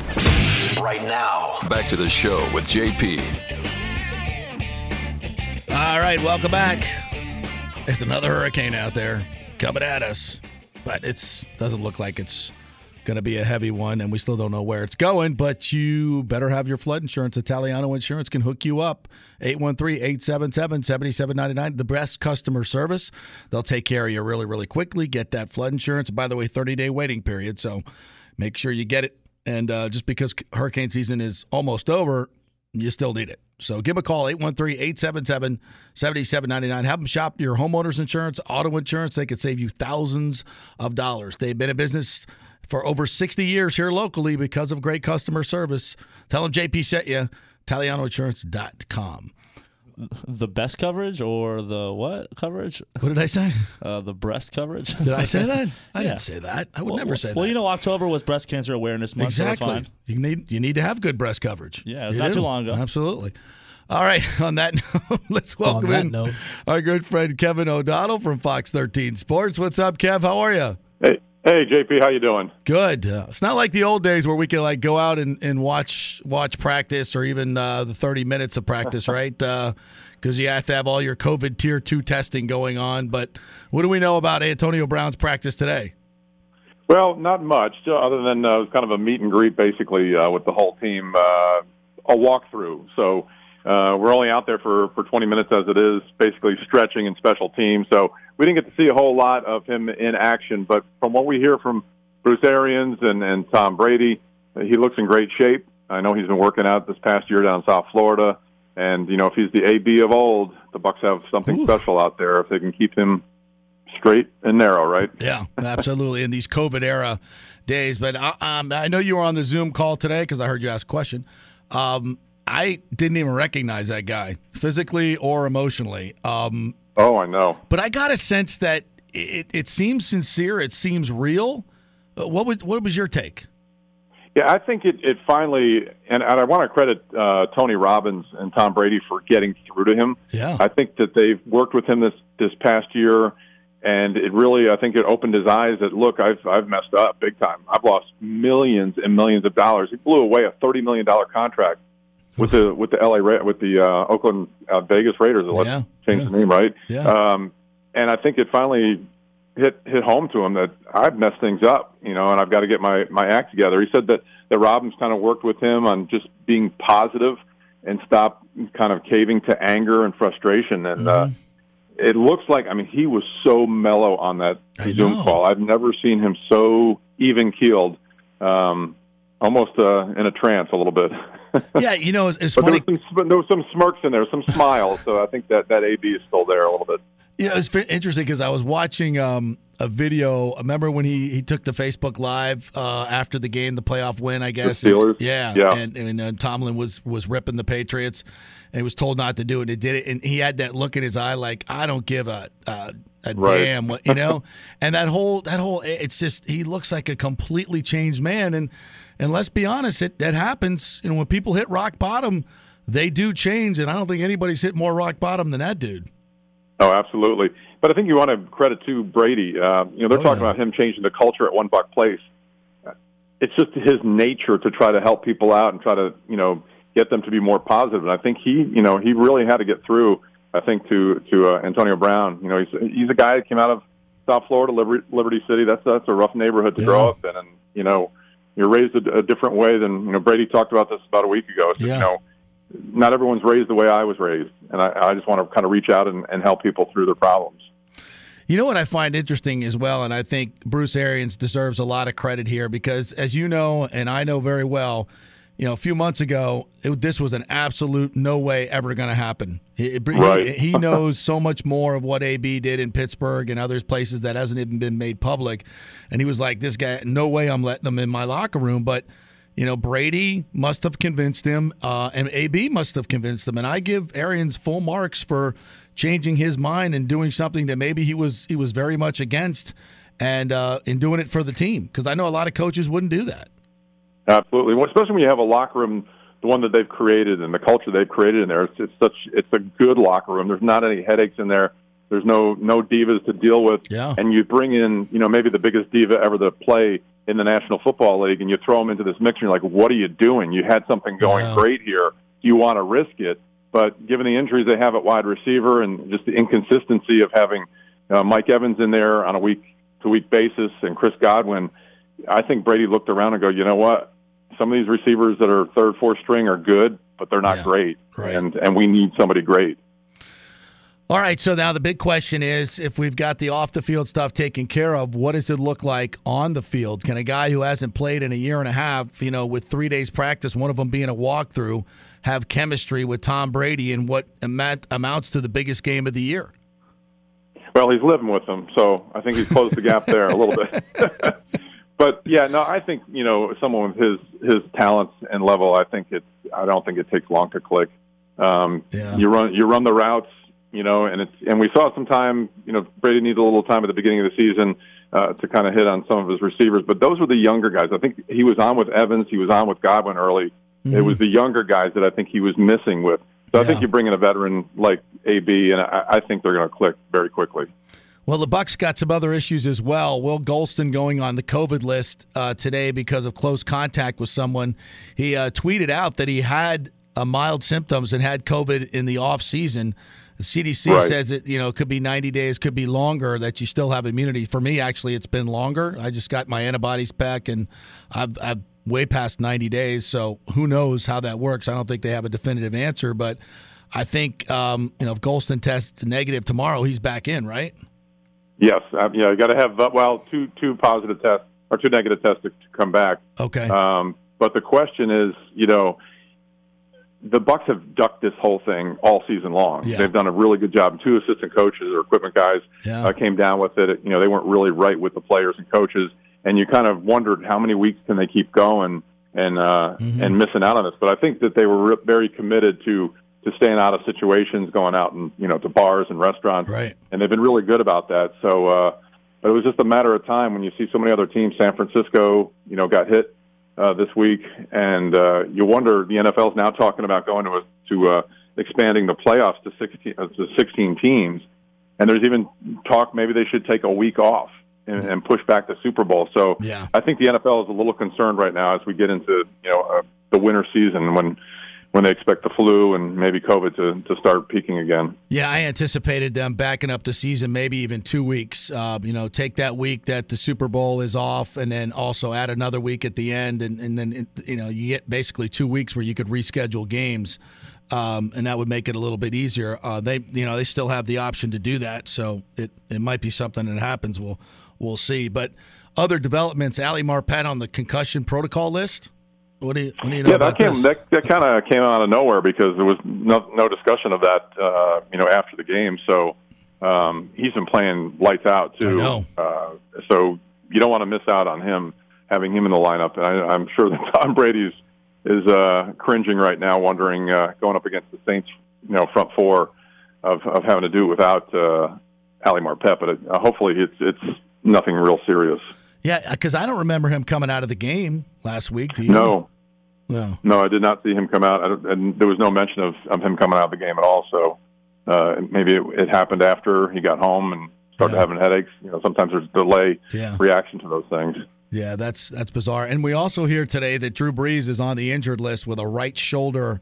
Right now. Back to the show with JP. All right, welcome back. There's another hurricane out there. coming at us, but it's doesn't look like it's going to be a heavy one, and we still don't know where it's going. But you better have your flood insurance. Italiano Insurance can hook you up. 813-877-7799. The best customer service. They'll take care of you really, really quickly. Get that flood insurance. By the way, 30-day waiting period, so make sure you get it. And uh, just because hurricane season is almost over, you still need it. So give them a call, 813-877-7799. Have them shop your homeowner's insurance, auto insurance. They could save you thousands of dollars. They've been in business for over 60 years here locally because of great customer service. Tell them JP sent you, italianoinsurance.com. The best coverage or the what coverage? What did I say? Uh, the breast coverage. Did I say that? I Yeah. didn't say that. I would Well, never say Well, that. Well, you know, October was Breast Cancer Awareness Month. so exactly. fine. You need you need to have good breast coverage. Yeah, it's You not do. too long ago. Absolutely. All right. On that note, let's welcome that in note. our good friend Kevin O'Donnell from Fox 13 Sports. What's up, Kev? How are you? Hey, hey, JP, how you doing? Good. Uh, it's not like the old days where we could like go out and, and watch watch practice or even uh, the 30 minutes of practice, right? Because you have to have all your COVID tier two testing going on. But what do we know about Antonio Brown's practice today? Well, not much, uh, other than uh, it was kind of a meet and greet, basically, uh, with the whole team, uh, a walkthrough. So uh, we're only out there for for 20 minutes as it is, basically stretching and special teams. So we didn't get to see a whole lot of him in action, but from what we hear from Bruce Arians and and Tom Brady, he looks in great shape. I know he's been working out this past year down in South Florida, and you know if he's the AB of old, the Bucs have something special out there if they can keep him straight and narrow, right? Yeah, absolutely. In these COVID era days, but uh, um, I know you were on the Zoom call today because I heard you ask a question. Um, I didn't even recognize that guy physically or emotionally. Um, Oh, I know. but I got a sense that it, it seems sincere. It seems real. Uh, What was what was your take? Yeah, I think it, it finally, and, I want to credit uh, Tony Robbins and Tom Brady for getting through to him. Yeah. I think that they've worked with him this this past year, and it really, I think it opened his eyes that look, I've I've messed up big time. I've lost millions and millions of dollars. He blew away a thirty million dollar contract with the with the LA Ra- with the uh, Oakland uh, Vegas Raiders. Let's Yeah, change the name, right? Yeah. Um, and I think it finally hit hit home to him that I've messed things up, you know, and I've got to get my my act together. He said that that Robbins kind of worked with him on just being positive and stop kind of caving to anger and frustration. And uh, it looks like I mean he was so mellow on that Zoom call. I've never seen him so even keeled, um, almost uh, in a trance a little bit. yeah, you know, it's, it's funny. there was, some, there some smirks in there, some smiles. So I think that that AB is still there a little bit. Yeah, it's interesting because I was watching um, a video. I remember when he, he took the Facebook Live uh, after the game, the playoff win, I guess. The Steelers? yeah, Yeah. And, and uh, Tomlin was was ripping the Patriots, and he was told not to do it, and he did it. And he had that look in his eye, like I don't give a a, a Right. damn, what you know. and that whole that whole it's just he looks like a completely changed man. And and let's be honest, it that happens. You know, when people hit rock bottom, they do change, and I don't think anybody's hit more rock bottom than that dude. Oh, absolutely. But I think you want to credit to Brady. Uh, you know, they're Oh, talking yeah. about him changing the culture at One Buc Place. It's just his nature to try to help people out and try to, you know, get them to be more positive. And I think he, you know, he really had to get through. I think to to uh, Antonio Brown. You know, he's he's a guy that came out of South Florida, Liberty, Liberty City. That's that's a rough neighborhood to grow up in, and you know, you're raised a, a different way than you know. Brady talked about this about a week ago. It's Yeah. You know, not everyone's raised the way I was raised, and I, I just want to kind of reach out and, and help people through their problems. You know what I find interesting as well, and I think Bruce Arians deserves a lot of credit here because, as you know, and I know very well, you know, a few months ago, it, this was an absolute no way ever going to happen. He, he- Right. he knows so much more of what AB did in Pittsburgh and other places that hasn't even been made public. And he was like, this guy, no way I'm letting him in my locker room. But, you know, Brady must have convinced him, uh, and AB must have convinced him. And I give Arians full marks for changing his mind and doing something that maybe he was he was very much against, and uh, in doing it for the team. Because I know a lot of coaches wouldn't do that. Absolutely, well, especially when you have a locker room, the one that they've created and the culture they've created in there. It's, it's such it's a good locker room. There's not any headaches in there. There's no no divas to deal with. Yeah. And you bring in you know maybe the biggest diva ever to play in the National Football League, and you throw them into this mix. And you're like, what are you doing? You had something going Yeah. great here. Do you want to risk it? But given the injuries they have at wide receiver and just the inconsistency of having uh, Mike Evans in there on a week to week basis, and Chris Godwin, I think Brady looked around and go, you know what? Some of these receivers that are third, fourth string are good, but they're not great, and and we need somebody great. All right, so now the big question is if we've got the off the field stuff taken care of, what does it look like on the field? Can a guy who hasn't played in a year and a half, you know, with three days practice, one of them being a walkthrough, have chemistry with Tom Brady in what amount, amounts to the biggest game of the year? Well, he's living with them, so I think he's closed the gap there a little bit. but yeah, no, I think you know someone with his his talents and level. I think it's. I don't think it takes long to click. Um, yeah. You run you run the routes, you know, and it's and we saw some time. You know, Brady needed a little time at the beginning of the season uh, to kind of hit on some of his receivers, but those were the younger guys. I think he was on with Evans, he was on with Godwin early. It was the younger guys that I think he was missing with. So I think you bring in a veteran like AB, and I, I think they're going to click very quickly. Well, the Bucs got some other issues as well. Will Gholston going on the COVID list uh, today because of close contact with someone. He uh, tweeted out that he had uh, mild symptoms and had COVID in the off season. The CDC Right. says it, you know, it could be 90 days, could be longer that you still have immunity. For me, actually, it's been longer. I just got my antibodies back, and I've, I've way past 90 days. So who knows how that works? I don't think they have a definitive answer, but I think um, you know if Gholston tests negative tomorrow, he's back in, right? Yes, um, yeah, you got to have well two two positive tests or two negative tests to, to come back. Okay. Um, but the question is, you know, the Bucs have ducked this whole thing all season long. Yeah. They've done a really good job. Two assistant coaches or equipment guys Yeah. uh, came down with it. You know, they weren't really right with the players and coaches, and you kind of wondered how many weeks can they keep going and uh, Mm-hmm. and missing out on this. But I think that they were re- very committed to to staying out of situations, going out and you know to bars and restaurants, right? And they've been really good about that. So. uh but it was just a matter of time when you see so many other teams. San Francisco, you know, got hit uh, this week, and uh, you wonder the NFL is now talking about going to a, to uh, expanding the playoffs to sixteen uh, to sixteen teams, and there's even talk maybe they should take a week off and, and push back the Super Bowl. So Yeah. I think the NFL is a little concerned right now as we get into you know uh, the winter season when when they expect the flu and maybe COVID to to start peaking again. Yeah, I anticipated them backing up the season, maybe even two weeks. Uh, you know, take that week that the Super Bowl is off, and then also add another week at the end, and, and then you know you get basically two weeks where you could reschedule games, um, and that would make it a little bit easier. Uh, they, you know, they still have the option to do that, so it it might be something that happens. We'll we'll see. But other developments, Ali Marpet on the concussion protocol list. What do you, what do you know yeah, that came this? that, that kind of came out of nowhere because there was no no discussion of that, uh, you know, after the game. So um, he's been playing lights out too. I know. Uh, so you don't want to miss out on him having him in the lineup. And I, I'm sure that Tom Brady's is uh, cringing right now, wondering uh, going up against the Saints, you know, front four of of having to do it without uh, Ali Marpet. But it, uh, hopefully, it's it's nothing real serious. Yeah, because I don't remember him coming out of the game last week. Do you? No. No. No, I did not see him come out, and there was no mention of, of him coming out of the game at all. So uh, maybe it, it happened after he got home and started having headaches. You know, sometimes there's delay Yeah. reaction to those things. Yeah, that's that's bizarre. And we also hear today that Drew Brees is on the injured list with a right shoulder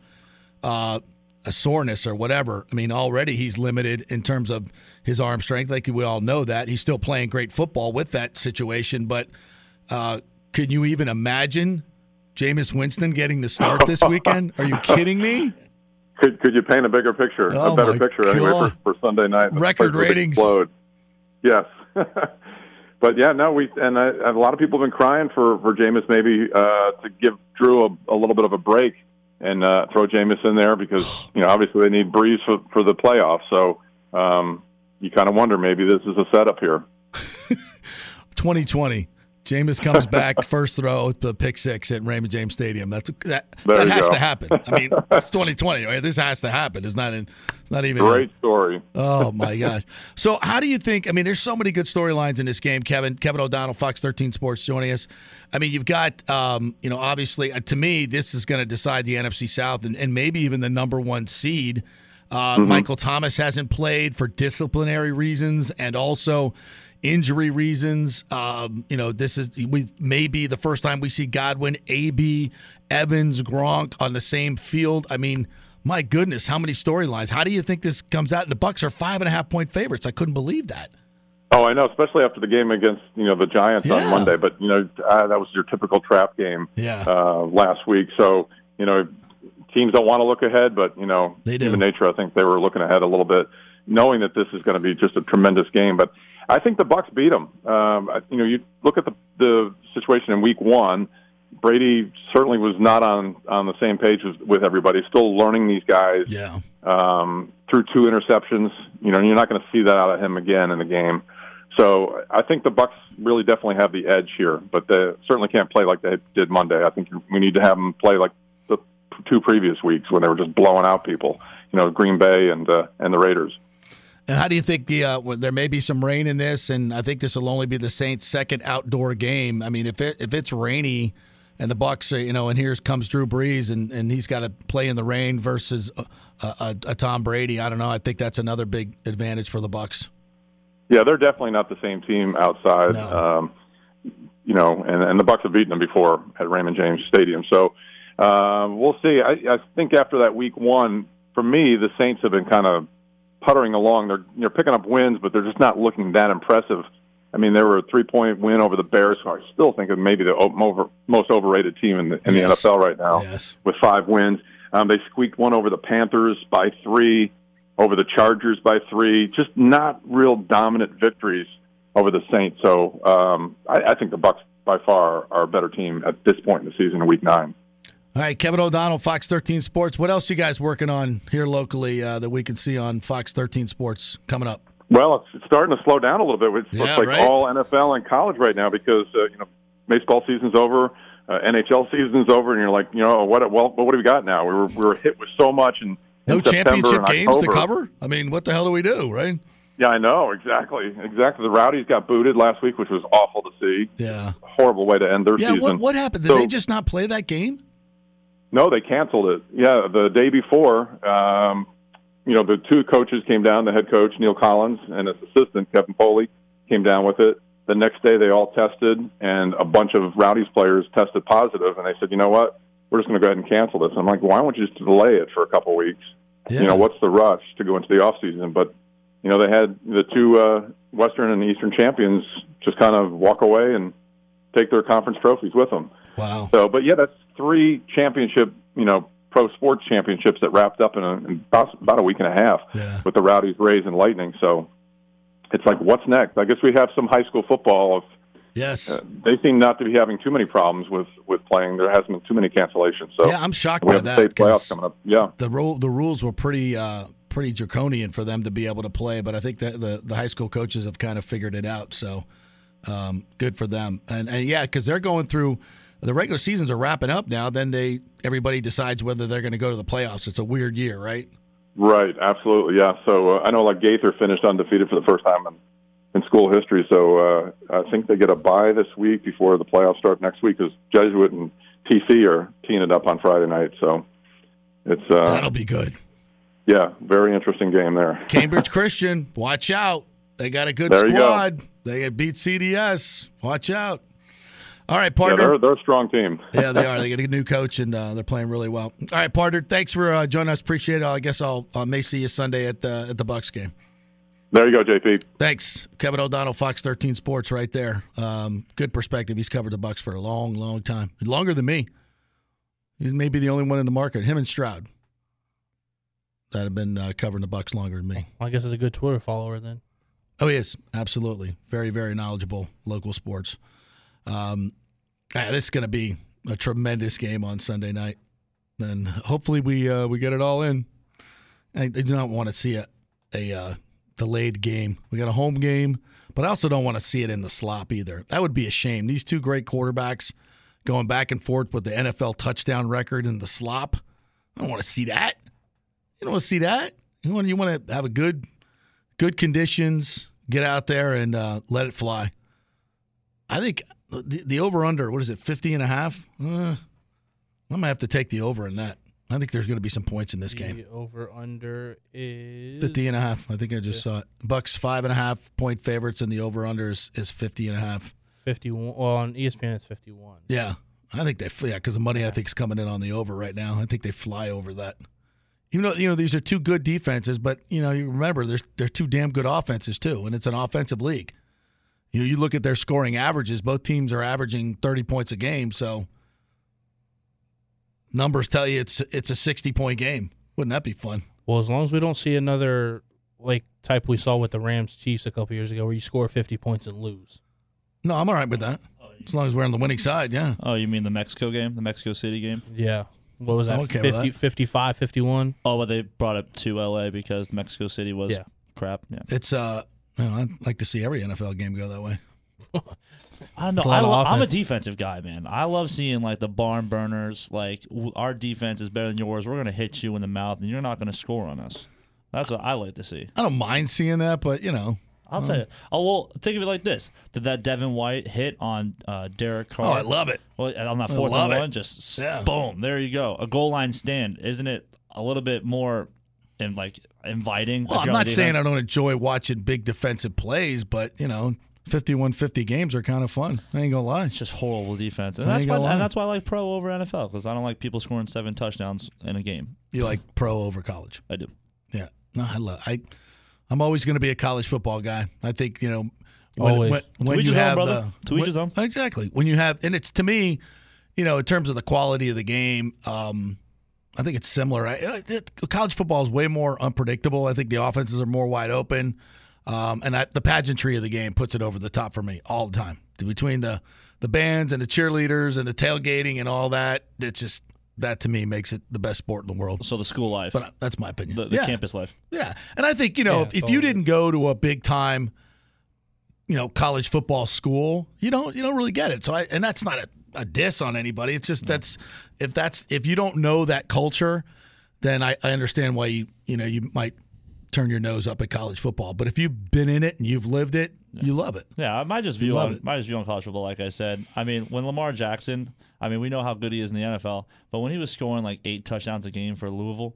uh, a soreness or whatever. I mean, already he's limited in terms of his arm strength. Like we all know that he's still playing great football with that situation. But uh, can you even imagine Jameis Winston getting the start this weekend? Are you kidding me? Could could you paint a bigger picture, Oh, a better picture anyway for, God. for Sunday night? Record ratings. Explode. Yes. but yeah, no, we and I, a lot of people have been crying for for Jameis maybe uh, to give Drew a, a little bit of a break and uh, throw Jameis in there because you know obviously they need Brees for, for the playoffs. So um, you kind of wonder maybe this is a setup here. 2020. Jameis comes back, first throw, the pick six at Raymond James Stadium. That's that. That has go. to happen. I mean, it's 2020. Right? This has to happen. It's not in. It's not even. Great story. Oh my gosh! So, how do you think? I mean, there's so many good storylines in this game. Kevin, Kevin O'Donnell, Fox 13 Sports, joining us. I mean, you've got, um, you know, obviously, uh, to me, this is going to decide the NFC South and, and maybe even the number one seed. Uh, Mm-hmm. Michael Thomas hasn't played for disciplinary reasons and also injury reasons. Um, you know, this is we may be the first time we see Godwin, AB, Evans, Gronk on the same field. I mean, my goodness, how many storylines? How do you think this comes out? And the Bucs are five and a half point favorites. I couldn't believe that. Oh, I know, especially after the game against you know the Giants Yeah. on Monday. But you know uh, that was your typical trap game Yeah. uh, last week. So you know teams don't want to look ahead, but you know They do. human nature. I think they were looking ahead a little bit, knowing that this is going to be just a tremendous game. But I think the Bucs beat them. Um, you know, you look at the the situation in Week One. Brady certainly was not on on the same page with, with everybody. Still learning these guys. Yeah. Um, through two interceptions, you know, you're not going to see that out of him again in the game. So I think the Bucs really definitely have the edge here, but they certainly can't play like they did Monday. I think we need to have them play like the two previous weeks when they were just blowing out people. You know, Green Bay and uh, and the Raiders. And how do you think the uh, there may be some rain in this, and I think this will only be the Saints' second outdoor game. I mean, if it if it's rainy, and the Bucs, are, you know, and here comes Drew Brees, and, and he's got to play in the rain versus a, a, a Tom Brady. I don't know. I think that's another big advantage for the Bucs. Yeah, they're definitely not the same team outside. Um, you know, and, and the Bucs have beaten them before at Raymond James Stadium. So uh, we'll see. I, I think after that week one, for me, the Saints have been kind of puttering along. They're they're picking up wins, but they're just not looking that impressive. I mean, they were a three point win over the Bears, who I still think of maybe the over, most overrated team in the in Yes. the NFL right now Yes. with five wins. Um, they squeaked one over the Panthers by three, over the Chargers by three. Just not real dominant victories over the Saints. So um, I, I think the Bucs by far are a better team at this point in the season in Week Nine. All right, Kevin O'Donnell, Fox 13 Sports. What else you guys working on here locally uh, that we can see on Fox 13 Sports coming up? Well, it's, starting to slow down a little bit. It's Yeah, looks like right. all NFL and college right now because uh, you know baseball season's over, uh, NHL season's over, and you're like, you know, what? Well, what do we got now? We were we were hit with so much and No championship games to cover? I mean, what the hell do we do, right? Yeah, I know exactly, exactly. The Rowdies got booted last week, which was awful to see. Yeah, horrible way to end their Yeah, season. what, what happened? Did So- they just not play that game? No, they canceled it. Yeah, the day before, um, you know, the two coaches came down. The head coach Neill Collins and his assistant Kevin Foley came down with it. The next day, they all tested, and a bunch of Rowdy's players tested positive. And they said, "You know what? We're just going to go ahead and cancel this." I'm like, "Why don't you just delay it for a couple weeks? You know, what's the rush to go into the off season?" But you know, they had the two uh, Western and Eastern champions just kind of walk away and take their conference trophies with them. Wow. So, but yeah, that's three championship, you know, pro sports championships that wrapped up in, a, in about, about a week and a half with the Rowdies, Rays, and Lightning. So it's like, what's next? I guess we have some high school football. If, Yes. uh, they seem not to be having too many problems with with playing. There hasn't been too many cancellations. So Yeah, I'm shocked by that, state playoffs coming up. Yeah. the rule the rules were pretty uh, pretty draconian for them to be able to play, but I think that the the high school coaches have kind of figured it out. So um, good for them. And, and yeah, because they're going through the regular seasons are wrapping up now. Then they everybody decides whether they're going to go to the playoffs. It's a weird year, right? Right, absolutely, yeah. So uh, I know like Gaither finished undefeated for the first time in, in school history. So uh, I think they get a bye this week before the playoffs start next week because Jesuit and TC are teeing it up on Friday night. So it's uh, That'll be good. yeah, very interesting game there. Cambridge Christian, watch out. They got a good There you go. squad. They get beat CDS. Watch out. All right, Yeah, partner. they're they're a strong team. yeah, they are. They get a new coach and uh, they're playing really well. All right, partner. Thanks for uh, joining us. Appreciate it. I guess I'll uh, may see you Sunday at the at the Bucs game. There you go, JP. Thanks, Kevin O'Donnell, Fox 13 Sports, right there. Um, good perspective. He's covered the Bucs for a long, long time, longer than me. He's maybe the only one in the market. Him and Stroud that have been uh, covering the Bucs longer than me. Well, I guess he's a good Twitter follower then. Oh, he is absolutely very, very knowledgeable local sports. Um, ah, this is going to be a tremendous game on Sunday night, and hopefully we uh, we get it all in. I, I do not want to see a a uh, delayed game. We got a home game, but I also don't want to see it in the slop either. That would be a shame. These two great quarterbacks going back and forth with the NFL touchdown record in the slop. I don't want to see that. You don't want to see that. You want you want to have a good good conditions, get out there and uh, let it fly. I think the, the over under, what is it, 50 and a half? Uh, I'm going to have to take the over in that. I think there's going to be some points in this game. Over under is 50 and a half. I think I just saw it. Bucs five and a half point favorites, and the over under is, is 50 and a half. 51. Well, on ESPN it's 51. Yeah. I think they, yeah, because the money I think is coming in on the over right now. I think they fly over that. Even though, you know, these are two good defenses, but, you know, you remember there's, they're two damn good offenses, too, and it's an offensive league. You know, you look at their scoring averages. Both teams are averaging 30 points a game. So numbers tell you it's it's a 60 point game. Wouldn't that be fun? Well, as long as we don't see another like type we saw with the Rams Chiefs a couple years ago, where you score 50 points and lose. No, I'm all right with that. As long as we're on the winning side, yeah. Oh, you mean the Mexico game, the Mexico City game? Yeah. What was that? I'm okay 50, that. 55, 51? Oh, but they brought it to LA because Mexico City was Yeah. crap. Yeah. It's uh, you know, I'd like to see every NFL game go that way. I know. It's a lot I of lo- I'm a offense. defensive guy, man. I love seeing like the barn burners. Like w- our defense is better than yours. We're gonna hit you in the mouth, and you're not gonna score on us. That's what I like to see. I don't mind seeing that, but you know, I'll tell you. Oh well, think of it like this: Did that Devin White hit on uh, Derek Carr? Oh, I love it. Well, on that fourth love and it. one, just Yeah. boom, there you go, a goal line stand. Isn't it a little bit more, in like inviting? Well, I'm not saying? I don't enjoy watching big defensive plays, but you know, 51-50 games are kind of fun. I ain't gonna lie. It's just horrible defense, and I that's why, lie. and that's why I like pro over NFL because I don't like people scoring seven touchdowns in a game. You like pro over college? I do. Yeah. No, I love. I, I'm always going to be a college football guy. I think you know. When, Always. when, To when each you his own, brother. the To each when- his own. exactly when you have and it's to me, you know, in terms of the quality of the game, um, I think it's similar. I, I- it- college football is way more unpredictable. I think the offenses are more wide open, um, and I, the pageantry of the game puts it over the top for me all the time. Between the the bands and the cheerleaders and the tailgating and all that, it's just that to me makes it the best sport in the world. So the school life, But that's my opinion. the, the Yeah. campus life. Yeah, and I think you know Yeah, if, if you didn't go to a big time, you know, college football school, you don't you don't really get it. So I and that's not a, a diss on anybody. It's just that's if that's if you don't know that culture, then I, I understand why you you know you might turn your nose up at college football. But if you've been in it and you've lived it, you love it. Yeah, I might just view on it. my just view on college football. Like I said, I mean, when Lamar Jackson, I mean, we know how good he is in the NFL, but when he was scoring like eight touchdowns a game for Louisville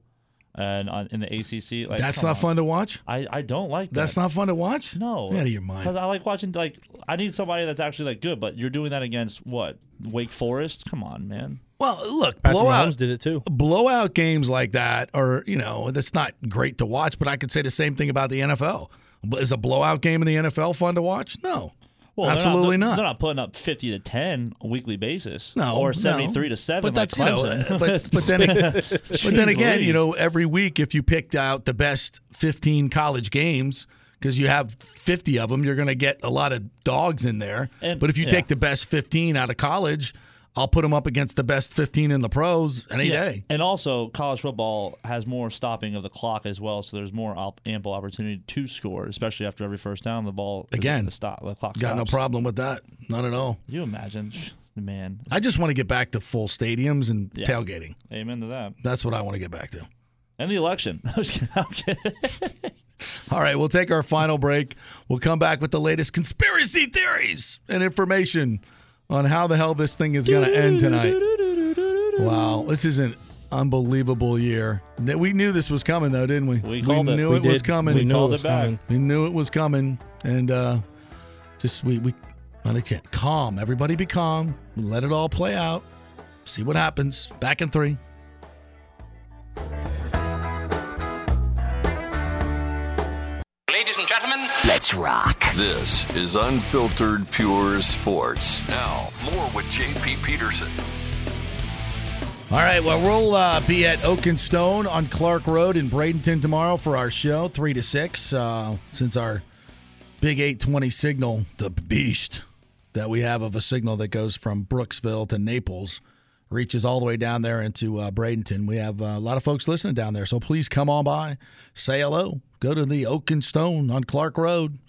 and on, in the ACC, like that's not on. fun to watch. I, I don't like that. That's not fun to watch. no, Get out of your mind. Because I like watching like I need somebody that's actually like good, but you're doing that against what Wake Forest? Come on, man. Well, look, Patrick blowout Mahomes did it too. blowout games like that are you know that's not great to watch. But I could say the same thing about the NFL. Is a blowout game in the NFL fun to watch? No, Well, they're absolutely not, not. They're not putting up fifty to ten a weekly basis. No, or no. seventy three to seven. But that's like you know, Clemson. but but then but then again, you know, every week if you picked out the best fifteen college games because you have fifty of them, you're going to get a lot of dogs in there. And- but if you yeah. take the best fifteen out of college, I'll put them up against the best fifteen in the pros any Yeah. day. And also, college football has more stopping of the clock as well, so there's more op- ample opportunity to score, especially after every first down. The ball Again, the stop, the clock Got no problem with that. Not at all. You imagine, man. I just want to get back to full stadiums and Yeah. tailgating. Amen to that. That's what I want to get back to. And the election. I was kidding. I'm kidding. All right, we'll take our final break. We'll come back with the latest conspiracy theories and information on how the hell this thing is going to end tonight. Wow, this is an unbelievable year. That we knew this was coming, though, didn't we? We called it. knew We it was did. coming. We knew called it was coming. We knew it was coming, and uh, just we we I can't calm. Everybody be calm. Let it all play out. See what happens. Back in three. And gentlemen, Let's rock. This is Unfiltered Pure Sports. Now, more with JP Peterson. All right, well, we'll uh, be at Oak and Stone on Clark Road in Bradenton tomorrow for our show, 3 to 6, uh, since our big 820 signal, the beast that we have of a signal that goes from Brooksville to Naples, reaches all the way down there into uh, Bradenton. We have uh, a lot of folks listening down there, so please come on by, say hello, go to the Oak and Stone on Clark Road.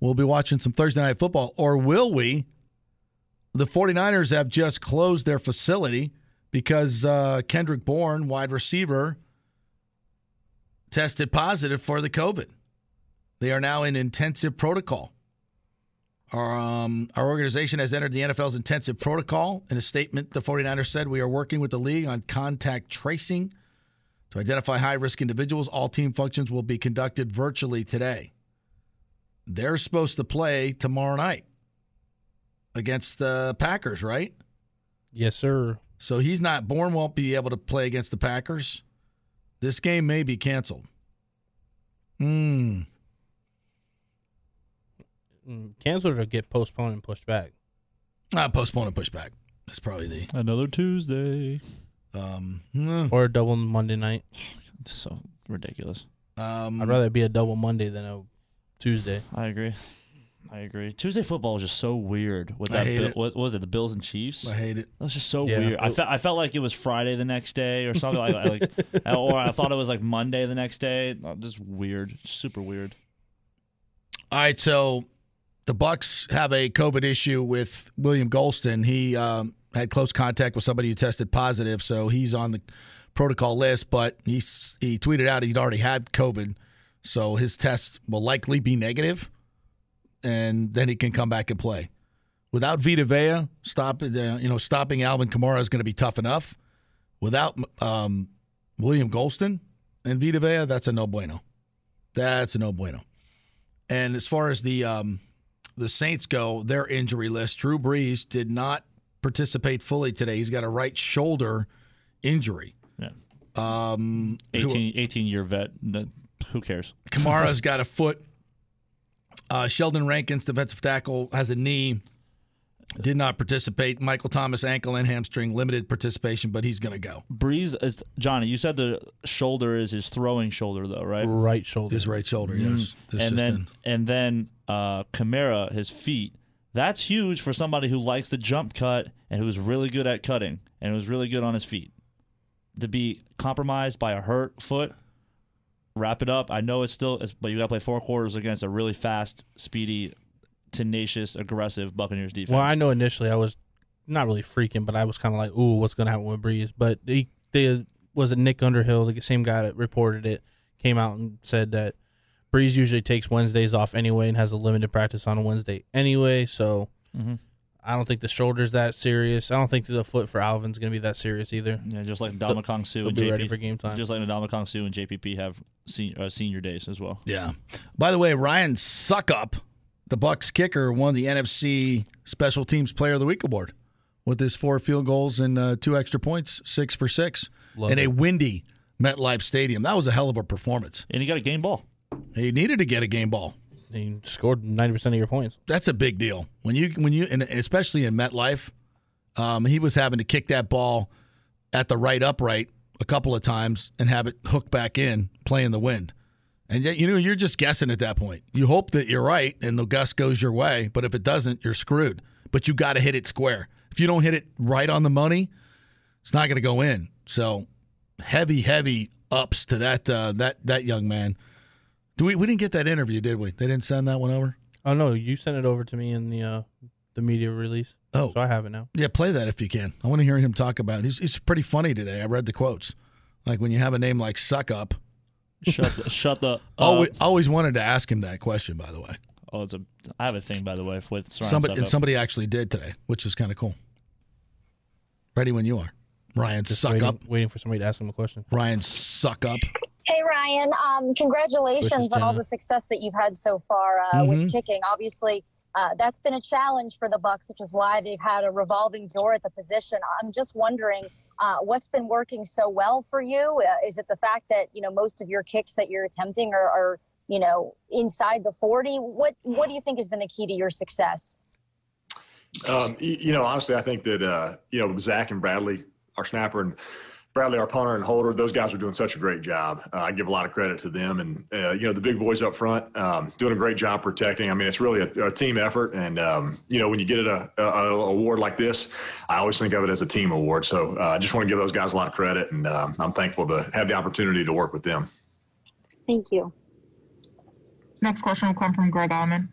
We'll be watching some Thursday night football, or will we? The 49ers have just closed their facility because uh, Kendrick Bourne, wide receiver, tested positive for the COVID. They are now in intensive protocol. Our, um, our organization has entered the NFL's intensive protocol. In a statement, the 49ers said, We are working with the league on contact tracing to identify high risk individuals. All team functions will be conducted virtually today. They're supposed to play tomorrow night against the Packers, right? Yes, sir. So he's not born. won't be able to play against the Packers. This game may be canceled. Hmm. Mm, Canceled or get postponed and pushed back. Uh, postpone and push back. That's probably the Another Tuesday. um. Or a double Monday night. It's so ridiculous. Um, I'd rather it be a double Monday than a Tuesday. I agree. I agree. Tuesday football was just so weird with I that. hate Bill- it. What, what was it? The Bills and Chiefs. I hate it. That's just so Yeah. weird. I felt I felt like it was Friday the next day or something like, like or I thought it was like Monday the next day. Just weird, super weird. All right, so the Bucs have a COVID issue with William Gholston. He um, had close contact with somebody who tested positive, so he's on the protocol list. But he he tweeted out he'd already had COVID, so his test will likely be negative, and then he can come back and play. Without Vita Vea, stop uh, you know stopping Alvin Kamara is going to be tough enough. Without um, William Gholston and Vita Vea, that's a no bueno. That's a no bueno. And as far as the um, the Saints go, their injury list, Drew Brees did not participate fully today. He's got a right shoulder injury. Yeah. Um, who- 18, 18 year vet. Who cares? Kamara's got a foot. Uh, Sheldon Rankins, defensive tackle, has a knee. Did not participate. Michael Thomas, ankle and hamstring, limited participation, but he's going to go. Brees is Johnny. You said the shoulder is his throwing shoulder, though, right? Right shoulder. His right shoulder, Mm. yes. This and then in. and then uh, his feet. That's huge for somebody who likes the jump cut and who's really good at cutting and who's really good on his feet. To be compromised by a hurt foot, wrap it up. I know it's still, it's, but you got to play four quarters against a really fast, speedy, tenacious, aggressive Buccaneers defense. Well, I know initially I was not really freaking, but I was kind of like, "Ooh, what's going to happen with Brees?" But he, they was it Nick Underhill, the same guy that reported it, came out and said that Brees usually takes Wednesdays off anyway and has a limited practice on a Wednesday anyway. So Mhm. I don't think the shoulder's that serious. I don't think the foot for Alvin's going to be that serious either. Yeah, just like Ndamukong Suh and be JP. ready for game time. Just like Ndamukong Suh and JPP have sen- uh, senior days as well. Yeah. By the way, Ryan Succop, the Bucs kicker, won the NFC Special Teams Player of the Week award with his four field goals and uh, two extra points, six for six, Love in a windy MetLife Stadium. That was a hell of a performance. And he got a game ball. He needed to get a game ball. He scored ninety percent of your points. That's a big deal when you when you and especially in MetLife. Um, he was having to kick that ball at the right upright a couple of times and have it hook back in, playing the wind. And yet, you know, you're just guessing at that point. You hope that you're right and the gust goes your way, but if it doesn't, you're screwed. But you got to hit it square. If you don't hit it right on the money, it's not going to go in. So heavy, heavy ups to that uh, that that young man. Do we? We didn't get that interview, did we? They didn't send that one over. Oh no, you sent it over to me in the uh, the media release. Oh, so I have it now. Yeah, play that if you can. I want to hear him talk about. It. He's he's pretty funny today. I read the quotes. Like when you have a name like Suck Up. Shut the, shut the. Uh, always, always wanted to ask him that question. By the way, oh, it's a. I have a thing by the way with somebody and up. somebody actually did today, which is kind of cool. Ready when you are, Ryan. Just suck waiting, up, waiting for somebody to ask him a question. Ryan. Suck up. Hey Ryan, um, congratulations on all the success that you've had so far uh, Mhm. with kicking. Obviously, uh, that's been a challenge for the Bucs, which is why they've had a revolving door at the position. I'm just wondering uh, what's been working so well for you. Uh, is it the fact that you know most of your kicks that you're attempting are, are you know inside the 40? What What do you think has been the key to your success? Um, you know, honestly, I think that uh, you know Zach and Bradley, our snapper, and Bradley, our punter and holder, those guys are doing such a great job. Uh, I give a lot of credit to them, and uh, you know the big boys up front um, doing a great job protecting. I mean, it's really a, a team effort, and um, you know when you get a, a, a award like this, I always think of it as a team award. So uh, I just want to give those guys a lot of credit, and um, I'm thankful to have the opportunity to work with them. Thank you. Next question will come from Greg Auman.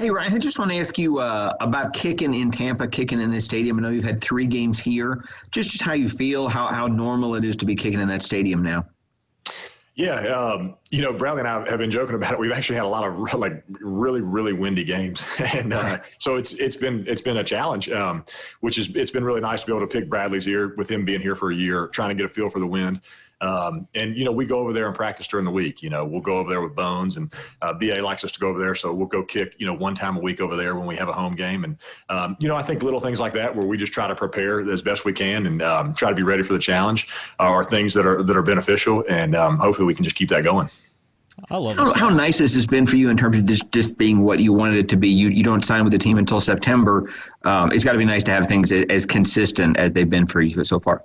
Hey, Ryan, I just want to ask you uh, about kicking in Tampa, kicking in this stadium. I know you've had three games here. Just, just how you feel, how, how normal it is to be kicking in that stadium now. Yeah, um, you know, Bradley and I have been joking about it. We've actually had a lot of like really, really windy games, and uh, so it's it's been it's been a challenge. Um, which is it's been really nice to be able to pick Bradley's ear with him being here for a year, trying to get a feel for the wind. Um, and you know, we go over there and practice during the week. You know, we'll go over there with Bones, and uh, BA likes us to go over there, so we'll go kick you know one time a week over there when we have a home game. And um, you know, I think little things like that where we just try to prepare as best we can and um, try to be ready for the challenge are things that are that are beneficial, and um, hopefully we can just keep that going. I love How, how nice this has been for you in terms of just, just being what you wanted it to be. You you don't sign with the team until September. Um, it's got to be nice to have things as, as consistent as they've been for you so far.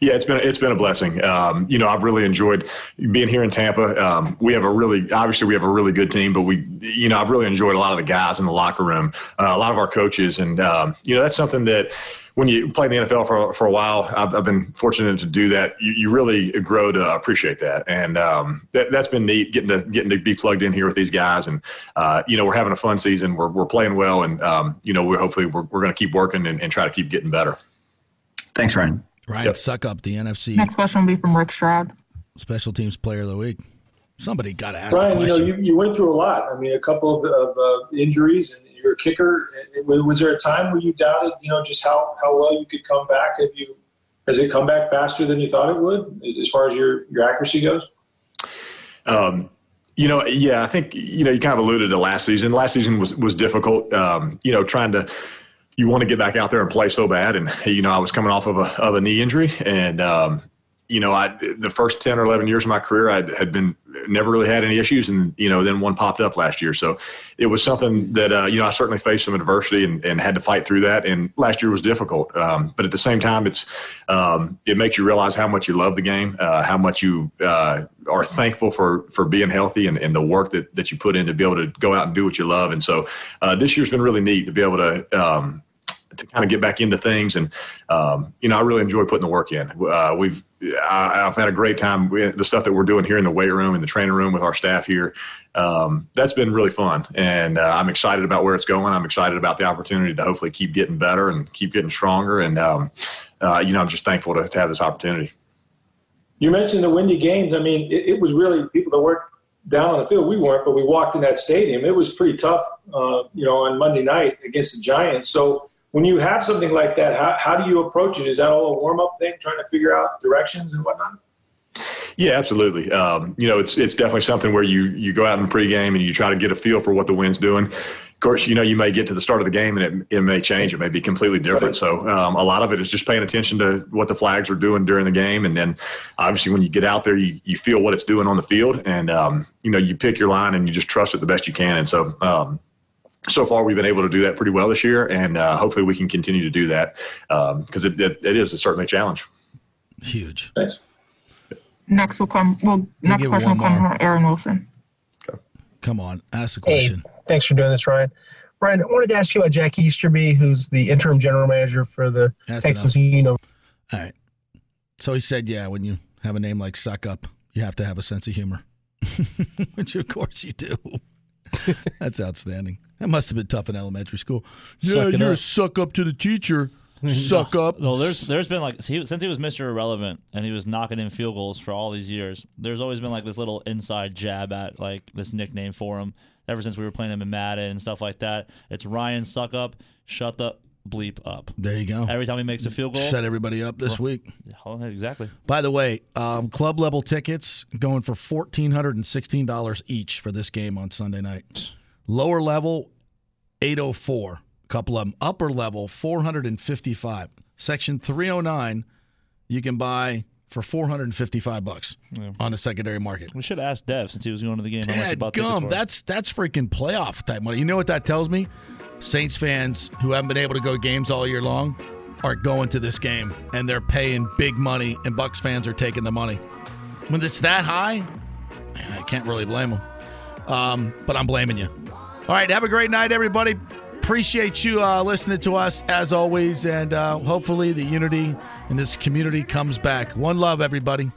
Yeah, it's been it's been a blessing. Um, you know, I've really enjoyed being here in Tampa. Um, we have a really obviously we have a really good team, but we you know I've really enjoyed a lot of the guys in the locker room, uh, a lot of our coaches, and um, you know that's something that when you play in the NFL for, for a while, I've, I've been fortunate to do that. You, you really grow to appreciate that, and um, that, has been neat getting to getting to be plugged in here with these guys. And uh, you know, we're having a fun season. We're, we're playing well, and um, you know, we're hopefully we're, we're going to keep working and, and try to keep getting better. Thanks, Ryan. Ryan yep. up the NFC. Next question will be from Rick Stroud. Special Teams Player of the Week. Somebody got to ask. Ryan, you know, you, you went through a lot. I mean, a couple of, of uh, injuries, and you're a kicker. Was there a time where you doubted, you know, just how, how well you could come back? Have you has it come back faster than you thought it would, as far as your your accuracy goes? Um, you know, yeah, I think you know you kind of alluded to last season. Last season was was difficult. Um, you know, trying to you want to get back out there and play so bad. And you know, I was coming off of a of a knee injury, and um, you know, I the first ten or eleven years of my career, I had been never really had any issues, and you know, then one popped up last year. So it was something that uh, you know I certainly faced some adversity and, and, had to fight through that. And last year was difficult, um, but at the same time, it's um, it makes you realize how much you love the game, uh, how much you uh, are thankful for for being healthy and, and, the work that that you put in to be able to go out and do what you love. And so uh, this year's been really neat to be able to. Um, to kind of get back into things. And um, you know, I really enjoy putting the work in. Uh, we've I, have had a great time the stuff that we're doing here in the weight room and the training room with our staff here. Um, that's been really fun, and uh, I'm excited about where it's going. I'm excited about the opportunity to hopefully keep getting better and keep getting stronger. And um, uh, you know, I'm just thankful to, to, have this opportunity. You mentioned the windy games. I mean, it, it, was really people that weren't down on the field. We weren't, but we walked in that stadium. It was pretty tough, uh, you know, on Monday night against the Giants. So when you have something like that, how, how do you approach it? Is that all a warm up thing, trying to figure out directions and whatnot? Yeah, absolutely. Um, you know, it's it's definitely something where you you go out in pregame and you try to get a feel for what the wind's doing. Of course, you know you may get to the start of the game and it, it may change. It may be completely different. So um, a lot of it is just paying attention to what the flags are doing during the game, and then obviously when you get out there, you, you feel what it's doing on the field, and um, you know you pick your line and you just trust it the best you can. And so um, so far we've been able to do that pretty well this year, and uh, hopefully we can continue to do that because um, it, it, it is it's certainly a challenge. Huge. Thanks. Next will come. Well, next question will come from Aaron Wilson. Okay. Come on, ask a question. Hey, thanks for doing this, Ryan. Ryan, I wanted to ask you about Jack Easterby, who's the interim general manager for the That's Texas enough. All right. So he said, yeah, when you have a name like Suck Up, you have to have a sense of humor, which of course you do. That's outstanding. That must have been tough in elementary school. Yeah, you're a suck up to the teacher. Suck up. No, there's there's been like he, since he was Mr. Irrelevant and he was knocking in field goals for all these years. There's always been like this little inside jab at like this nickname for him. Ever since we were playing him in Madden and stuff like that, it's Ryan Suck Up. Shut the bleep up. There you go. Every time he makes a field goal, shut everybody up this week. Oh, exactly. By the way, um, club level tickets going for fourteen hundred and sixteen dollars each for this game on Sunday night. Lower level, eight oh four. Couple of them. Upper level, four hundred and fifty five. Section three oh nine, you can buy for 455 bucks yeah. on the secondary market. We should ask Dev since he was going to the game. Dad how much he bought gum, that's that's freaking playoff type money. You know what that tells me? Saints fans who haven't been able to go to games all year long are going to this game and they're paying big money, and Bucs fans are taking the money. When it's that high, I can't really blame them. Um, but I'm blaming you. All right, have a great night, everybody. Appreciate you uh, listening to us as always, and uh, hopefully the unity in this community comes back. One love, everybody.